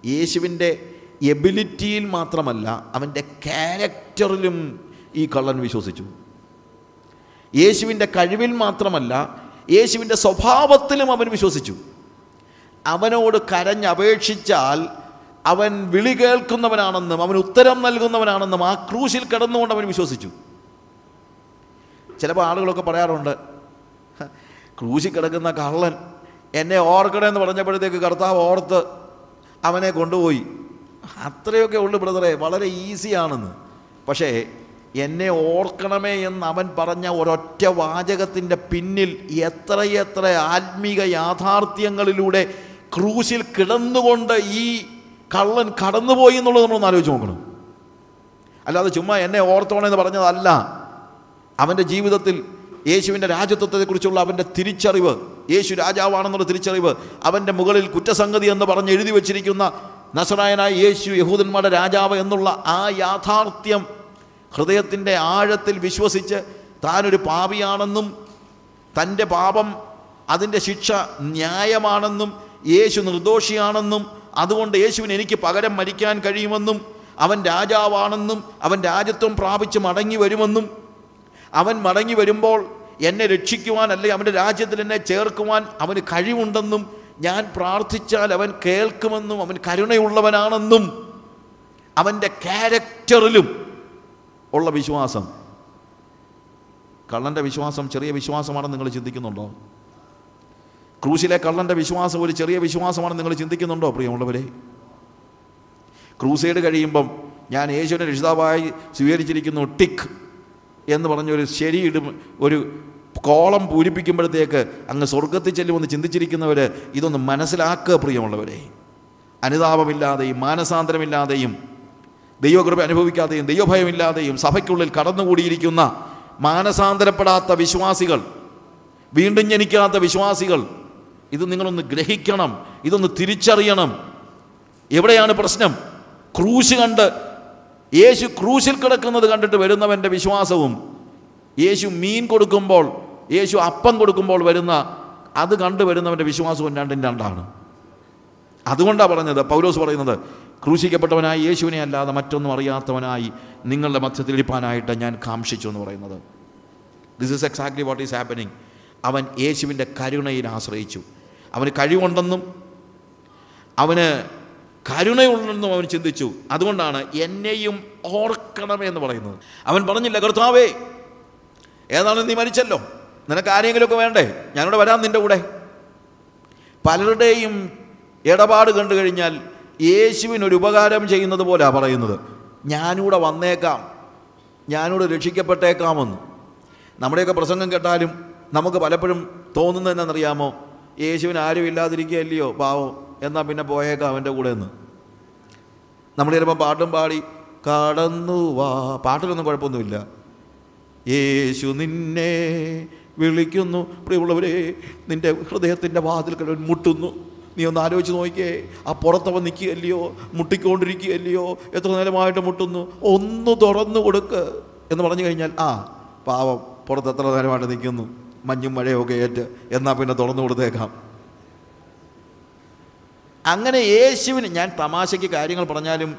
യേശുവിന്റെ എബിലിറ്റിയിൽ മാത്രമല്ല അവന്റെ ക്യാരക്ടറിലും ഈ കള്ളൻ വിശ്വസിച്ചു. യേശുവിന്റെ കഴിവിൽ മാത്രമല്ല യേശുവിന്റെ സ്വഭാവത്തിലും അവൻ വിശ്വസിച്ചു. അവനോട് കരഞ്ഞപേക്ഷിച്ചാൽ അവൻ വിളി കേൾക്കുന്നവനാണെന്നും അവൻ ഉത്തരം നൽകുന്നവനാണെന്നും ആ ക്രൂശിൽ കിടന്നുകൊണ്ട് അവൻ വിശ്വസിച്ചു. ചിലപ്പോൾ ആളുകളൊക്കെ പറയാറുണ്ട് ക്രൂശിൽ കിടക്കുന്ന കള്ളൻ എന്നെ ഓർക്കണമെന്ന് പറഞ്ഞപ്പോഴത്തേക്ക് കർത്താവ് ഓർത്ത് അവനെ കൊണ്ടുപോയി. അത്രയൊക്കെ ഉള്ളു ബ്രദറെ വളരെ ഈസിയാണെന്ന്. പക്ഷേ എന്നെ ഓർക്കണമേ എന്ന് അവൻ പറഞ്ഞ ഒരൊറ്റ വാചകത്തിന്റെ പിന്നിൽ എത്രയെത്ര ആത്മീക യാഥാർത്ഥ്യങ്ങളിലൂടെ ക്രൂശിൽ കിടന്നുകൊണ്ട് ഈ കള്ളൻ കടന്നുപോയി എന്നുള്ളത് നമ്മളൊന്ന് ആലോചിച്ച് നോക്കണം. അല്ലാതെ ചുമ്മാ എന്നെ ഓർത്തോണെന്ന് പറഞ്ഞതല്ല. അവന്റെ ജീവിതത്തിൽ യേശുവിന്റെ രാജ്യത്വത്തെക്കുറിച്ചുള്ള അവന്റെ തിരിച്ചറിവ് യേശു രാജാവാണെന്നുള്ള തിരിച്ചറിവ് അവന്റെ മുകളിൽ കുറ്റസംഗതി എന്ന് പറഞ്ഞ് എഴുതി വച്ചിരിക്കുന്ന നസറായനായ യേശു യഹൂദന്മാരുടെ രാജാവ് എന്നുള്ള ആ യാഥാർത്ഥ്യം ഹൃദയത്തിന്റെ ആഴത്തിൽ വിശ്വസിച്ച് താനൊരു പാപിയാണെന്നും തന്റെ പാപം അതിന്റെ ശിക്ഷ ന്യായമാണെന്നും യേശു നിർദോഷിയാണെന്നും അതുകൊണ്ട് യേശുവിന് എനിക്ക് പകരം മരിക്കാൻ കഴിയുമെന്നും അവൻ രാജാവാണെന്നും അവൻ രാജ്യത്വം പ്രാപിച്ച് മടങ്ങി വരുമെന്നും അവൻ മടങ്ങി വരുമ്പോൾ എന്നെ രക്ഷിക്കുവാൻ അല്ലെ അവന്റെ രാജ്യത്തിൽ എന്നെ ചേർക്കുവാൻ അവന് കഴിവുണ്ടെന്നും ഞാൻ പ്രാർത്ഥിച്ചാൽ അവൻ കേൾക്കുമെന്നും അവൻ കരുണയുള്ളവനാണെന്നും അവന്റെ ക്യാരക്ടറിലും ഉള്ള വിശ്വാസം. കള്ളന്റെ വിശ്വാസം ചെറിയ വിശ്വാസമാണെന്ന് നിങ്ങൾ ചിന്തിക്കുന്നുണ്ടോ? ക്രൂശിലെ കള്ളന്റെ വിശ്വാസം ഒരു ചെറിയ വിശ്വാസമാണ് നിങ്ങൾ ചിന്തിക്കുന്നുണ്ടോ പ്രിയമുള്ളവരെ? ക്രൂസൈഡ് കഴിയുമ്പം ഞാൻ യേശുവിനെ രക്ഷിതാവായി സ്വീകരിച്ചിരിക്കുന്നു ടിക്ക് എന്ന് പറഞ്ഞൊരു ശരിയിടും ഒരു കോളം പൂരിപ്പിക്കുമ്പോഴത്തേക്ക് അങ്ങ് സ്വർഗത്തിൽ ചെല്ലുമെന്ന് ചിന്തിച്ചിരിക്കുന്നവർ ഇതൊന്ന് മനസ്സിലാക്കുക പ്രിയമുള്ളവരെ. അനുതാപമില്ലാതെയും മാനസാന്തരമില്ലാതെയും ദൈവകൃപ അനുഭവിക്കാതെയും ദൈവഭയമില്ലാതെയും സഭയ്ക്കുള്ളിൽ കടന്നുകൂടിയിരിക്കുന്ന മാനസാന്തരപ്പെടാത്ത വിശ്വാസികൾ വീണ്ടും ജനിക്കാത്ത വിശ്വാസികൾ ഇത് നിങ്ങളൊന്ന് ഗ്രഹിക്കണം. ഇതൊന്ന് തിരിച്ചറിയണം. എവിടെയാണ് പ്രശ്നം? ക്രൂശ് കണ്ട് യേശു ക്രൂശിൽ കിടക്കുന്നത് കണ്ടിട്ട് വരുന്നവന്റെ വിശ്വാസവും യേശു മീൻ കൊടുക്കുമ്പോൾ യേശു അപ്പം കൊടുക്കുമ്പോൾ വരുന്ന അത് കണ്ടു വരുന്നവന്റെ വിശ്വാസവും രണ്ടും രണ്ടാണ്. അതുകൊണ്ടാണ് പറഞ്ഞത് പൗലോസ് പറയുന്നത് ക്രൂശിക്കപ്പെട്ടവനായി യേശുവിനെ അല്ലാതെ മറ്റൊന്നും അറിയാത്തവനായി നിങ്ങളുടെ മധ്യത്തിൽ ഇരിപ്പാനായിട്ട് ഞാൻ കാംക്ഷിച്ചു എന്ന് പറയുന്നത്. This is exactly what is happening അവൻ യേശുവിന്റെ കരുണയിൽ ആശ്രയിച്ചു. അവന് കഴിവുണ്ടെന്നും അവന് കരുണയുണ്ടെന്നും അവൻ ചിന്തിച്ചു. അതുകൊണ്ടാണ് എന്നെയും ഓർക്കണമേ എന്ന് പറയുന്നത്. അവൻ പറഞ്ഞില്ല കർത്താവേ ഏതാണ് നീ മരിച്ചല്ലോ? നിനക്ക് ആരെങ്കിലുമൊക്കെ വേണ്ടേ? ഞാനിവിടെ വരാം നിന്റെ കൂടെ. പലരുടെയും ഇടപാട് കണ്ടു കഴിഞ്ഞാൽ യേശുവിനൊരു ഉപകാരം ചെയ്യുന്നത് പോലെയാണ് പറയുന്നത്. ഞാനിവിടെ വന്നേക്കാം. ഞാനിവിടെ രക്ഷിക്കപ്പെട്ടേക്കാമെന്ന്. നമ്മുടെയൊക്കെ പ്രസംഗം കേട്ടാലും നമുക്ക് പലപ്പോഴും തോന്നുന്നത് യേശുവിന് ആരും ഇല്ലാതിരിക്കുകയല്ലയോ? പാവം. എന്നാൽ പിന്നെ പോയേക്കാം അവന്റെ കൂടെ എന്ന് നമ്മൾ ചിലപ്പോൾ പാട്ടും പാടി കടന്നു വാ. പാട്ടിലൊന്നും കുഴപ്പമൊന്നുമില്ല. യേശു നിന്നെ വിളിക്കുന്നു. പ്രിയമുള്ളവരെ നിന്റെ ഹൃദയത്തിന്റെ അവൻ മുട്ടുന്നു. നീ ഒന്ന് ആലോചിച്ച് നോക്കിയേ. ആ പുറത്തവൻ നിൽക്കുകയല്ലയോ? മുട്ടിക്കൊണ്ടിരിക്കുകയല്ലയോ? എത്ര നേരമായിട്ട് മുട്ടുന്നു? ഒന്ന് തുറന്നു കൊടുക്ക് എന്ന് പറഞ്ഞു കഴിഞ്ഞാൽ ആ പാവം പുറത്ത് എത്ര നേരമായിട്ട് നിൽക്കുന്നു? മഞ്ഞും മഴയൊക്കെ ഏറ്റ് എന്നാൽ പിന്നെ തുറന്നു കൊടുത്തേക്കാം. അങ്ങനെ യേശുവിന് ഞാൻ തമാശയ്ക്ക് കാര്യങ്ങൾ പറഞ്ഞാലും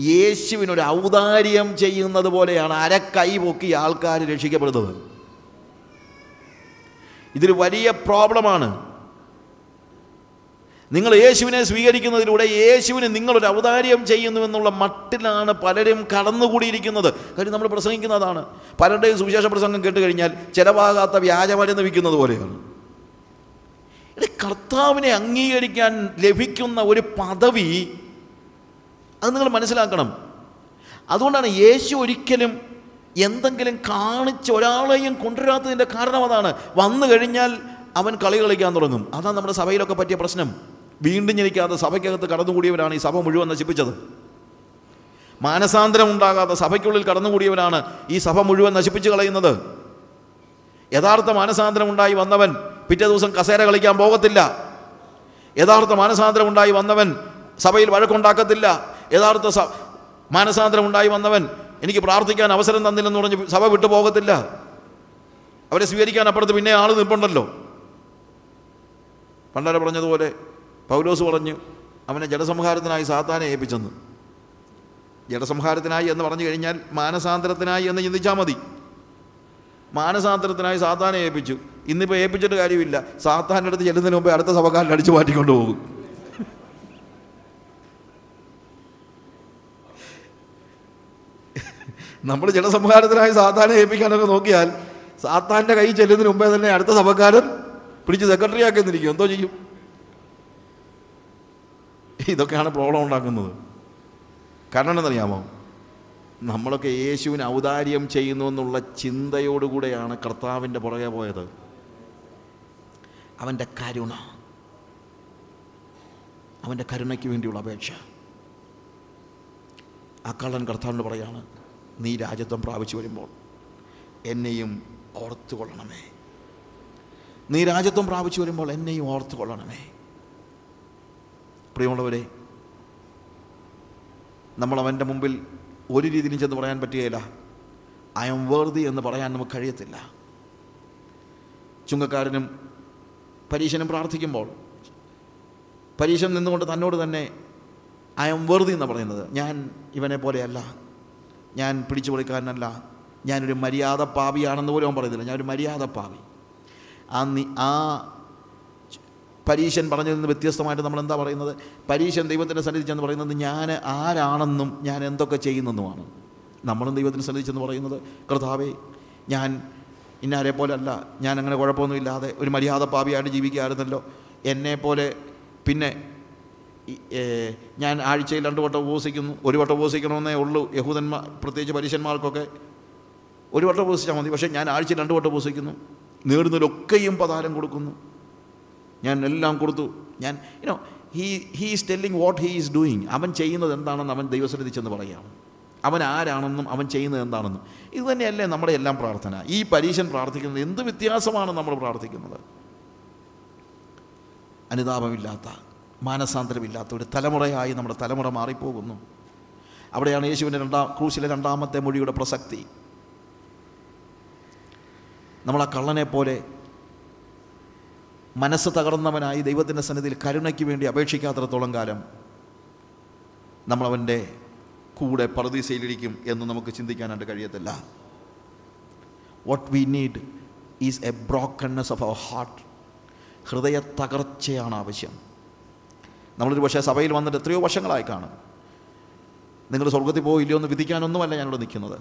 യേശുവിനൊരു ഔദാര്യം ചെയ്യുന്നത് പോലെയാണ് അരക്കൈ പൊക്കി ആൾക്കാർ രക്ഷിക്കപ്പെടുന്നത്. ഇതൊരു വലിയ പ്രോബ്ലമാണ് നിങ്ങൾ യേശുവിനെ സ്വീകരിക്കുന്നതിലൂടെ യേശുവിന് നിങ്ങളൊരു ചെയ്യുന്നു എന്നുള്ള മട്ടിലാണ് പലരും കടന്നുകൂടിയിരിക്കുന്നത്. കാര്യം നമ്മൾ പ്രസംഗിക്കുന്നതാണ്. പലരുടെയും സുവിശേഷ പ്രസംഗം കേട്ട് കഴിഞ്ഞാൽ ചിലവാകാത്ത വ്യാജമരുന്ന് വിൽക്കുന്നത് പോലെയാണ്. കർത്താവിനെ അംഗീകരിക്കാൻ ലഭിക്കുന്ന ഒരു പദവി അത് നിങ്ങൾ മനസ്സിലാക്കണം. അതുകൊണ്ടാണ് യേശു ഒരിക്കലും എന്തെങ്കിലും കാണിച്ച് ഒരാളെയും കൊണ്ടുവരാത്തതിന്റെ കാരണം അതാണ്. വന്നു കഴിഞ്ഞാൽ അവൻ കളി കളിക്കാൻ തുടങ്ങും. അതാണ് നമ്മുടെ സഭയിലൊക്കെ പറ്റിയ പ്രശ്നം. വീണ്ടും ജനിക്കാതെ സഭയ്ക്കകത്ത് കടന്നുകൂടിയവരാണ് ഈ സഭ മുഴുവൻ നശിപ്പിച്ചത്. മാനസാന്തരം ഉണ്ടാകാതെ സഭയ്ക്കുള്ളിൽ കടന്നുകൂടിയവരാണ് ഈ സഭ മുഴുവൻ നശിപ്പിച്ചു കളയുന്നത്. യഥാർത്ഥ മാനസാന്തരം ഉണ്ടായി വന്നവൻ പിറ്റേ ദിവസം കസേര കളിക്കാൻ പോകത്തില്ല. യഥാർത്ഥ മാനസാന്തരം ഉണ്ടായി വന്നവൻ സഭയിൽ വഴക്കുണ്ടാക്കത്തില്ല. യഥാർത്ഥ സ മാനസാന്തരം ഉണ്ടായി വന്നവൻ എനിക്ക് പ്രാർത്ഥിക്കാൻ അവസരം തന്നില്ലെന്ന് പറഞ്ഞ് സഭ വിട്ടു പോകത്തില്ല. അവരെ സ്വീകരിക്കാൻ അപ്പുറത്ത് പിന്നെ ആൾ നിൽപ്പുണ്ടല്ലോ. പണ്ടാരെ പറഞ്ഞതുപോലെ പൗലോസ് പറഞ്ഞു അവനെ ജലസംഹാരത്തിനായി സാത്താനെ ഏൽപ്പിച്ചെന്ന്. ജലസംഹാരത്തിനായി എന്ന് പറഞ്ഞു കഴിഞ്ഞാൽ മാനസാന്തരത്തിനായി എന്ന് ചിന്തിച്ചാൽ മതി. മാനസാന്തരത്തിനായി സാത്താനെ ഏൽപ്പിച്ചു. ഇന്നിപ്പോൾ ഏൽപ്പിച്ചിട്ട് കാര്യമില്ല. സാത്താന്റെ അടുത്ത് ചെല്ലുന്നതിന് മുമ്പേ അടുത്ത സഭക്കാരൻ അടിച്ചു മാറ്റിക്കൊണ്ട് പോകും. *laughs* നമ്മൾ ജലസംഹാരത്തിനായി സാത്താനെ ഏൽപ്പിക്കാനൊക്കെ നോക്കിയാൽ സാത്താന്റെ കൈ ചെല്ലുന്നതിന് മുമ്പേ തന്നെ അടുത്ത സഭക്കാരൻ പിടിച്ച് സെക്രട്ടറി ആക്കി എന്തോ ചെയ്യും? ഇതൊക്കെയാണ് പ്രോബ്ലം ഉണ്ടാക്കുന്നത്. കാരണം എന്തെന്നറിയാമോ നമ്മളൊക്കെ യേശുവിന് ഔദാര്യം ചെയ്യുന്നു എന്നുള്ള ചിന്തയോടുകൂടെയാണ് കർത്താവിന്റെ പുറകെ പോയത്. അവന്റെ കരുണ. അവന്റെ കരുണയ്ക്ക് വേണ്ടിയുള്ള അപേക്ഷ. ആ കള്ളൻ കർത്താവിനോട് പറയാണ് നീ രാജ്യത്വം പ്രാപിച്ചു വരുമ്പോൾ എന്നെയും ഓർത്തു കൊള്ളണമേ നീ രാജ്യത്വം പ്രാപിച്ചു വരുമ്പോൾ എന്നെയും ഓർത്തു കൊള്ളണമേ പ്രിയമുള്ളവരെ നമ്മൾ അവന്റെ മുമ്പിൽ ഒരു രീതിയിലും ചെന്ന് പറയാൻ പറ്റുകയില്ല. ഐ എം വേർതി എന്ന് പറയാൻ നമുക്ക് കഴിയത്തില്ല. ചുങ്കക്കാരനും പരീശനും പ്രാർത്ഥിക്കുമ്പോൾ പരീശൻ നിന്നുകൊണ്ട് തന്നോട് തന്നെ ഐ എം വേർതി എന്ന് പറയുന്നത്. ഞാൻ ഇവനെ പോലെയല്ല. ഞാൻ പിടിച്ചു പിടിച്ചുപൊളിക്കാരനല്ല. ഞാനൊരു മര്യാദ പാവിയാണെന്ന് പോലും അവൻ പറയുന്നില്ല. ഞാനൊരു മര്യാദ പാവി ആ ആ പരീശൻ പറഞ്ഞതിൽ നിന്ന് വ്യത്യസ്തമായിട്ട് നമ്മൾ എന്താ പറയുന്നത്? പരീശൻ ദൈവത്തിന്റെ സന്നിധി ചെന്ന് പറയുന്നത് ഞാൻ ആരാണെന്നും ഞാൻ എന്തൊക്കെ ചെയ്യുന്നെന്നുമാണ്. നമ്മളും ദൈവത്തിന്റെ സന്നിധി ചെന്ന് പറയുന്നത് കർത്താവേ ഞാൻ ഇന്നാരെ പോലെ അല്ല ഞാൻ അങ്ങനെ കുഴപ്പമൊന്നുമില്ലാതെ ഒരു മര്യാദ പാപിയായിട്ട് ജീവിക്കുകയായിരുന്നല്ലോ. എന്നെപ്പോലെ പിന്നെ ഞാൻ ആഴ്ചയിൽ രണ്ട് വട്ടം ഉപവസിക്കുന്നു. ഒരു വട്ടം ഉപവസിക്കണമെന്നേ ഉള്ളൂ യഹൂദന്മാർ പ്രത്യേകിച്ച് പരീശന്മാർക്കൊക്കെ. ഒരു വട്ടം ഉപവസിച്ചാൽ മതി പക്ഷേ ഞാൻ ആഴ്ചയിൽ രണ്ട് വട്ടം ഉപവസിക്കുന്നു. നേടുന്നതിലൊക്കെയും പതാരം കൊടുക്കുന്നു. ഞാൻ എല്ലാം കൊടുത്തു. ഞാൻ you know he he is telling what he is doing അവൻ ചെയ്യുന്നത് എന്താണെന്ന് അവൻ ദൈവസന്നിധി ചെന്ന് പറയാം. അവൻ ആരാണെന്നും അവൻ ചെയ്യുന്നത് എന്താണെന്നും. ഇത് തന്നെയല്ലേ നമ്മുടെ എല്ലാം പ്രാർത്ഥന. ഈ പരീശൻ പ്രാർത്ഥിക്കുന്നത് എന്ത് വ്യത്യാസമാണ് നമ്മൾ പ്രാർത്ഥിക്കുന്നത്? അനുതാപമില്ലാത്ത മാനസാന്തരമില്ലാത്ത ഒരു തലമുറയായി നമ്മുടെ തലമുറ മാറിപ്പോകുന്നു. അവിടെയാണ് യേശുവിന്റെ രണ്ടാം ക്രൂശിലെ രണ്ടാമത്തെ മൊഴിയുടെ പ്രസക്തി. നമ്മൾ ആ കള്ളനെ പോലെ മനസ്സ് തകർന്നവനായി ദൈവത്തിന്റെ സന്നിധിയിൽ കരുണയ്ക്ക് വേണ്ടി അപേക്ഷിക്കാത്രത്തോളം കാലം നമ്മളവന്റെ കൂടെ പറുദീസയിലിരിക്കും എന്ന് നമുക്ക് ചിന്തിക്കാനായിട്ട് കഴിയത്തില്ല. What we need is a brokenness of our heart ഹൃദയ തകർച്ചയാണ് ആവശ്യം. നമ്മളൊരു പക്ഷേ സഭയിൽ വന്നിട്ട് എത്രയോ വർഷങ്ങളായി കാണും. നിങ്ങൾ സ്വർഗത്തിൽ പോയില്ലയോ എന്ന് വിധിക്കാനൊന്നുമല്ല ഞാനിവിടെ നിൽക്കുന്നത്.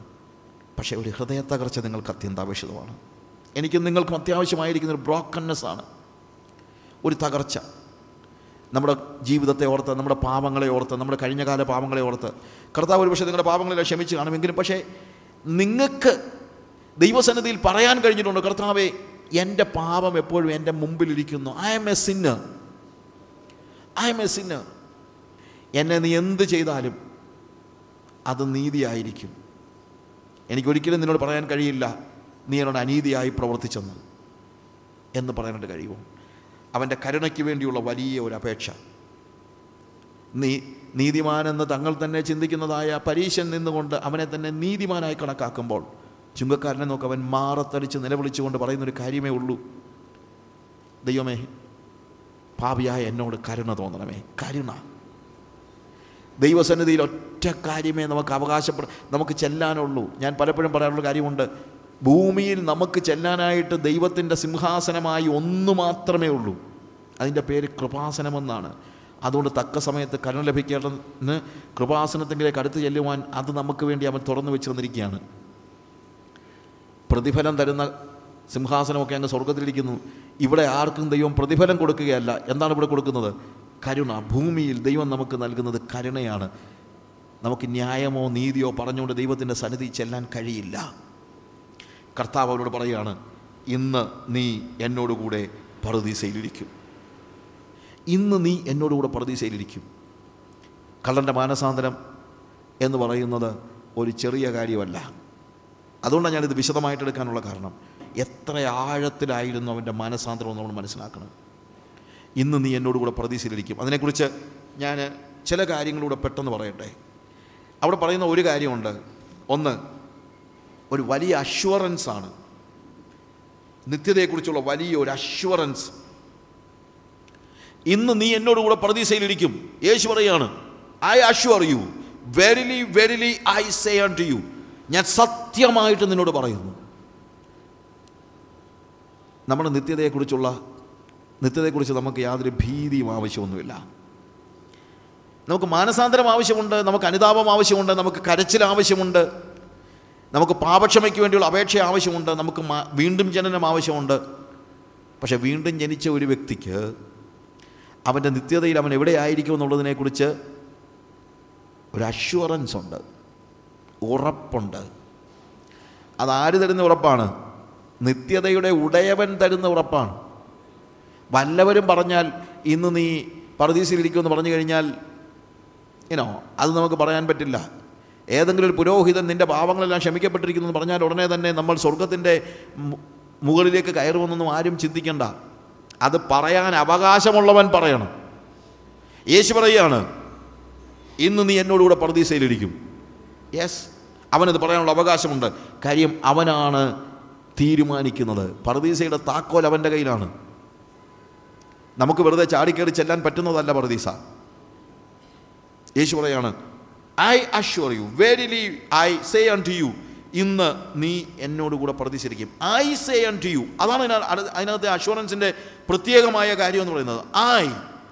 പക്ഷേ ഒരു ഹൃദയ തകർച്ച നിങ്ങൾക്ക് അത്യന്താപേക്ഷിതമാണ്. എനിക്കും നിങ്ങൾക്കും അത്യാവശ്യമായിരിക്കുന്ന ഒരു ബ്രോക്കൺനെസ് ആണ്. ഒരു തകർച്ച. നമ്മുടെ ജീവിതത്തെ ഓർത്ത് നമ്മുടെ പാപങ്ങളെ ഓർത്ത് നമ്മുടെ കഴിഞ്ഞകാല പാപങ്ങളെ ഓർത്ത്. കർത്താവ് ഒരുപക്ഷെ നിങ്ങളുടെ പാപങ്ങളെല്ലാം ക്ഷമിച്ച് കാണുമെങ്കിലും പക്ഷേ നിങ്ങൾക്ക് ദൈവസന്നിധിയിൽ പറയാൻ കഴിഞ്ഞിട്ടുണ്ട് കർത്താവേ എന്റെ പാപം എപ്പോഴും എന്റെ മുമ്പിലിരിക്കുന്നു. I am a sinner I am a sinner എന്നെ നീ എന്ത് ചെയ്താലും അത് നീതിയായിരിക്കും. എനിക്കൊരിക്കലും നിന്നോട് പറയാൻ കഴിയില്ല. നീ എന്നോട് അനീതിയായി പ്രവർത്തിച്ചെന്ന്. എന്ന് പറയാനായിട്ട് കഴിയുമോ? അവന്റെ കരുണയ്ക്ക് വേണ്ടിയുള്ള വലിയ ഒരു അപേക്ഷ. നീ നീതിമാനെന്ന് തങ്ങൾ തന്നെ ചിന്തിക്കുന്നതായ പരീശൻ നിന്നുകൊണ്ട് അവനെ തന്നെ നീതിമാനായി കണക്കാക്കുമ്പോൾ ചുങ്കക്കാരനെ നോക്ക് അവൻ മാറത്തടിച്ച് നിലവിളിച്ചുകൊണ്ട് പറയുന്നൊരു കാര്യമേ ഉള്ളൂ. ദൈവമേ പാപിയായ എന്നോട് കരുണ തോന്നണമേ കരുണ. ദൈവസന്നിധിയിൽ ഒറ്റ കാര്യമേ നമുക്ക് അവകാശപ്പെട നമുക്ക് ചെല്ലാനുള്ളൂ. ഞാൻ പലപ്പോഴും പറയാനുള്ള കാര്യമുണ്ട് ഭൂമിയിൽ നമുക്ക് ചെല്ലാനായിട്ട് ദൈവത്തിന്റെ സിംഹാസനമായി ഒന്ന് മാത്രമേ ഉള്ളൂ. അതിന്റെ പേര് കൃപാസനമെന്നാണ്. അതുകൊണ്ട് തക്ക സമയത്ത് കരുണ ലഭിക്കേണ്ടതിന് കൃപാസനത്തിലേക്ക് അടുത്ത് ചെല്ലുവാൻ അത് നമുക്ക് വേണ്ടി അവൻ തുറന്നു വെച്ച് പ്രതിഫലം തരുന്ന സിംഹാസനമൊക്കെ അങ്ങ് സ്വർഗത്തിലിരിക്കുന്നു ഇവിടെ ആർക്കും ദൈവം പ്രതിഫലം കൊടുക്കുകയല്ല. എന്താണ് ഇവിടെ കൊടുക്കുന്നത്? കരുണ. ഭൂമിയിൽ ദൈവം നമുക്ക് നൽകുന്നത് കരുണയാണ്. നമുക്ക് ന്യായമോ നീതിയോ പറഞ്ഞുകൊണ്ട് ദൈവത്തിന്റെ സന്നിധി ചെല്ലാൻ കഴിയില്ല. കർത്താവ് അവരോട് പറയുകയാണ് ഇന്ന് നീ എന്നോടുകൂടെ പറുദീസയിലിരിക്കും. ഇന്ന് നീ എന്നോടുകൂടെ പറുദീസയിലിരിക്കും. കള്ളന്റെ മാനസാന്തരം എന്ന് പറയുന്നത് ഒരു ചെറിയ കാര്യമല്ല. അതുകൊണ്ടാണ് ഞാനിത് വിശദമായിട്ട് എടുക്കാനുള്ള കാരണം. എത്ര ആഴത്തിലായിരുന്നു അവന്റെ മാനസാന്തരം എന്ന് നമ്മൾ മനസ്സിലാക്കണം. ഇന്ന് നീ എന്നോടുകൂടെ പ്രതീക്ഷയിലിരിക്കും അതിനെക്കുറിച്ച് ഞാൻ ചില കാര്യങ്ങളൂടെ പെട്ടെന്ന് പറയട്ടെ. അവിടെ പറയുന്ന ഒരു കാര്യമുണ്ട്. ഒന്ന് ഒരു വലിയ അഷ്വറൻസ് ആണ്. നിത്യതയെക്കുറിച്ചുള്ള വലിയ ഒരു അഷ്വറൻസ് ഇന്ന് നീ എന്നോട് കൂടെ പ്രതീക്ഷയിലിരിക്കും യേശു പറയാണ് I assure you verily verily I say to you ഞാൻ സത്യമായിട്ട് നിന്നോട് പറയുന്നു. നമ്മുടെ നിത്യതയെക്കുറിച്ചുള്ള നിത്യതയെക്കുറിച്ച് നമുക്ക് യാതൊരു ഭീതിയും ആവശ്യമൊന്നുമില്ല. നമുക്ക് മാനസാന്തരം ആവശ്യമുണ്ട് നമുക്ക് അനുതാപം ആവശ്യമുണ്ട് നമുക്ക് കരച്ചിൽ ആവശ്യമുണ്ട്. നമുക്ക് പാപക്ഷമയ്ക്ക് വേണ്ടിയുള്ള അപേക്ഷ ആവശ്യമുണ്ട് നമുക്ക് വീണ്ടും ജനനം ആവശ്യമുണ്ട്. പക്ഷെ വീണ്ടും ജനിച്ച ഒരു വ്യക്തിക്ക് അവന്റെ നിത്യതയിൽ അവൻ എവിടെയായിരിക്കും എന്നുള്ളതിനെക്കുറിച്ച് ഒരു അഷ്വറൻസ് ഉണ്ട് ഉറപ്പുണ്ട്. അതാര് തരുന്ന ഉറപ്പാണ്? നിത്യതയുടെ ഉടയവൻ തരുന്ന ഉറപ്പാണ്. വല്ലവരും പറഞ്ഞാൽ ഇന്ന് നീ പറദീസിലിരിക്കുമെന്ന് പറഞ്ഞു കഴിഞ്ഞാൽ ഇനോ അത് നമുക്ക് പറയാൻ പറ്റില്ല. ഏതെങ്കിലും ഒരു പുരോഹിതൻ നിന്റെ പാവങ്ങളെല്ലാം ക്ഷമിക്കപ്പെട്ടിരിക്കുന്നു എന്ന് പറഞ്ഞാൽ ഉടനെ തന്നെ നമ്മൾ സ്വർഗത്തിന്റെ മുകളിലേക്ക് കയറുമെന്നൊന്നും ആരും ചിന്തിക്കണ്ട. അത് പറയാൻ അവകാശമുള്ളവൻ പറയണം. യേശു പറയുകയാണ് ഇന്ന് നീ എന്നോടുകൂടെ പ്രതീക്ഷയിലിരിക്കും യെസ് അവനത് പറയാനുള്ള അവകാശമുണ്ട്. കാര്യം അവനാണ് തീരുമാനിക്കുന്നത്. പർദീസയുടെ താക്കോൽ അവന്റെ കയ്യിലാണ്. നമുക്ക് വെറുതെ ചാടിക്കയറി ചെല്ലാൻ പറ്റുന്നതല്ല പർദീസ. യേശു പറയാണ് I assure you verily I say unto you ഇന്ന് നീ എന്നോട് കൂടെ പ്രതിശരിക്കും I say unto you അതാണ് അതിനകത്ത് അത് അതിനകത്തെ അഷ്വറൻസിന്റെ പ്രത്യേകമായ കാര്യം എന്ന് പറയുന്നത്. ഐ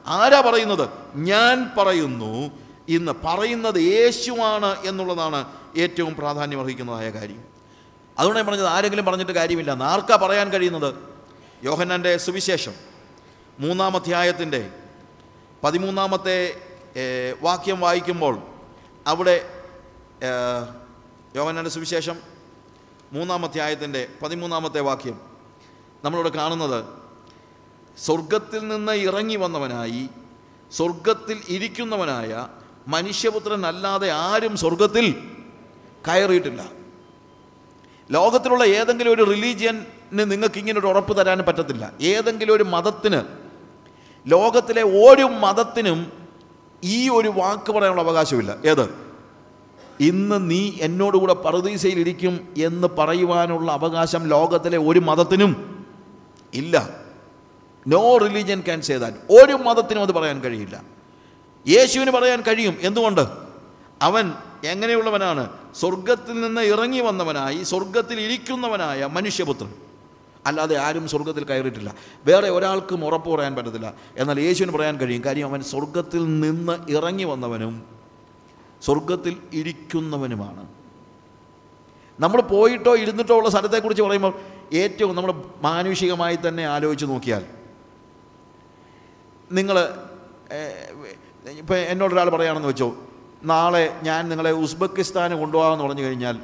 ആരാ പറയുന്നത്? ഞാൻ പറയുന്നു. ഇന്ന് പറയുന്നത് യേശുവാണ് എന്നുള്ളതാണ് ഏറ്റവും പ്രാധാന്യം അർഹിക്കുന്നതായ കാര്യം. അതുകൊണ്ട് പറഞ്ഞത് ആരെങ്കിലും പറഞ്ഞിട്ട് കാര്യമില്ല. ആർക്കാ പറയാൻ കഴിയുന്നത്? യോഹന്നാന്റെ സുവിശേഷം മൂന്നാം അധ്യായത്തിന്റെ പതിമൂന്നാമത്തെ വാക്യം വായിക്കുമ്പോൾ അവിടെ യോഹനാന്റെ സുവിശേഷം മൂന്നാമത്തെ ആയത്തിന്റെ പതിമൂന്നാമത്തെ വാക്യം. നമ്മളിവിടെ കാണുന്നത് സ്വർഗത്തിൽ നിന്ന് ഇറങ്ങി വന്നവനായി സ്വർഗത്തിൽ ഇരിക്കുന്നവനായ മനുഷ്യപുത്രൻ അല്ലാതെ ആരും സ്വർഗത്തിൽ കയറിയിട്ടില്ല. ലോകത്തിലുള്ള ഏതെങ്കിലും ഒരു റിലീജിയന് നിങ്ങൾക്ക് ഇങ്ങനെ ഒരു ഉറപ്പ് തരാൻ പറ്റത്തില്ല. ഏതെങ്കിലും ഒരു മതത്തിന് ലോകത്തിലെ ഒരു മതത്തിനും ഈ ഒരു വാക്ക് പറയാനുള്ള അവകാശമില്ല. ഏത്? ഇന്ന് നീ എന്നോടുകൂടെ പറുദീസയിലിരിക്കും എന്ന് പറയുവാനുള്ള അവകാശം ലോകത്തിലെ ഒരു മതത്തിനും ഇല്ല. No religion can say that ഒരു മതത്തിനും അത് പറയാൻ കഴിയില്ല. യേശുവിന് പറയാൻ കഴിയും. എന്തുകൊണ്ട്? അവൻ എങ്ങനെയുള്ളവനാണ്? സ്വർഗത്തിൽ നിന്ന് ഇറങ്ങി വന്നവനായി സ്വർഗത്തിൽ ഇരിക്കുന്നവനായ മനുഷ്യപുത്രൻ. അല്ലാതെ ആരും സ്വർഗത്തിൽ കയറിയിട്ടില്ല. വേറെ ഒരാൾക്കും ഉറപ്പ് പറയാൻ പറ്റത്തില്ല. എന്നാൽ യേശുവിന് പറയാൻ കഴിയും കാര്യം അവൻ സ്വർഗത്തിൽ നിന്ന് ഇറങ്ങി വന്നവനും സ്വർഗത്തിൽ ഇരിക്കുന്നവനുമാണ്. നമ്മൾ പോയിട്ടോ ഇരുന്നിട്ടോ ഉള്ള സ്ഥലത്തെക്കുറിച്ച് പറയുമ്പോൾ ഏറ്റവും നമ്മൾ മാനുഷികമായി തന്നെ ആലോചിച്ച് നോക്കിയാൽ നിങ്ങൾ ഇപ്പോൾ എന്നോടൊരാൾ പറയുകയാണെന്ന് വെച്ചോ നാളെ ഞാൻ നിങ്ങളെ ഉസ്ബെക്കിസ്ഥാന് കൊണ്ടുപോകാമെന്ന് പറഞ്ഞു കഴിഞ്ഞാൽ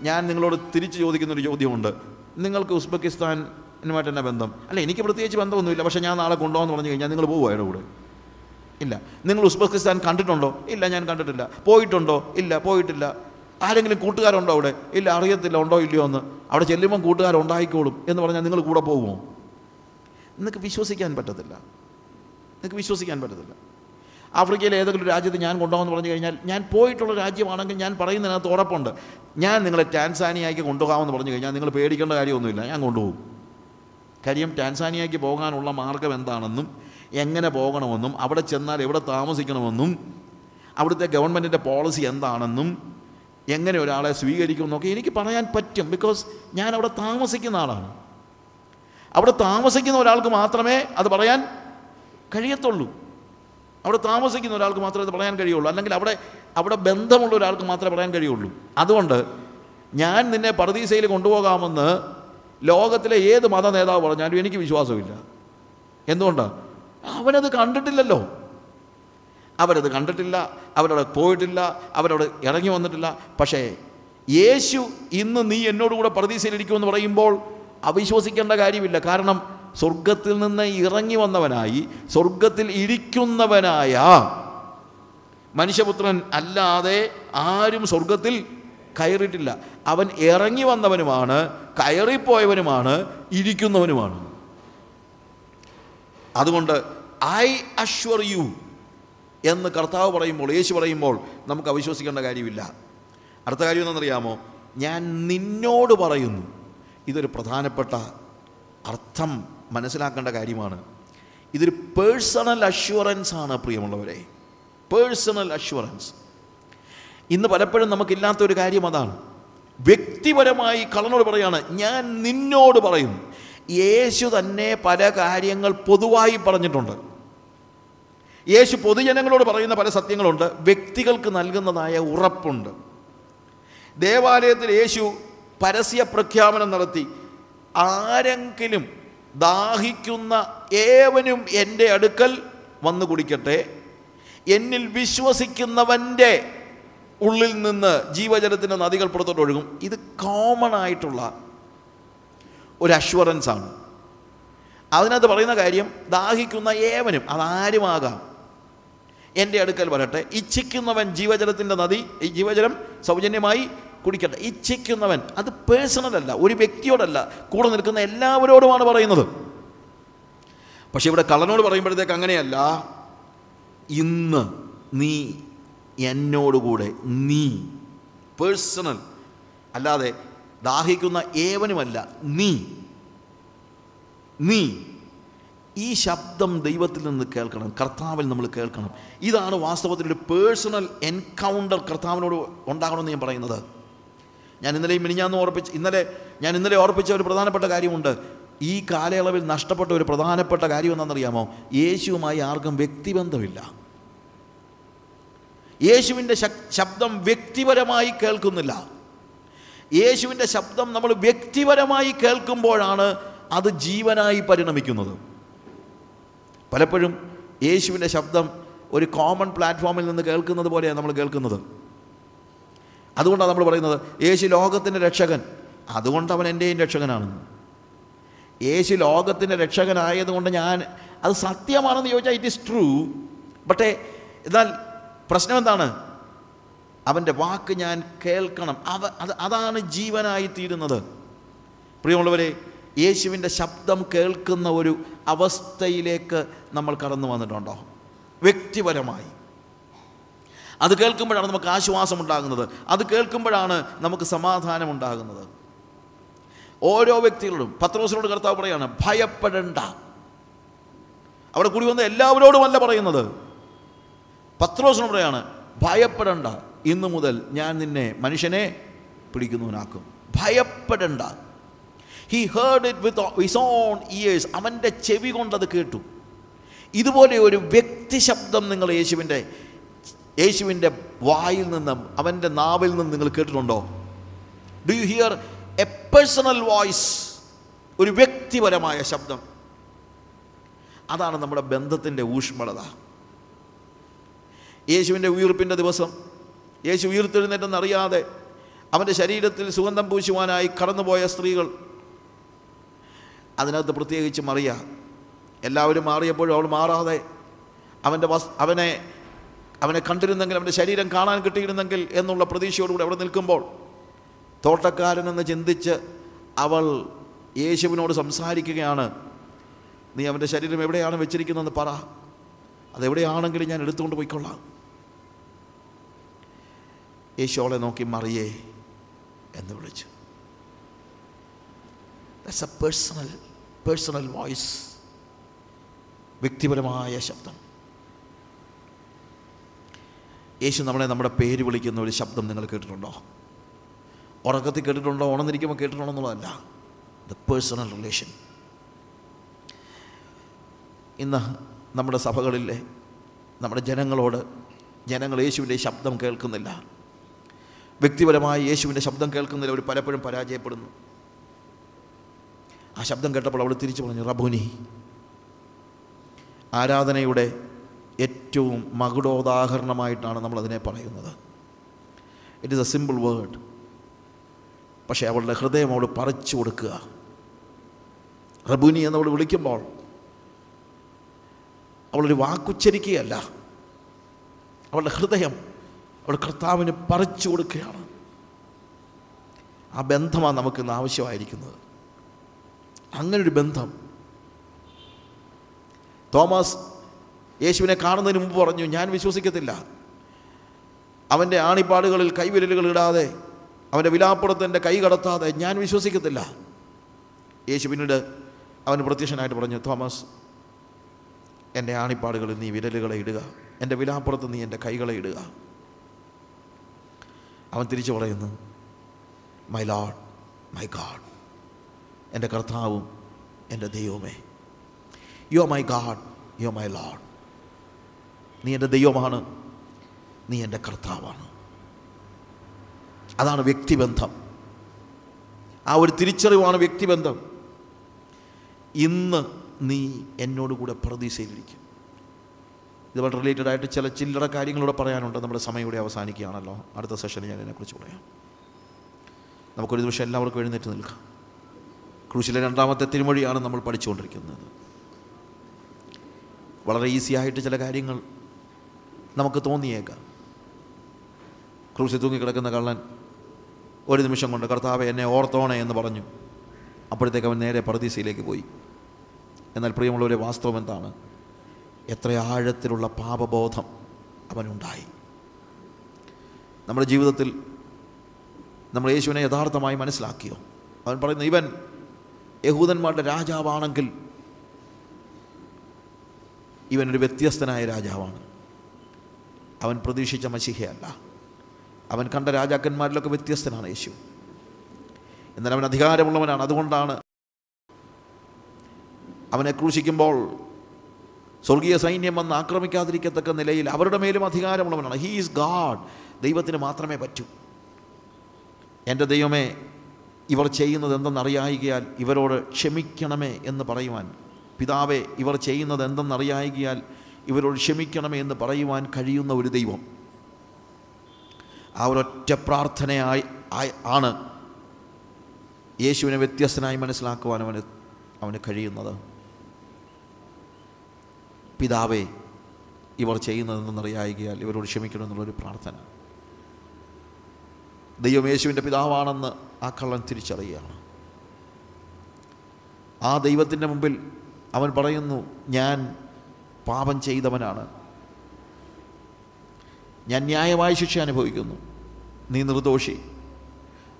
ഞാൻ നിങ്ങളോട് തിരിച്ച് ചോദിക്കുന്നൊരു ചോദ്യമുണ്ട്. നിങ്ങൾക്ക് ഉസ്ബെക്കിസ്ഥാനുമായിട്ട് തന്നെ ബന്ധം? അല്ല എനിക്ക് പ്രത്യേകിച്ച് ബന്ധമൊന്നുമില്ല. പക്ഷേ ഞാൻ നാളെ കൊണ്ടുപോകാമെന്ന് പറഞ്ഞു കഴിഞ്ഞാൽ നിങ്ങൾ പോകുമോ അതിന്റെ കൂടെ? ഇല്ല. നിങ്ങൾ ഉസ്ബെക്കിസ്ഥാൻ കണ്ടിട്ടുണ്ടോ? ഇല്ല ഞാൻ കണ്ടിട്ടില്ല. പോയിട്ടുണ്ടോ? ഇല്ല പോയിട്ടില്ല. ആരെങ്കിലും കൂട്ടുകാരുണ്ടോ അവിടെ? ഇല്ല അറിയത്തില്ല ഉണ്ടോ ഇല്ലയോ എന്ന്. അവിടെ ചെല്ലുമ്പം കൂട്ടുകാരുണ്ടായിക്കോളും എന്ന് പറഞ്ഞാൽ നിങ്ങൾ കൂടെ പോകുമോ നിങ്ങൾക്ക് വിശ്വസിക്കാൻ പറ്റത്തില്ല. നിങ്ങൾക്ക് വിശ്വസിക്കാൻ പറ്റത്തില്ല. ആഫ്രിക്കയിലെ ഏതെങ്കിലും രാജ്യത്ത് ഞാൻ കൊണ്ടുപോകുമെന്ന് പറഞ്ഞു കഴിഞ്ഞാൽ ഞാൻ പോയിട്ടുള്ള രാജ്യമാണെങ്കിൽ ഞാൻ പറയുന്നതിനകത്ത് ഉറപ്പുണ്ട്. ഞാൻ നിങ്ങളെ ടാൻസാനിയയ്ക്ക് കൊണ്ടുപോകാമെന്ന് പറഞ്ഞു കഴിഞ്ഞാൽ നിങ്ങൾ പേടിക്കേണ്ട കാര്യമൊന്നുമില്ല ഞാൻ കൊണ്ടുപോകും. കാര്യം ടാൻസാനിയയ്ക്ക് പോകാനുള്ള മാർഗം എന്താണെന്നും എങ്ങനെ പോകണമെന്നും അവിടെ ചെന്നാൽ എവിടെ താമസിക്കണമെന്നും അവിടുത്തെ ഗവൺമെന്റിന്റെ പോളിസി എന്താണെന്നും എങ്ങനെ ഒരാളെ സ്വീകരിക്കുമെന്നൊക്കെ എനിക്ക് പറയാൻ പറ്റും. ബിക്കോസ് ഞാൻ അവിടെ താമസിക്കുന്ന ആളാണ്. അവിടെ താമസിക്കുന്ന ഒരാൾക്ക് മാത്രമേ അത് പറയാൻ കഴിയത്തുള്ളൂ. അവിടെ താമസിക്കുന്ന ഒരാൾക്ക് മാത്രമേ അത് പറയാൻ കഴിയുള്ളൂ. അല്ലെങ്കിൽ അവിടെ അവിടെ ബന്ധമുള്ള ഒരാൾക്ക് മാത്രമേ പറയാൻ കഴിയുള്ളൂ. അതുകൊണ്ട് ഞാൻ നിന്നെ പർദീസയിൽ കൊണ്ടുപോകാമെന്ന് ലോകത്തിലെ ഏത് മത നേതാവ് പറഞ്ഞാലും എനിക്ക് വിശ്വാസമില്ല. എന്തുകൊണ്ടാണ് അവനത് കണ്ടിട്ടില്ലല്ലോ. അവരത് കണ്ടിട്ടില്ല അവരവിടെ പോയിട്ടില്ല അവരവിടെ ഇറങ്ങി വന്നിട്ടില്ല. പക്ഷേ യേശു ഇന്ന് നീ എന്നോടുകൂടെ പ്രതീക്ഷയിലിരിക്കുമെന്ന് പറയുമ്പോൾ അവിശ്വസിക്കേണ്ട കാര്യമില്ല. കാരണം സ്വർഗത്തിൽ നിന്ന് ഇറങ്ങി വന്നവനായി സ്വർഗത്തിൽ ഇരിക്കുന്നവനായ മനുഷ്യപുത്രൻ അല്ലാതെ ആരും സ്വർഗത്തിൽ കയറിയിട്ടില്ല. അവൻ ഇറങ്ങി വന്നവനുമാണ് കയറിപ്പോയവനുമാണ് ഇരിക്കുന്നവനുമാണ്. അതുകൊണ്ട് ഐ അഷ്വർ യു എന്ന് കർത്താവ് പറയുമ്പോൾ യേശു പറയുമ്പോൾ നമുക്ക് അവിശ്വസിക്കേണ്ട കാര്യമില്ല. അടുത്ത കാര്യം എന്താണെന്നറിയാമോ? ഞാൻ നിന്നോട് പറയുന്നു. ഇതൊരു പ്രധാനപ്പെട്ട അർത്ഥം. മനസ്സിലാക്കേണ്ട കാര്യമാണ്. ഇതൊരു പേഴ്സണൽ അഷ്വറൻസ് ആണ് പ്രിയമുള്ളവരെ. പേഴ്സണൽ അഷ്വറൻസ് ഇന്ന് പലപ്പോഴും നമുക്കില്ലാത്ത ഒരു കാര്യം അതാണ്. വ്യക്തിപരമായി കള്ളനോട് പറയാണ് ഞാൻ നിന്നോട് പറയുന്നു യേശു തന്നെ പല കാര്യങ്ങൾ പൊതുവായി പറഞ്ഞിട്ടുണ്ട്. യേശു പൊതുജനങ്ങളോട് പറയുന്ന പല സത്യങ്ങളുണ്ട്. വ്യക്തികൾക്ക് നൽകുന്നതായ ഉറപ്പുണ്ട്. ദേവാലയത്തിൽ യേശു പരസ്യ പ്രഖ്യാപനം നടത്തി. ആരെങ്കിലും ദാഹിക്കുന്ന ഏവനും എന്റെ അടുക്കൽ വന്നു കുടിക്കട്ടെ. എന്നിൽ വിശ്വസിക്കുന്നവന്റെ ഉള്ളിൽ നിന്ന് ജീവജലത്തിന്റെ നദികൾ പുറത്തോട്ട് ഒഴുകും. ഇത് കോമൺ ആയിട്ടുള്ള ഒരു അഷ്വറൻസ് ആണ്. അതിനകത്ത് പറയുന്ന കാര്യം ദാഹിക്കുന്ന ഏവനും അതാരുമാകാം? എന്റെ അടുക്കൽ വരട്ടെ. ഇച്ഛിക്കുന്നവൻ ജീവജലത്തിന്റെ നദി ഈ ജീവജലം സൗജന്യമായി കുടിക്കട്ടെ. ഇച്ഛിക്കുന്നവൻ അത് പേഴ്സണലല്ല ഒരു വ്യക്തിയോടല്ല. കൂടെ നിൽക്കുന്ന എല്ലാവരോടുമാണ് പറയുന്നത്. പക്ഷെ ഇവിടെ കള്ളനോട് പറയുമ്പോഴത്തേക്ക് അങ്ങനെയല്ല. ഇന്ന് നീ എന്നോടുകൂടെ നീ പേഴ്സണൽ അല്ലാതെ ദാഹിക്കുന്ന ഏവനുമല്ല നീ നീ. ഈ ശബ്ദം ദൈവത്തിൽ നിന്ന് കേൾക്കണം കർത്താവിൽ നമ്മൾ കേൾക്കണം. ഇതാണ് വാസ്തവത്തിൽ ഒരു പേഴ്സണൽ എൻകൗണ്ടർ കർത്താവിനോട് ഉണ്ടാകണമെന്ന് ഞാൻ പറയുന്നത്. ഞാൻ ഇന്നലെയും മിനിഞ്ഞാന്ന് ഓർപ്പിച്ച് ഇന്നലെ ഞാൻ ഇന്നലെ ഓർപ്പിച്ച ഒരു പ്രധാനപ്പെട്ട കാര്യമുണ്ട്. ഈ കാലയളവിൽ നഷ്ടപ്പെട്ട ഒരു പ്രധാനപ്പെട്ട കാര്യം എന്താണെന്നറിയാമോ? യേശുവുമായി ആർക്കും വ്യക്തിബന്ധമില്ല. യേശുവിന്റെ ശബ്ദം വ്യക്തിപരമായി കേൾക്കുന്നില്ല. യേശുവിന്റെ ശബ്ദം നമ്മൾ വ്യക്തിപരമായി കേൾക്കുമ്പോഴാണ് അത് ജീവനായി പരിണമിക്കുന്നത്. പലപ്പോഴും യേശുവിന്റെ ശബ്ദം ഒരു കോമൺ പ്ലാറ്റ്ഫോമിൽ നിന്ന് കേൾക്കുന്നത് പോലെയാണ് നമ്മൾ കേൾക്കുന്നത്. അതുകൊണ്ടാണ് നമ്മൾ പറയുന്നത് യേശു ലോകത്തിന്റെ രക്ഷകൻ. അതുകൊണ്ട് അവൻ എന്റെയും രക്ഷകനാണ്. യേശു ലോകത്തിന്റെ രക്ഷകനായതുകൊണ്ട് ഞാൻ അത് സത്യമാണെന്ന് ചോദിച്ചാൽ ഇറ്റ് ഇസ് ട്രൂ പക്ഷേ എന്നാൽ പ്രശ്നം എന്താണ്? അവന്റെ വാക്ക് ഞാൻ കേൾക്കണം. അവ അത് അതാണ് ജീവനായി തീരുന്നത്. പ്രിയമുള്ളവരെ യേശുവിന്റെ ശബ്ദം കേൾക്കുന്ന ഒരു അവസ്ഥയിലേക്ക് നമ്മൾ കടന്നു വന്നിട്ടുണ്ടോ? വ്യക്തിപരമായി. അത് കേൾക്കുമ്പോഴാണ് നമുക്ക് ആശ്വാസം ഉണ്ടാകുന്നത്. അത് കേൾക്കുമ്പോഴാണ് നമുക്ക് സമാധാനം ഉണ്ടാകുന്നത്. ഓരോ വ്യക്തികളോടും പത്രോസിനോട് കർത്താവ് പറയാണ് ഭയപ്പെടേണ്ട. അവിടെ കൂടി വന്ന എല്ലാവരോടുമല്ല പറയുന്നത്. പത്രോസിനോട് പറയാണ് ഭയപ്പെടേണ്ട. ഇന്നു മുതൽ ഞാൻ നിന്നെ മനുഷ്യനെ പിടിക്കുന്നവനാക്കും. ഭയപ്പെടേണ്ട. He heard it with his own ears അവന്റെ ചെവി കൊണ്ടത് കേട്ടു. ഇതുപോലെ ഒരു വ്യക്തി ശബ്ദം നിങ്ങൾ യേശുവിന്റെ യേശുവിന്റെ വായിൽ നിന്നും അവന്റെ നാവിൽ നിന്നും നിങ്ങൾ കേട്ടിട്ടുണ്ടോ? Do you hear a personal voice ഒരു വ്യക്തിപരമായ ശബ്ദം. അതാണ് നമ്മുടെ ബന്ധത്തിന്റെ ഊഷ്മളത. യേശുവിന്റെ ഉയർപ്പിന്റെ ദിവസം യേശു ഉയർത്തെഴുന്നേറ്റെന്നറിയാതെ അവന്റെ ശരീരത്തിൽ സുഗന്ധം പൂശുവാനായി കടന്നുപോയ സ്ത്രീകൾ അതിനകത്ത് പ്രത്യേകിച്ച് മറിയ എല്ലാവരും മാറിയപ്പോഴും അവൾ മാറാതെ അവന്റെ വസ് അവനെ അവനെ കണ്ടിരുന്നെങ്കിൽ അവന്റെ ശരീരം കാണാൻ കിട്ടിയിരുന്നെങ്കിൽ എന്നുള്ള പ്രതീക്ഷയോടുകൂടി അവിടെ നിൽക്കുമ്പോൾ തോട്ടക്കാരനെന്ന് ചിന്തിച്ച് അവൾ യേശുവിനോട് സംസാരിക്കുകയാണ് നീ അവന്റെ ശരീരം എവിടെയാണ് വെച്ചിരിക്കുന്നതെന്ന് പറ. അതെവിടെയാണെങ്കിലും ഞാൻ എടുത്തുകൊണ്ട് പോയിക്കൊള്ളാം. യേശു അവളെ നോക്കി മറിയേ എന്ന് വിളിച്ചു. That's a personal personal voice വ്യക്തിപരമായ ശബ്ദം. യേശു നമ്മളെ നമ്മുടെ പേര് വിളിക്കുന്ന ഒരു ശബ്ദം നിങ്ങൾ കേട്ടിട്ടുണ്ടോ? ഉറക്കത്തിൽ കേട്ടിട്ടുണ്ടോ? ഉണർന്നിരിക്കുമ്പോൾ കേട്ടിട്ടുണ്ടോ എന്നുള്ളതല്ല. ദ പേഴ്സണൽ റിലേഷൻ ഇന്ന് നമ്മുടെ സഭകളിലെ നമ്മുടെ ജനങ്ങളോട് ജനങ്ങൾ യേശുവിന്റെ ശബ്ദം കേൾക്കുന്നില്ല. വ്യക്തിപരമായി യേശുവിന്റെ ശബ്ദം കേൾക്കുന്നില്ല. അവർ പലപ്പോഴും പരാജയപ്പെടുന്നു. ആ ശബ്ദം കേട്ടപ്പോൾ അവൾ തിരിച്ചു പറഞ്ഞു റബുനി ആരാധനയുടെ ഏറ്റവും മകുടോദാഹരണമായിട്ടാണ് നമ്മളതിനെ പറയുന്നത്. It is a simple word പക്ഷേ അവളുടെ ഹൃദയം അവൾ പറിച്ചു കൊടുക്കുക. റബുനി എന്നവൾ വിളിക്കുമ്പോൾ അവളൊരു വാക്കുച്ചരിക്കുകയല്ല. അവളുടെ ഹൃദയം അവൾ കർത്താവിന് പറിച്ചു കൊടുക്കുകയാണ്. ആ ബന്ധമാണ് നമുക്കിന്ന് ആവശ്യമായിരിക്കുന്നത്. അങ്ങനൊരു ബന്ധം. തോമസ് യേശുവിനെ കാണുന്നതിന് മുമ്പ് പറഞ്ഞു ഞാൻ വിശ്വസിക്കത്തില്ല. അവന്റെ ആണിപ്പാടുകളിൽ കൈവിരലുകൾ ഇടാതെ അവന്റെ വിലാപ്പുറത്തിന്റെ കൈ കടത്താതെ ഞാൻ വിശ്വസിക്കത്തില്ല. യേശു പിന്നീട് അവന് പ്രത്യക്ഷനായിട്ട് പറഞ്ഞു തോമസ് എന്റെ ആണിപ്പാടുകളിൽ നീ വിരലുകളെ ഇടുക എന്റെ വിലാപ്പുറത്ത് നീ എന്റെ കൈകളെ ഇടുക. അവൻ തിരിച്ചു പറയുന്നു മൈ ലോഡ് മൈ ഗാഡ് എന്റെ കർത്താവും എന്റെ ദൈവമേ. You are my God you are my Lord നീ എന്റെ ദൈവമാണ്. നീ എന്റെ കർത്താവാണ്. അതാണ് വ്യക്തിബന്ധം. ആ ഒരു തിരിച്ചറിവാണ് വ്യക്തിബന്ധം. ഇന്ന് നീ എന്നോട് കൂടെ പ്രതീക്ഷയിലിരിക്കും ഇതുപോലെ റിലേറ്റഡ് ആയിട്ട് ചില ചില്ലറ കാര്യങ്ങളൂടെ പറയാനുണ്ട്. നമ്മുടെ സമയം ഇവിടെ അവസാനിക്കുകയാണല്ലോ. അടുത്ത സെഷനിൽ ഞാൻ ഇതിനെക്കുറിച്ച് പറയാം. നമുക്കൊരു ദിവസം എല്ലാവർക്കും എഴുന്നേറ്റ് നിൽക്കാം. ക്രൂശിലെ രണ്ടാമത്തെ തിരുമൊഴിയാണ് നമ്മൾ പഠിച്ചുകൊണ്ടിരിക്കുന്നത്. വളരെ ഈസി ആയിട്ട് ചില കാര്യങ്ങൾ നമുക്ക് തോന്നിയേക്കാം. ക്രൂശിൽ തൂങ്ങിക്കിടക്കുന്ന കള്ളൻ ഒരു നിമിഷം കൊണ്ട് കർത്താവ് എന്നെ ഓർത്തോണേ എന്ന് പറഞ്ഞു. അപ്പോഴത്തേക്ക് അവൻ നേരെ പർദീസയിലേക്ക് പോയി. എന്നാൽ പ്രിയമുള്ളവരെ വാസ്തവം എന്താണ്? എത്ര ആഴത്തിലുള്ള പാപബോധം അവനുണ്ടായി. നമ്മുടെ ജീവിതത്തിൽ നമ്മൾ യേശുവിനെ യഥാർത്ഥമായി മനസ്സിലാക്കിയോ? അവൻ പറയുന്നു ഇവൻ യഹൂദന്മാരുടെ രാജാവാണെങ്കിൽ ഇവനൊരു വ്യത്യസ്തനായ രാജാവാണ്. അവൻ പ്രതീക്ഷിച്ച മസിഹയല്ല അവൻ കണ്ട രാജാക്കന്മാരിലൊക്കെ വ്യത്യസ്തനാണ് യേശു. എന്നാൽ അവൻ അധികാരമുള്ളവനാണ്. അതുകൊണ്ടാണ് അവനെ ക്രൂശിക്കുമ്പോൾ സ്വർഗീയ സൈന്യം വന്ന് ആക്രമിക്കാതിരിക്കത്തക്ക നിലയിൽ അവരുടെ മേലും അധികാരമുള്ളവനാണ്. ഹീ ഈസ് ഗാഡ് ദൈവത്തിന് മാത്രമേ പറ്റൂ. എന്റെ ദൈവമേ ഇവർ ചെയ്യുന്നത് എന്തെന്നറിയായികയാൽ ഇവരോട് ക്ഷമിക്കണമേ എന്ന് പറയുവാൻ പിതാവേ ഇവർ ചെയ്യുന്നത് എന്തെന്നറിയായികയാൽ ഇവരോട് ക്ഷമിക്കണമേ എന്ന് പറയുവാൻ കഴിയുന്ന ഒരു ദൈവം. ആ ഒരൊറ്റ പ്രാർത്ഥനയായി ആണ് യേശുവിനെ വ്യത്യസ്തനായി മനസ്സിലാക്കുവാൻ അവന് അവന് കഴിയുന്നത്. പിതാവേ ഇവർ ചെയ്യുന്നതെന്നറിയായികയാൽ ഇവരോട് ക്ഷമിക്കണമെന്നുള്ളൊരു പ്രാർത്ഥന. ദൈവം യേശുവിന്റെ പിതാവാണെന്ന് ആ കള്ളൻ തിരിച്ചറിയുകയാണ്. ആ ദൈവത്തിന്റെ മുമ്പിൽ അവൻ പറയുന്നു ഞാൻ പാപം ചെയ്തവനാണ്. ഞാൻ ന്യായമായ ശിക്ഷ അനുഭവിക്കുന്നു. നീ നിർദോഷി.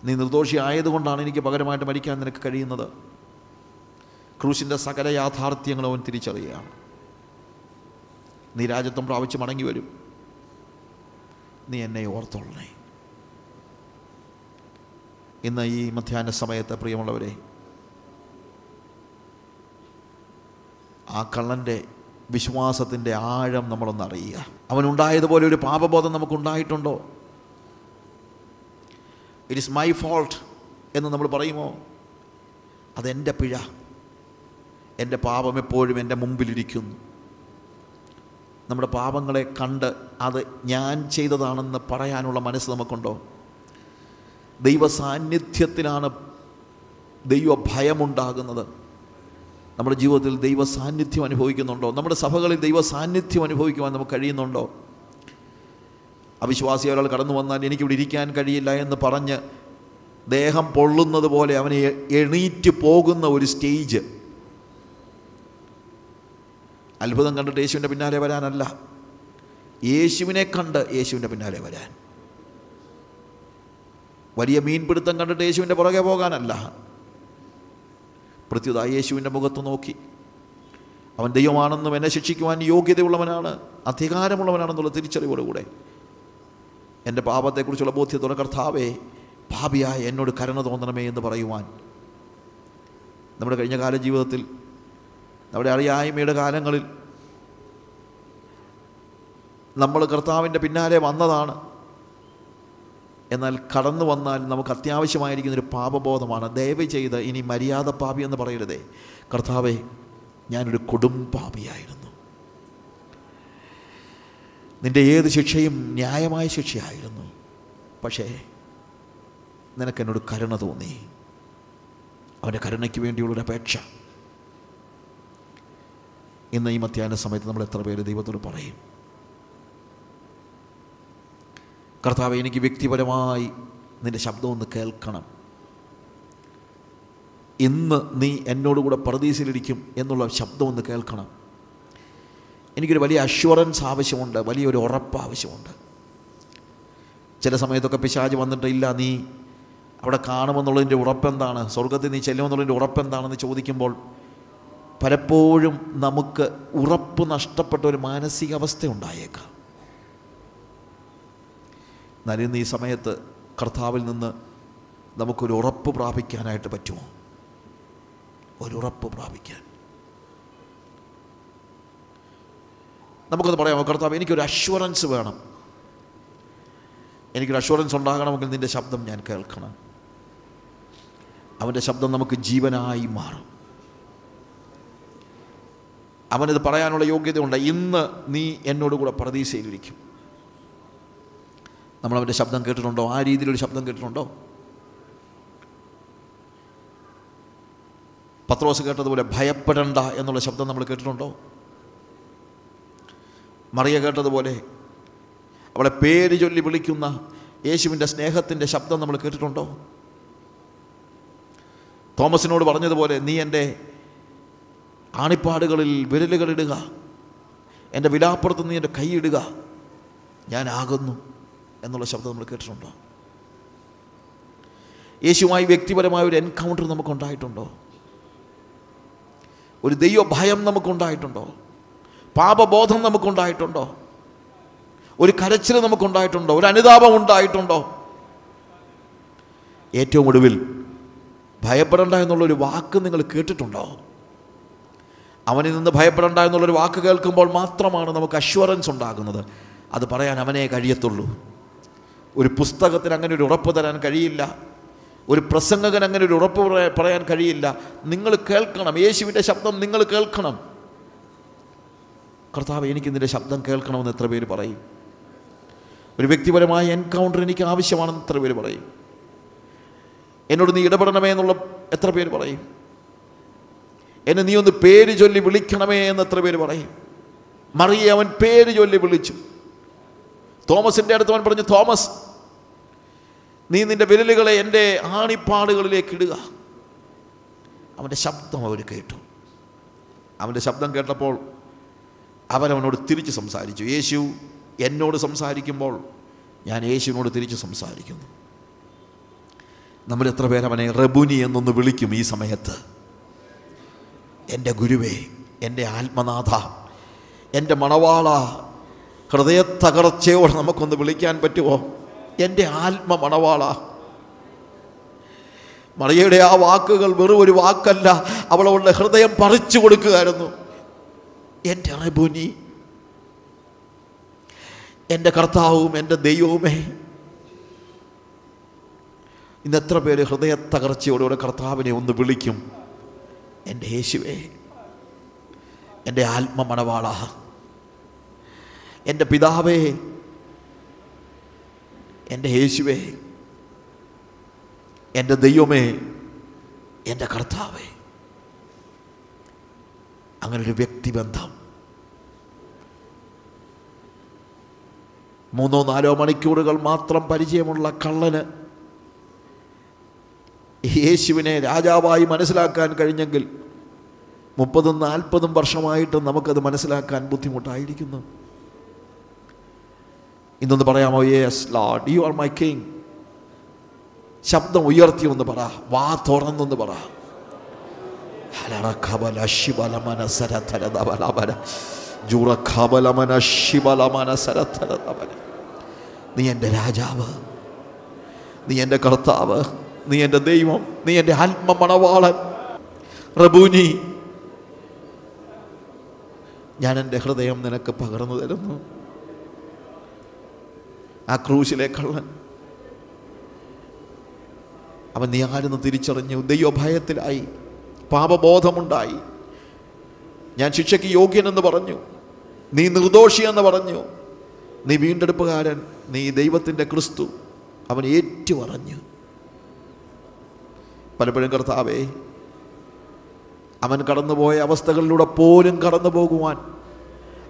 നീ നിർദോഷി ആയതുകൊണ്ടാണ് എനിക്ക് പകരമായിട്ട് മരിക്കാൻ നിനക്ക് കഴിയുന്നത്. ക്രൂശിന്റെ സകല യാഥാർത്ഥ്യങ്ങളും അവൻ തിരിച്ചറിയുകയാണ്. നീ രാജ്യത്വം പ്രാപിച്ച് മടങ്ങി വരും. നീ എന്നെ ഓർത്തോളണേ. ഇന്ന് ഈ മധ്യാഹ്ന സമയത്ത് പ്രിയമുള്ളവരെ ആ കള്ളന്റെ വിശ്വാസത്തിന്റെ ആഴം നമ്മളൊന്ന് അറിയുക. അവനുണ്ടായതുപോലെ ഒരു പാപബോധം നമുക്കുണ്ടായിട്ടുണ്ടോ? ഇറ്റ് ഇസ് മൈ ഫോൾട്ട് എന്ന് നമ്മൾ പറയുമോ? അതെന്റെ പിഴ. എന്റെ പാപം എപ്പോഴും എന്റെ മുമ്പിലിരിക്കുന്നു. നമ്മുടെ പാപങ്ങളെ കണ്ട് അത് ഞാൻ ചെയ്തതാണെന്ന് പറയാനുള്ള മനസ്സ് നമുക്കുണ്ടോ? ദൈവസാന്നിധ്യത്തിലാണ് സാന്നിധ്യത്തിലാണ് ദൈവ ഭയമുണ്ടാകുന്നത് നമ്മുടെ ജീവിതത്തിൽ ദൈവ സാന്നിധ്യം അനുഭവിക്കുന്നുണ്ടോ? നമ്മുടെ സഭകളിൽ ദൈവ സാന്നിധ്യം അനുഭവിക്കുവാൻ നമുക്ക് കഴിയുന്നുണ്ടോ? അവിശ്വാസി ഒരാൾ കടന്നു വന്നാൽ എനിക്കിവിടെ ഇരിക്കാൻ കഴിയില്ല എന്ന് പറഞ്ഞ് ദേഹം പൊള്ളുന്നത് പോലെ അവനെ എണീറ്റ് പോകുന്ന ഒരു സ്റ്റേജ്. അത്ഭുതം കണ്ടിട്ട് യേശുവിന്റെ പിന്നാലെ വരാനല്ല. യേശുവിനെ കണ്ട് യേശുവിന്റെ പിന്നാലെ വരാൻ. വലിയ മീൻപിടുത്തം കണ്ടിട്ട് യേശുവിന്റെ പുറകെ പോകാനല്ല. പ്രത്യുത യേശുവിന്റെ മുഖത്ത് നോക്കി. അവൻ ദൈവമാണെന്നും എന്നെ ശിക്ഷിക്കുവാൻ യോഗ്യതയുള്ളവനാണ് അധികാരമുള്ളവനാണെന്നുള്ള തിരിച്ചറിവോടുകൂടെ. എന്റെ പാപത്തെക്കുറിച്ചുള്ള ബോധ്യത്തോടെ കർത്താവേ ഭാവിയായ എന്നോട് കരുണ തോന്നണമേ എന്ന് പറയുവാൻ. നമ്മുടെ കഴിഞ്ഞ കാല ജീവിതത്തിൽ നമ്മുടെ അറിയായ്മയുടെ കാലങ്ങളിൽ നമ്മൾ കർത്താവിന്റെ പിന്നാലെ വന്നതാണ്. എന്നാൽ കടന്നു വന്നാൽ നമുക്ക് അത്യാവശ്യമായിരിക്കുന്ന ഒരു പാപബോധമാണ്. ദയവ് ചെയ്ത് ഇനി മര്യാദ പാപി എന്ന് പറയരുതേ. കർത്താവെ ഞാനൊരു കൊടും പാപിയായിരുന്നു. നിന്റെ ഏത് ശിക്ഷയും ന്യായമായ ശിക്ഷയായിരുന്നു. പക്ഷേ നിനക്കെന്നോട് കരുണ തോന്നി. അവന്റെ കരുണയ്ക്ക് വേണ്ടിയുള്ളൊരു അപേക്ഷ. ഇന്ന് ഈ മധ്യാഹ്ന സമയത്ത് നമ്മൾ എത്ര പേര് ദൈവത്തോട് പറയും? കർത്താവ് എനിക്ക് വ്യക്തിപരമായി നിന്റെ ശബ്ദം ഒന്ന് കേൾക്കണം. ഇന്ന് നീ എന്നോടുകൂടെ പ്രതീക്ഷയിലിരിക്കും എന്നുള്ള ശബ്ദം ഒന്ന് കേൾക്കണം. എനിക്കൊരു വലിയ അഷ്വറൻസ് ആവശ്യമുണ്ട് വലിയൊരു ഉറപ്പ് ആവശ്യമുണ്ട്. ചില സമയത്തൊക്കെ പിശാജ് വന്നിട്ട് ഇല്ല നീ അവിടെ കാണുമെന്നുള്ളതിന്റെ ഉറപ്പെന്താണ്? സ്വർഗത്തിൽ നീ ചെല്ലുമെന്നുള്ളതിന്റെ ഉറപ്പെന്താണെന്ന് ചോദിക്കുമ്പോൾ പലപ്പോഴും നമുക്ക് ഉറപ്പ് നഷ്ടപ്പെട്ട ഒരു മാനസികാവസ്ഥ ഉണ്ടായേക്കാം. എന്നാൽ ഇന്ന് ഈ സമയത്ത് കർത്താവിൽ നിന്ന് നമുക്കൊരു ഉറപ്പ് പ്രാപിക്കാനായിട്ട് പറ്റുമോ? ഒരു ഉറപ്പ് പ്രാപിക്കാൻ. നമുക്കത് പറയാമോ? കർത്താവ് എനിക്കൊരു അഷ്വറൻസ് വേണം. എനിക്കൊരു അഷ്വറൻസ് ഉണ്ടാകണമെങ്കിൽ നിന്റെ ശബ്ദം ഞാൻ കേൾക്കണം. അവന്റെ ശബ്ദം നമുക്ക് ജീവനായി മാറും. അവനത് പറയാനുള്ള യോഗ്യതയുണ്ട്. ഇന്ന് നീ എന്നോട് കൂടെ പ്രതീക്ഷയിലിരിക്കും നമ്മളവന്റെ ശബ്ദം കേട്ടിട്ടുണ്ടോ? ആ രീതിയിലൊരു ശബ്ദം കേട്ടിട്ടുണ്ടോ? പത്രോസ് കേട്ടതുപോലെ ഭയപ്പെടണ്ട എന്നുള്ള ശബ്ദം നമ്മൾ കേട്ടിട്ടുണ്ടോ? മറിയ കേട്ടതുപോലെ അവളെ പേര് ചൊല്ലി വിളിക്കുന്ന യേശുവിന്റെ സ്നേഹത്തിന്റെ ശബ്ദം നമ്മൾ കേട്ടിട്ടുണ്ടോ? തോമസിനോട് പറഞ്ഞതുപോലെ നീ എന്റെ ആണിപ്പാടുകളിൽ വിരലുകളിടുക എന്റെ വിലാപ്പുറത്ത് നീ എന്റെ കൈയിടുക ഞാനാകുന്നു എന്നുള്ള ശബ്ദം നമ്മൾ കേട്ടിട്ടുണ്ടോ? യേശുമായി വ്യക്തിപരമായ ഒരു എൻകൗണ്ടർ നമുക്കുണ്ടായിട്ടുണ്ടോ ഒരു ദൈവ ഭയം നമുക്കുണ്ടായിട്ടുണ്ടോ പാപബോധം നമുക്കുണ്ടായിട്ടുണ്ടോ ഒരു കരച്ചിൽ നമുക്കുണ്ടായിട്ടുണ്ടോ ഒരു അനുതാപം ഉണ്ടായിട്ടുണ്ടോ? ഏറ്റവും ഒടുവിൽ ഭയപ്പെടേണ്ട എന്നുള്ളൊരു വാക്ക് നിങ്ങൾ കേട്ടിട്ടുണ്ടോ? അവനിൽ നിന്ന് ഭയപ്പെടേണ്ട എന്നുള്ളൊരു വാക്ക് കേൾക്കുമ്പോൾ മാത്രമാണ് നമുക്ക് അഷ്വറൻസ് ഉണ്ടാകുന്നത്. അത് പറയാൻ അവനെ കഴിയത്തുള്ളൂ. ഒരു പുസ്തകത്തിന് അങ്ങനെ ഒരു ഉറപ്പ് തരാൻ കഴിയില്ല. ഒരു പ്രസംഗകൻ അങ്ങനെ ഒരു ഉറപ്പ് പറയാൻ കഴിയില്ല. നിങ്ങൾ കേൾക്കണം യേശുവിന്റെ ശബ്ദം നിങ്ങൾ കേൾക്കണം. കർത്താവ് എനിക്ക് നിന്റെ ശബ്ദം കേൾക്കണമെന്ന് എത്ര പേര് പറയും? ഒരു വ്യക്തിപരമായ എൻകൗണ്ടർ എനിക്ക് ആവശ്യമാണെന്ന് എത്ര പേര് പറയും? എന്നോട് നീ ഇടപെടണമേ എന്നുള്ള എത്ര പേര് പറയും? എന്നെ നീ ഒന്ന് പേര് ചൊല്ലി വിളിക്കണമേ എന്ന് എത്ര പേര് പറയും? മറിയെ അവൻ പേര് ചൊല്ലി വിളിച്ചു. തോമസിന്റെ അടുത്ത് അവൻ പറഞ്ഞു തോമസ് നീ നിന്റെ വിരലുകളെ എന്റെ ആണിപ്പാടുകളിലേക്ക് ഇടുക അവന്റെ ശബ്ദം അവർ കേട്ടു. അവന്റെ ശബ്ദം കേട്ടപ്പോൾ അവനവനോട് തിരിച്ച് സംസാരിച്ചു. യേശു എന്നോട് സംസാരിക്കുമ്പോൾ ഞാൻ യേശുവിനോട് തിരിച്ച് സംസാരിക്കുന്നു. നമ്മൾ എത്ര പേര് അവനെ റബുനി എന്നൊന്ന് വിളിക്കും ഈ സമയത്ത്. എന്റെ ഗുരുവേ എന്റെ ആത്മനാഥ എന്റെ മണവാള ഹൃദയത്തകർച്ചയോടെ നമുക്കൊന്ന് വിളിക്കാൻ പറ്റുമോ? എന്റെ ആത്മ മണവാള. മറിയയുടെ ആ വാക്കുകൾ വെറും ഒരു വാക്കല്ല അവൾ അവളുടെ ഹൃദയം പറിച്ചു കൊടുക്കുകയായിരുന്നു. എന്റെ റബുനി എന്റെ കർത്താവും എന്റെ ദൈവവുമേ. ഇന്ന് എത്ര പേര് ഹൃദയ തകർച്ചയോടുകൂടെ കർത്താവിനെ ഒന്ന് വിളിക്കും. എന്റെ യേശുവേ എന്റെ ആത്മമണവാള എന്റെ പിതാവേ എന്റെ യേശുവേ എന്റെ ദൈവമേ എന്റെ കർത്താവേ. അങ്ങനൊരു വ്യക്തിബന്ധം. മൂന്നോ നാലോ മണിക്കൂറുകൾ മാത്രം പരിചയമുള്ള കള്ളന് യേശുവിനെ രാജാവായി മനസ്സിലാക്കാൻ കഴിഞ്ഞെങ്കിൽ മുപ്പതും നാൽപ്പതും വർഷമായിട്ട് നമുക്കത് മനസ്സിലാക്കാൻ ബുദ്ധിമുട്ടായിരിക്കുന്നു. ഇന്നൊന്ന് പറയാമോ? Yes Lord you are my king ശബ്ദം ഉയർത്തി ഒന്ന് പറ. വാ തുറന്നൊന്ന് പറ. നീ എന്റെ രാജാവ്. നീ എന്റെ കർത്താവ്. നീ എന്റെ ദൈവം. നീ എന്റെ ആത്മമണവാളൻ. റബൂനി ഞാൻ എന്റെ ഹൃദയം നിനക്ക് പകർന്നു തരുന്നു. ആ ക്രൂശിലെ കള്ളൻ അവൻ നീ ആരെന്ന് തിരിച്ചറിഞ്ഞു ദൈവഭയത്തിലായി പാപബോധമുണ്ടായി. ഞാൻ ശിക്ഷയ്ക്ക് യോഗ്യനെന്ന് പറഞ്ഞു. നീ നിർദോഷിയെന്ന് പറഞ്ഞു. നീ വീണ്ടെടുപ്പുകാരൻ. നീ ദൈവത്തിന്റെ ക്രിസ്തു. അവൻ ഏറ്റുപറഞ്ഞു. പലപ്പോഴും കർത്താവേ അവൻ കടന്നുപോയ അവസ്ഥകളിലൂടെ പോലും കടന്നു പോകുവാൻ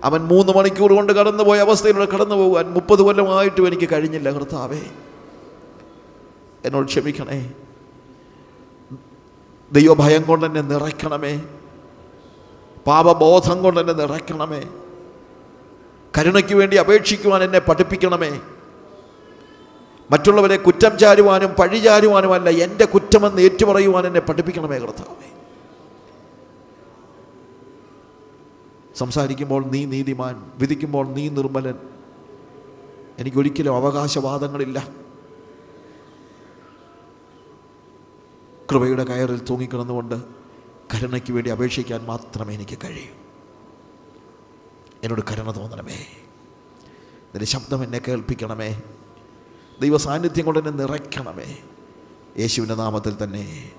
അവൻ മൂന്ന് മണിക്കൂർ കൊണ്ട് കടന്നുപോയ അവസ്ഥയിലൂടെ കടന്നു പോകുവാൻ മുപ്പത് കൊല്ലമായിട്ടും എനിക്ക് കഴിഞ്ഞില്ല കർത്താവേ. എന്നോട് ക്ഷമിക്കണേ ദൈവഭയം കൊണ്ട് എന്നെ നിറയ്ക്കണമേ. പാപബോധം കൊണ്ട് എന്നെ നിറയ്ക്കണമേ. കരുണയ്ക്ക് വേണ്ടി അപേക്ഷിക്കുവാൻ എന്നെ പഠിപ്പിക്കണമേ. മറ്റുള്ളവരെ കുറ്റം ചാരുവാനും പഴി ചാരുവാനുമല്ല എന്റെ കുറ്റമെന്ന് ഏറ്റുപറയുവാൻ എന്നെ പഠിപ്പിക്കണമേ കർത്താവേ. സംസാരിക്കുമ്പോൾ നീ നീതിമാൻ വിധിക്കുമ്പോൾ നീ നിർമ്മലൻ. എനിക്കൊരിക്കലും അവകാശവാദങ്ങളില്ല. കൃപയുടെ കയറിൽ തൂങ്ങിക്കിടന്നുകൊണ്ട് കരുണയ്ക്ക് വേണ്ടി അപേക്ഷിക്കാൻ മാത്രമേ എനിക്ക് കഴിയൂ. എന്നോട് കരുണ തോന്നണമേ. നിന്റെ ശബ്ദം എന്നെ കേൾപ്പിക്കണമേ. ദൈവസാന്നിധ്യം കൊണ്ട് എന്നെ നിറയ്ക്കണമേ. യേശുവിന്റെ നാമത്തിൽ തന്നെ.